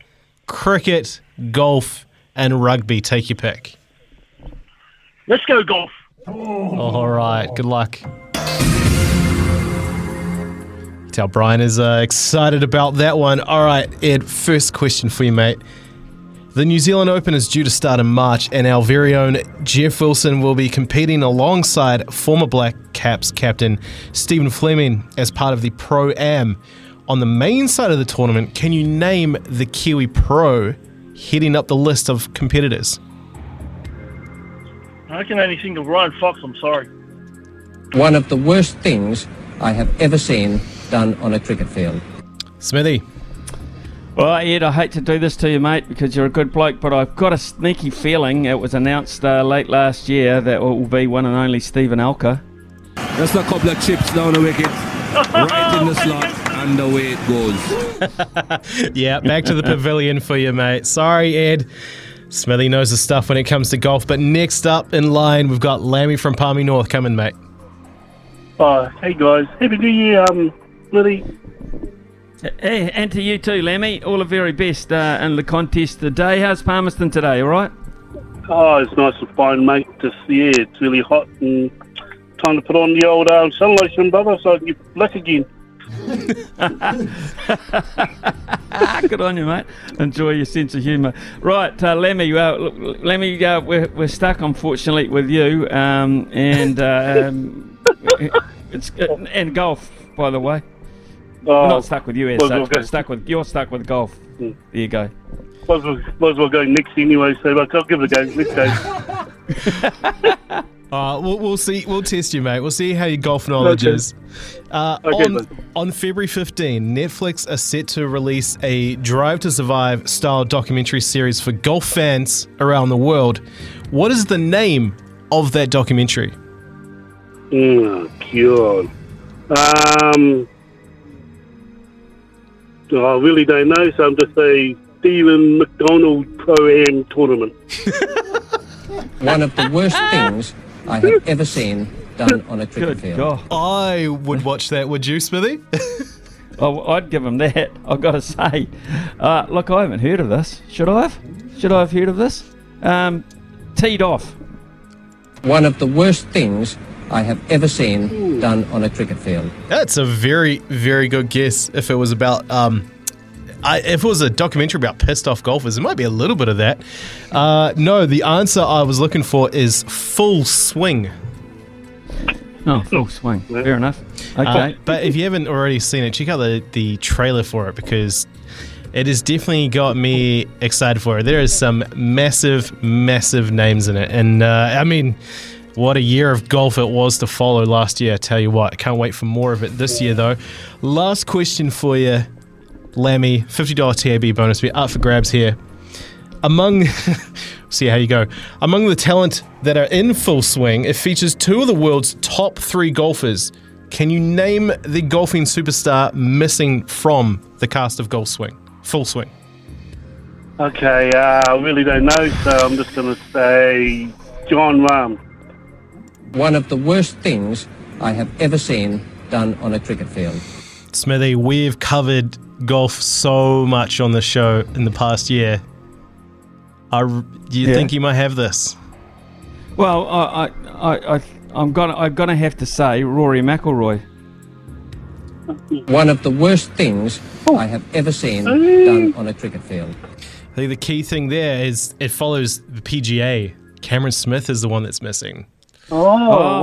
cricket, golf, and rugby? Take your pick. Let's go golf. All right. Good luck. Tell Brian is uh, excited about that one. All right, Ed. First question for you, mate. The New Zealand Open is due to start in March, and our very own Jeff Wilson will be competing alongside former Black Caps captain Stephen Fleming as part of the Pro Am. On the main side of the tournament, can you name the Kiwi Pro heading up the list of competitors? I can only think of Ryan Fox. I'm sorry. One of the worst things I have ever seen done on a cricket field. Smithy. Well, Ed, I hate to do this to you, mate, because you're a good bloke, but I've got a sneaky feeling it was announced uh, late last year that it will be one and only Steven Alker. Just a couple of chips down the wicket, right in the slot, and away it goes. yeah, back to the pavilion for you, mate. Sorry, Ed. Smithy knows the stuff when it comes to golf. But next up in line, we've got Lammy from Palmy North coming, mate. Oh, hey guys, happy New Year, um, Liddy. Hey, and to you too, Lammy. All the very best uh, in the contest today. How's Palmerston today, all right? Oh, it's nice and fine, mate. Just yeah, it's really hot and time to put on the old um, sun lotion, brother, so I can get black again. Good on you, mate. Enjoy your sense of humour. Right, uh, Lemmy, uh, look, Lemmy, uh, we're, we're stuck, unfortunately, with you. Um, and uh, um, it's uh, and golf, by the way. Oh, we're not stuck with you as well, such, we'll stuck with you're stuck with golf. There you go. Might as, well, might as well go next anyway, so I'll give it a go. Let's go. Uh, we'll, we'll see. We'll test you, mate. We'll see how your golf knowledge Okay. is. Uh, Okay, on, on February 15, Netflix are set to release a Drive to Survive style documentary series for golf fans around the world. What is the name of that documentary? Oh, God. Um, I really don't know, so I'm just a Stephen McDonald Pro Am tournament. One of the worst things I have ever seen done on a cricket field. I would watch that. Would you, Smithy? Oh, I'd give him that. I've got to say. Uh, look, I haven't heard of this. Should I have? Should I have heard of this? Um, teed off. One of the worst things I have ever seen done on a cricket field. That's a very, very good guess. If it was about, um, I, if it was a documentary about pissed off golfers, it might be a little bit of that. Uh, no, the answer I was looking for is full swing. Oh, full swing. Fair enough. Uh, Okay. but if you haven't already seen it, check out the, the trailer for it because it has definitely got me excited for it. There is some massive, massive names in it. And uh, I mean, what a year of golf it was to follow last year. I tell you what, I can't wait for more of it this year, though. Last question for you, Lammy $50 TAB bonus. We're up for grabs here. Among, see how you go. Among the talent that are in full swing, it features two of the world's top three golfers. Can you name the golfing superstar missing from the cast of Golf Swing? Full Swing. Okay, uh, I really don't know, so I'm just going to say Jon Rahm. One of the worst things I have ever seen done on a cricket field. Smithy, we've covered golf so much on the show in the past year. I, do you Yeah. think you might have this? Well, I, I, I, I, I'm gonna, I'm gonna have to say Rory McIlroy. One of the worst things I have ever seen done on a cricket field. I think the key thing there is it follows the PGA. Cameron Smith is the one that's missing. Oh,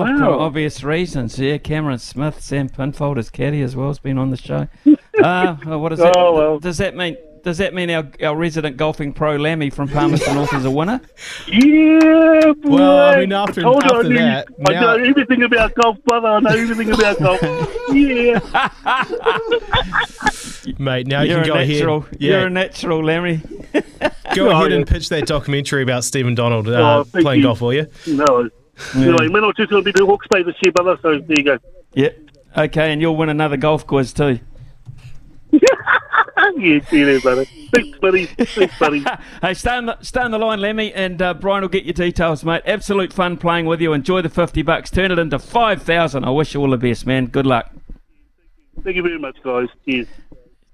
wow! for obvious reasons. Yeah, Cameron Smith, Sam Pinfold, his caddy as well, has been on the show. uh, well, what does that? Oh, well. Does that mean? Does that mean our, our resident golfing pro Lammy from Palmerston North is a winner? Yeah, boy. Well, I mean, after- I told after knew- that, I now- know everything about golf, brother. I know everything about golf. yeah. Mate, now you're you can go a natural. ahead. You're a natural, Lammy. Go Oh, ahead yeah. and pitch that documentary about Stephen Donald uh, Oh, playing you. golf, will you? No. Anyway, man, I was just going to be the Hawke's Bay this year, brother, so there you go. Yeah. Okay, and you'll win another golf quiz too. yeah, see you there, brother. Thanks, buddy. Thanks, buddy. Hey, stay on the stay on the line, Lemmy, and uh, Brian will get your details, mate. Absolute fun playing with you. Enjoy the fifty bucks. Turn it into five thousand. I wish you all the best, man. Good luck. Thank you very much, guys. Cheers.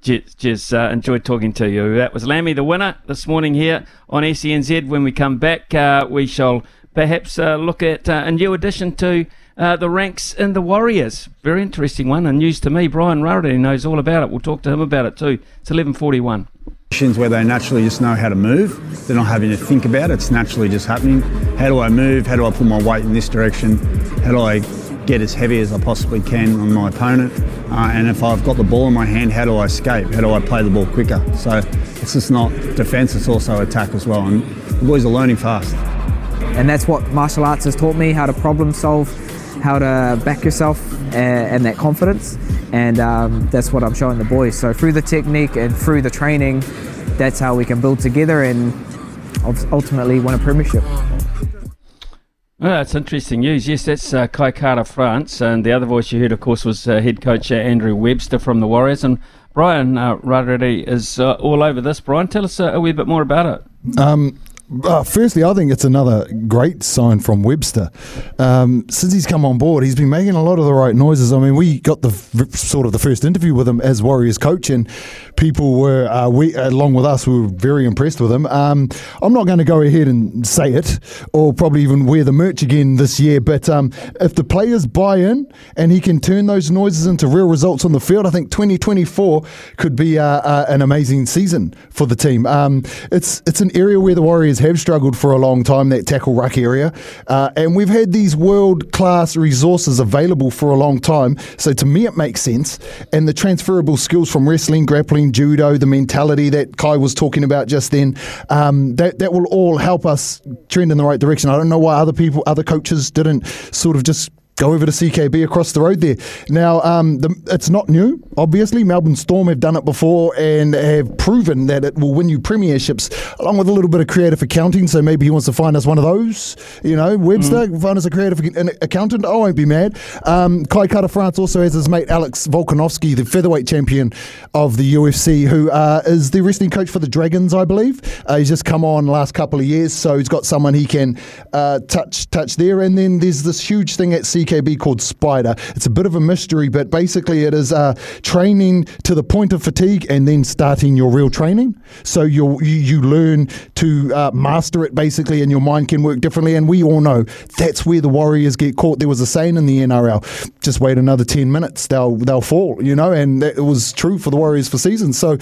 Cheers, cheers. Uh, enjoyed talking to you. That was Lammy, the winner, this morning here on SENZ. When we come back, uh, we shall perhaps uh, look at uh, a new addition to uh, the ranks in the Warriors. Very interesting one and news to me. Brian Rarere knows all about it. We'll talk to him about it too. It's 11:41. where they naturally just know how to move. They're not having to think about it. It's naturally just happening. How do I move? How do I put my weight in this direction? How do I get as heavy as I possibly can on my opponent? Uh, and if I've got the ball in my hand, how do I escape? How do I play the ball quicker? So it's just not defence, it's also attack as well. And the boys are learning fast. And that's what martial arts has taught me how to problem solve, how to back yourself, and, and that confidence. And um, that's what I'm showing the boys. So through the technique and through the training, that's how we can build together and ultimately win a premiership. Oh, that's interesting news. Yes, that's uh, Kai Kara France, and the other voice you heard, of course, was uh, head coach uh, Andrew Webster from the Warriors. And Brian uh, Rarere is uh, all over this. Brian, tell us uh, a wee bit more about it. Um, uh, firstly, I think it's another great sign from Webster. Um, since he's come on board, he's been making a lot of the right noises. I mean, we got the sort of the first interview with him as Warriors coach, and people were uh, we along with us we were very impressed with him. Um, I'm not going to go ahead and say it, or probably even wear the merch again this year. But um, if the players buy in and he can turn those noises into real results on the field, I think 2024 could be uh, uh, an amazing season for the team. Um, it's it's an area where the Warriors have struggled for a long time, that tackle ruck area. Uh, and we've had these world class resources available for a long time. So to me, it makes sense. And the transferable skills from wrestling, grappling, judo, the mentality that Kai was talking about just then, um, that, that will all help us trend in the right direction. I don't know why other people, other coaches didn't sort of just go over to CKB across the road there. Now, um, the, it's not new, obviously. Melbourne Storm have done it before and have proven that it will win you premierships, along with a little bit of creative accounting. So maybe he wants to find us one of those. You know, Webster, mm. find us a creative accountant. I won't be mad. Um, Kai Kara France also has his mate Alex Volkanovski, the featherweight champion of the UFC, who uh, is the wrestling coach for the Dragons, I believe. Uh, he's just come on last couple of years, so he's got someone he can uh, touch touch there. And then there's this huge thing at CKB CKB called Spider. It's a bit of a mystery, but basically it is uh, training to the point of fatigue and then starting your real training. So you you learn to uh, master it basically, and your mind can work differently. And we all know that's where the Warriors get caught. There was a saying in the NRL: just wait another ten minutes, they'll they'll fall. You know, and that was true for the Warriors for seasons. So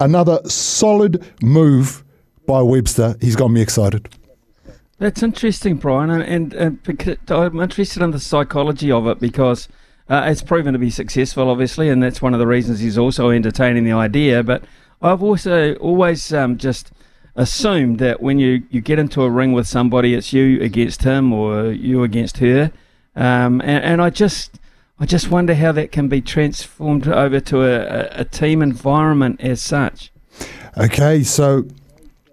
another solid move by Webster. He's got me excited. That's interesting, Brian, and, and, I'm interested in the psychology of it because uh, it's proven to be successful, obviously, and that's one of the reasons he's also entertaining the idea. But I've also always um, just assumed that when you, you get into a ring with somebody, it's you against him or you against her, um, and, and I just I just wonder how that can be transformed over to a, a team environment as such. Okay, so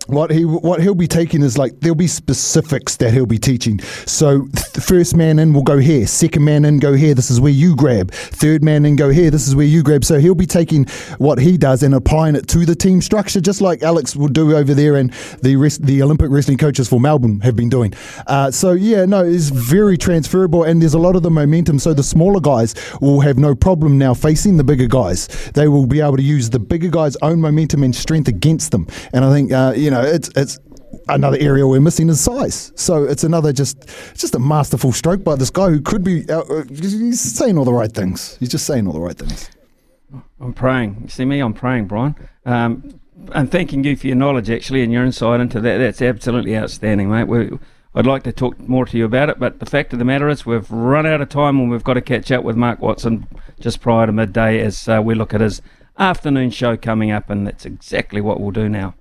what he what he'll be taking is like there'll be specifics that he'll be teaching. So first man in will go here, second man in go here. This is where you grab. Third man in go here. This is where you grab. So he'll be taking what he does and applying it to the team structure, just like Alex would do over there, and the rest, the Olympic wrestling coaches for Melbourne have been doing. Uh, so yeah, no, it's very transferable, and there's a lot of the momentum. So the smaller guys will have no problem now facing the bigger guys. They will be able to use the bigger guys' own momentum and strength against them. And I think uh, you know it's it's another area we're missing is size. So it's another just just a masterful stroke by this guy who could be uh, uh, he's saying all the right things. He's just saying all the right things. I'm praying. You see me? I'm praying, Brian. Um, and thanking you for your knowledge, actually, and your insight into that. That's absolutely outstanding, mate. we I'd like to talk more to you about it, but the fact of the matter is we've run out of time and we've got to catch up with Mark Watson just prior to midday as uh, we look at his afternoon show coming up, and that's exactly what we'll do now.